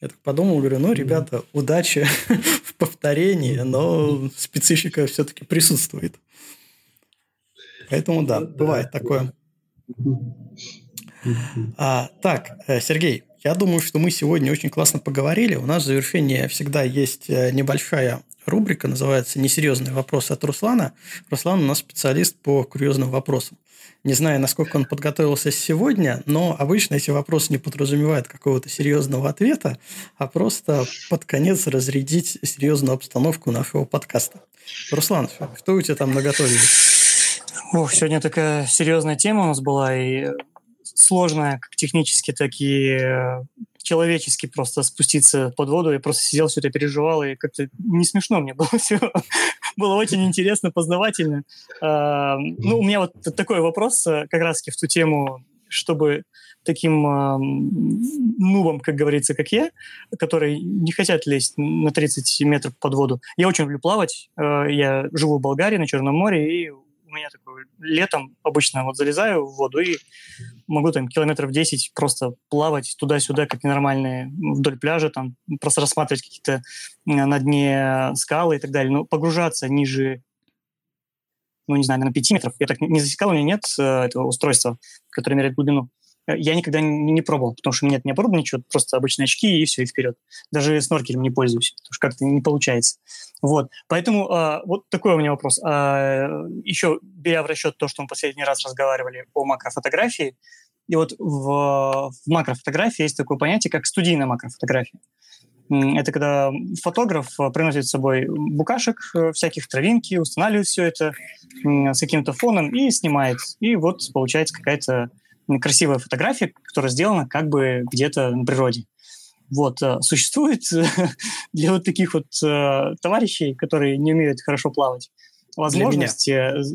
Я так подумал, говорю, ну, ребята, удачи в повторении, но специфика все-таки присутствует. Поэтому да, бывает такое. А, так, э, Сергей, я думаю, что мы сегодня очень классно поговорили. У нас в завершении всегда есть э, небольшая рубрика, называется «Несерьезные вопросы от Руслана». Руслан у нас специалист по курьезным вопросам. Не знаю, насколько он подготовился сегодня, но обычно эти вопросы не подразумевают какого-то серьезного ответа, а просто под конец разрядить серьезную обстановку нашего подкаста. Руслан, что у тебя там наготовили? Ох, сегодня такая серьезная тема у нас была, и сложная как технически, так и э, человечески просто спуститься под воду. Я просто сидел, все это переживал, и как-то не смешно мне было все. было очень интересно, познавательно. А, ну, у меня вот такой вопрос э, как раз в ту тему, чтобы таким э, нубам, как говорится, как я, которые не хотят лезть на 30 метров под воду. Я очень люблю плавать. Э, я живу в Болгарии, на Черном море, и меня такое летом обычно вот залезаю в воду и могу там километров 10 просто плавать туда-сюда, как ненормальные, вдоль пляжа, там просто рассматривать какие-то э, на дне скалы и так далее. Но погружаться ниже ну, не знаю, на 5 метров. Я так не засекал, у меня нет э, этого устройства, которое меряет глубину. Э, я никогда не, пробовал, потому что у меня нет не оборудования, ничего, просто обычные очки и все, и вперед. Даже сноркелем не пользуюсь, потому что как-то не получается. Вот. Поэтому а, вот такой у меня вопрос. А, еще беря в расчет то, что мы последний раз разговаривали о макрофотографии, и вот в, в макрофотографии есть такое понятие, как студийная макрофотография. Это когда фотограф приносит с собой букашек э, всяких, травинки, устанавливает все это с каким-то фоном и снимает. И вот получается какая-то красивая фотография, которая сделана как бы где-то на природе. Вот, э, существует для вот таких вот э, товарищей, которые не умеют хорошо плавать, возможность... Для меня.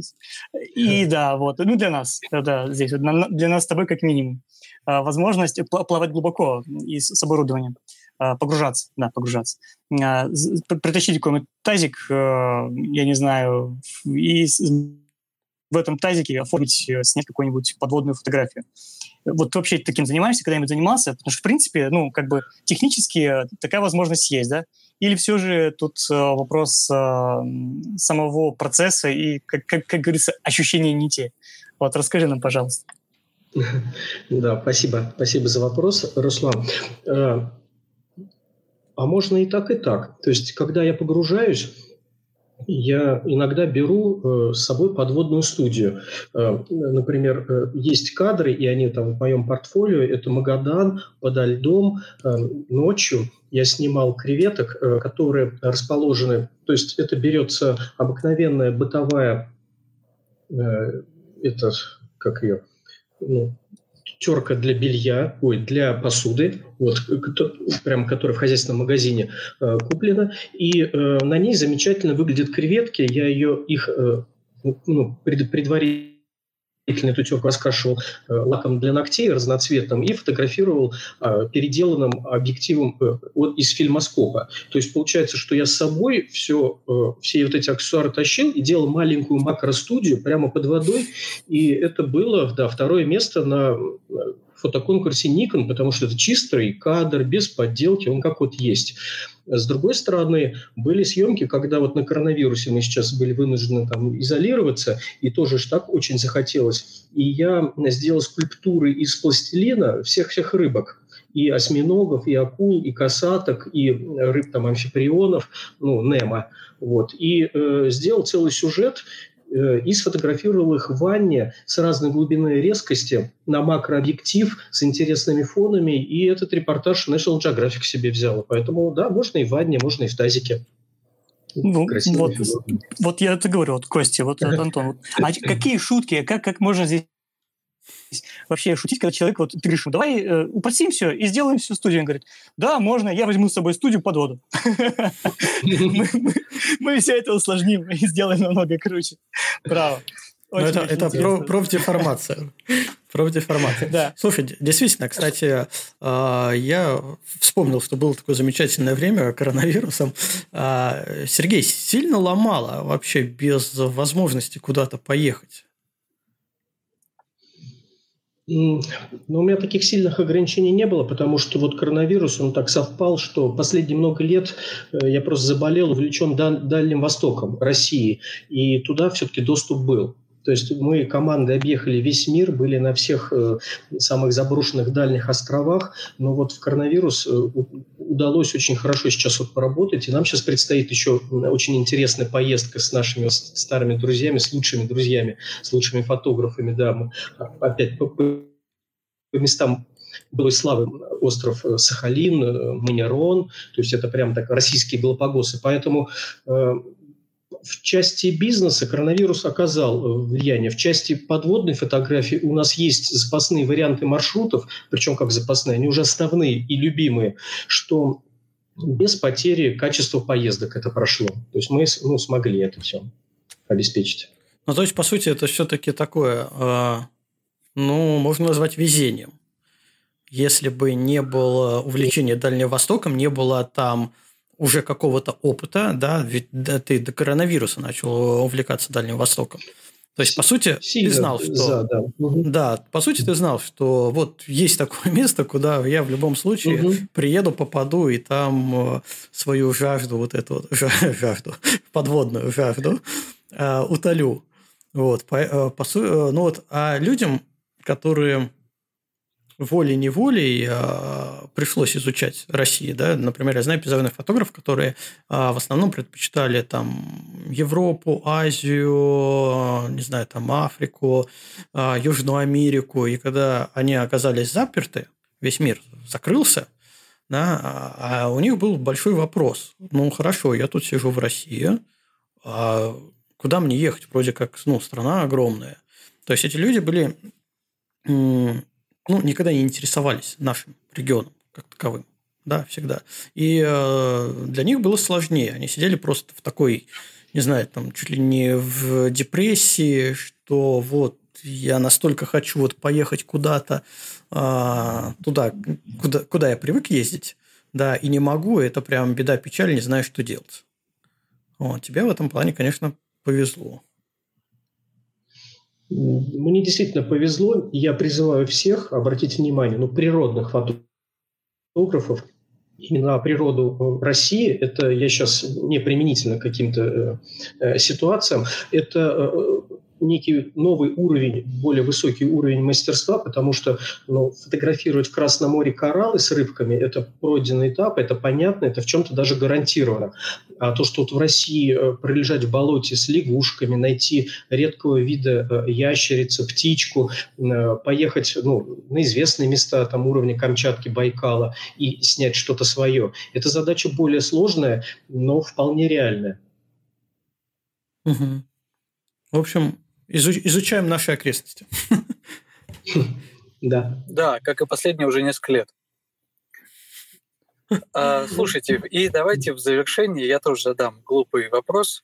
И да, вот, ну для нас, да, здесь, для нас с тобой как минимум. Возможность плавать глубоко и с оборудованием погружаться, да, погружаться. Притащить какой-нибудь тазик, я не знаю, и в этом тазике оформить, э, снять какую-нибудь подводную фотографию. Вот вообще таким занимаешься, когда-нибудь занимался? Потому что, в принципе, ну, как бы технически такая возможность есть, да? Или все же тут э, вопрос э, самого процесса и, как, как, как говорится, ощущения не те? Вот расскажи нам, пожалуйста. Да, спасибо. Спасибо за вопрос, Руслан. Э, а можно и так, и так. То есть, когда я погружаюсь, я иногда беру э, с собой подводную студию. Э, например, э, есть кадры, и они там в моем портфолио. Это Магадан подо льдом ночью. Я снимал креветок, которые расположены... То есть это берется обыкновенная бытовая... Это, как ее... Ну, терка для белья, ой, для посуды, вот, прям которая в хозяйственном магазине э, куплена, и э, на ней замечательно выглядят креветки. Я ее их э, ну, пред, предварительно эту терку раскрашивал э, лаком для ногтей разноцветным и фотографировал э, переделанным объективом э, из фильмоскопа. То есть получается, что я с собой все, э, все вот эти аксессуары тащил и делал маленькую макростудию прямо под водой. И это было да, второе место на фотоконкурсе Nikon, потому что это чистый кадр, без подделки, он как вот есть. С другой стороны, были съемки, когда вот на коронавирусе мы сейчас были вынуждены там изолироваться, и тоже ж так очень захотелось. И я сделал скульптуры из пластилина всех-всех рыбок и осьминогов, и акул, и касаток, и рыб там амфиприонов, ну, Немо. Вот. И э, сделал целый сюжет, и сфотографировал их в ванне с разной глубиной резкости на макрообъектив с интересными фонами, и этот репортаж National Geographic себе взял. Поэтому, да, можно и в ванне, можно и в тазике. Ну, вот, вот я это говорю, вот Костя, вот Антон. Вот. А какие шутки, как, как можно здесь вообще шутить, когда человек, вот ты решил, давай э, упростим все и сделаем всю студию. Он говорит, да, можно, я возьму с собой студию под воду. Мы все это усложним и сделаем намного круче. Браво. Ну, это, это про, профдеформация. Профдеформация. Да. Слушай, действительно, кстати, а, я вспомнил, что было такое замечательное время коронавирусом. А, Сергей, сильно ломало вообще без возможности куда-то поехать? Ну, у меня таких сильных ограничений не было, потому что вот коронавирус, он так совпал, что последние много лет э, я просто заболел, увлечен Дальним Востоком, России, и туда все-таки доступ был. То есть мы командой объехали весь мир, были на всех э, самых заброшенных дальних островах, но вот в коронавирус э, удалось очень хорошо сейчас вот поработать, и нам сейчас предстоит еще очень интересная поездка с нашими старыми друзьями, с лучшими друзьями, с лучшими фотографами, да, мы опять по, по местам былой славы остров э, Сахалин, э, Манерон, то есть это прям так российские Галапагосы. Поэтому э, в части бизнеса коронавирус оказал э, влияние. В части подводной фотографии у нас есть запасные варианты маршрутов, причем как запасные, они уже основные и любимые, что без потери качества поездок это прошло. То есть мы ну, смогли это все обеспечить. Ну, то есть, по сути, это все-таки такое, э, ну, можно назвать везением. Если бы не было увлечения Дальним Востоком, не было там уже какого-то опыта, да, ведь да, ты до коронавируса начал увлекаться Дальним Востоком. То есть, по сути, Сильно ты знал, что... За, да. Угу. да, по сути, ты знал, что вот есть такое место, куда я в любом случае угу. приеду, попаду, и там э, свою жажду, вот эту вот жажду, подводную жажду, э, утолю. Вот, по, э, по, ну вот, а людям, которые волей-неволей э, пришлось изучать Россию. Да? Например, я знаю пейзажных фотографов, которые э, в основном предпочитали там Европу, Азию, не знаю, там Африку, э, Южную Америку. И когда они оказались заперты, весь мир закрылся, да, а у них был большой вопрос. Ну, хорошо, я тут сижу в России, а куда мне ехать? Вроде как, ну, страна огромная. То есть, эти люди были ну, никогда не интересовались нашим регионом как таковым. Да, всегда. И э, для них было сложнее. Они сидели просто в такой, не знаю, там чуть ли не в депрессии, что вот я настолько хочу вот поехать куда-то э, туда, куда, куда я привык ездить, да, и не могу, это прям беда, печаль, не знаю, что делать. Вот, тебе в этом плане, конечно, повезло. Мне действительно повезло. Я призываю всех обратить внимание, ну, природных фотографов, именно природу России, это я сейчас не применительно к каким-то э, э, ситуациям, это э, некий новый уровень, более высокий уровень мастерства, потому что ну, фотографировать в Красном море кораллы с рыбками – это пройденный этап, это понятно, это в чем-то даже гарантировано. А то, что вот в России э, пролежать в болоте с лягушками, найти редкого вида э, ящерицу, птичку, э, поехать ну, на известные места там, уровня Камчатки, Байкала и снять что-то свое – это задача более сложная, но вполне реальная. Угу. В общем, изучаем наши окрестности. Да. Да, как и последние уже несколько лет. А, слушайте, и давайте в завершении я тоже задам глупый вопрос.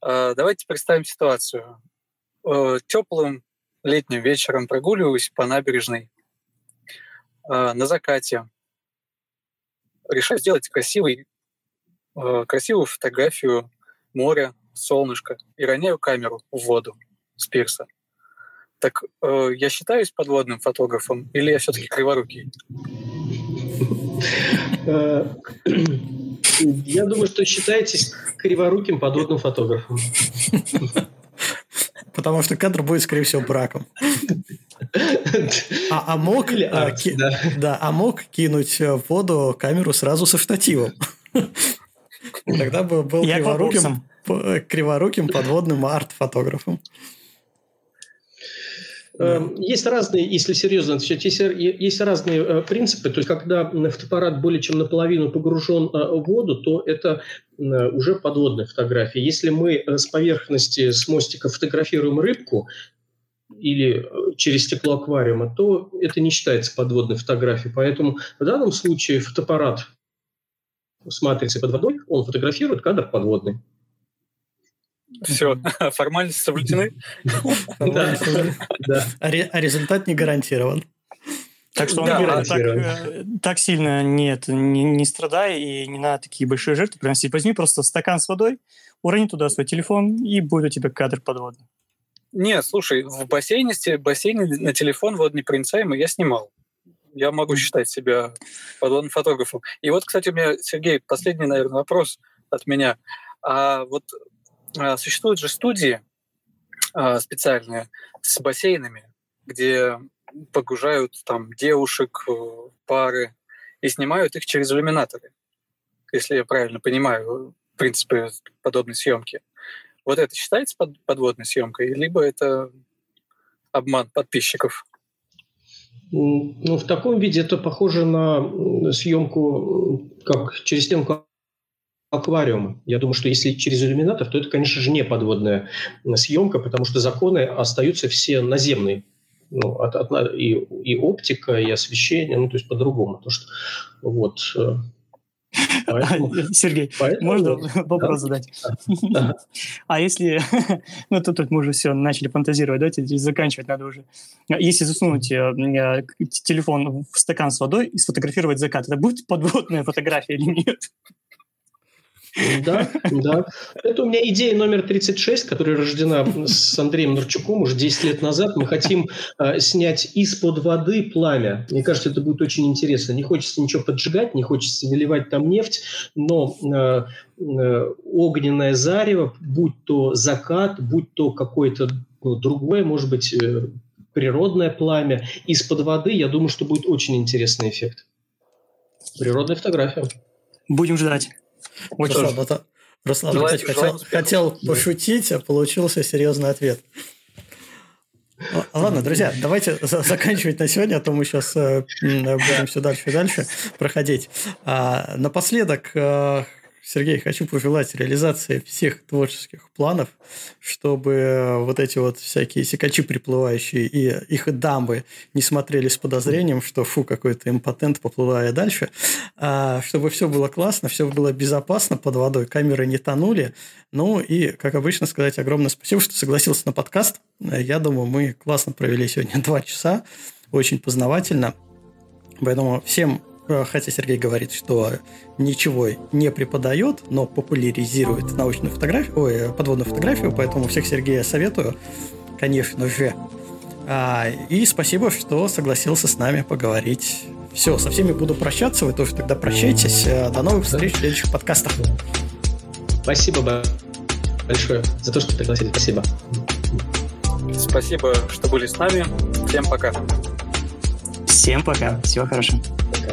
А, давайте представим ситуацию. А, Теплым летним вечером прогуливаюсь по набережной а, на закате. Решаю сделать красивый, а, красивую фотографию моря, солнышко и роняю камеру в воду с пирса. Так э, я считаюсь подводным фотографом или я все-таки криворукий? Э, я думаю, что считаетесь криворуким подводным фотографом. Потому что кадр будет, скорее всего, браком. А, а мог, Или а, ки, да. да, а мог кинуть в воду камеру сразу со штативом. Тогда бы был криворуким криворуким подводным арт-фотографом. Эм, есть разные, если серьезно отвечать, есть, есть разные э, принципы. То есть, когда фотоаппарат более чем наполовину погружен э, в воду, то это уже подводная фотография. Если мы э, с поверхности, с мостика фотографируем рыбку, или э, через стекло аквариума, то это не считается подводной фотографией. Поэтому в данном случае фотоаппарат с матрицей под водой, он фотографирует кадр подводный. Все, формальности соблюдены. А, а результат не гарантирован. Так что да, так, э, так сильно нет, не, не страдай и не надо такие большие жертвы приносить. Возьми просто стакан с водой, урони туда свой телефон, и будет у тебя кадр подводный. Нет, слушай, в бассейне, бассейне на телефон водонепроницаемый я снимал. Я могу считать себя подводным фотографом. И вот, кстати, у меня, Сергей, последний, наверное, вопрос от меня. А вот а, существуют же студии а, специальные с бассейнами, где погружают там девушек, э, пары и снимают их через иллюминаторы, если я правильно понимаю принципы подобной съемки. Вот это считается под, подводной съемкой, либо это обман подписчиков? Ну, в таком виде это похоже на съемку как через стенку аквариума. Я думаю, что если через иллюминатор, то это, конечно же, не подводная съемка, потому что законы остаются все наземные ну, от, от, и, и оптика, и освещение, ну, то есть по-другому. То, что, вот, э, Поэтому, Сергей, поэтому, можно вопрос да, задать? Да. А если, ну тут, тут мы уже все начали фантазировать, давайте заканчивать надо уже. Если засунуть э, телефон в стакан с водой и сфотографировать закат, это будет подводная фотография или нет? Да, да. Это у меня идея номер 36, которая рождена с Андреем Нурчуком уже 10 лет назад. Мы хотим э, снять из-под воды пламя. Мне кажется, это будет очень интересно. Не хочется ничего поджигать, не хочется выливать там нефть, но э, э, огненное зарево, будь то закат, будь то какое-то ну, другое, может быть, э, природное пламя, из-под воды, я думаю, что будет очень интересный эффект. Природная фотография. Будем ждать. Очень Руслан, это, Руслан желаю, хотел, желаю хотел пошутить, а получился серьезный ответ. Ладно, друзья, давайте заканчивать на сегодня, а то мы сейчас э, будем все дальше и дальше проходить. А, напоследок э, Сергей, хочу пожелать реализации всех творческих планов, чтобы вот эти вот всякие секачи приплывающие и их дамбы не смотрели с подозрением, что фу, какой-то импотент, поплывая дальше, а чтобы все было классно, все было безопасно под водой, камеры не тонули. Ну и, как обычно, сказать огромное спасибо, что согласился на подкаст. Я думаю, мы классно провели сегодня два часа, очень познавательно. Поэтому всем Э, хотя Сергей говорит, что ничего не преподает, но популяризирует научную фотографию, ой, э, подводную фотографию, поэтому всех Сергея советую, конечно же. А, и спасибо, что согласился с нами поговорить. Все, со всеми буду прощаться, вы тоже тогда прощайтесь. Э, до новых встреч в следующих подкастах. Спасибо большое за то, что пригласили. Спасибо. Спасибо, что были с нами. Всем пока. Всем пока. Всего хорошего. Пока.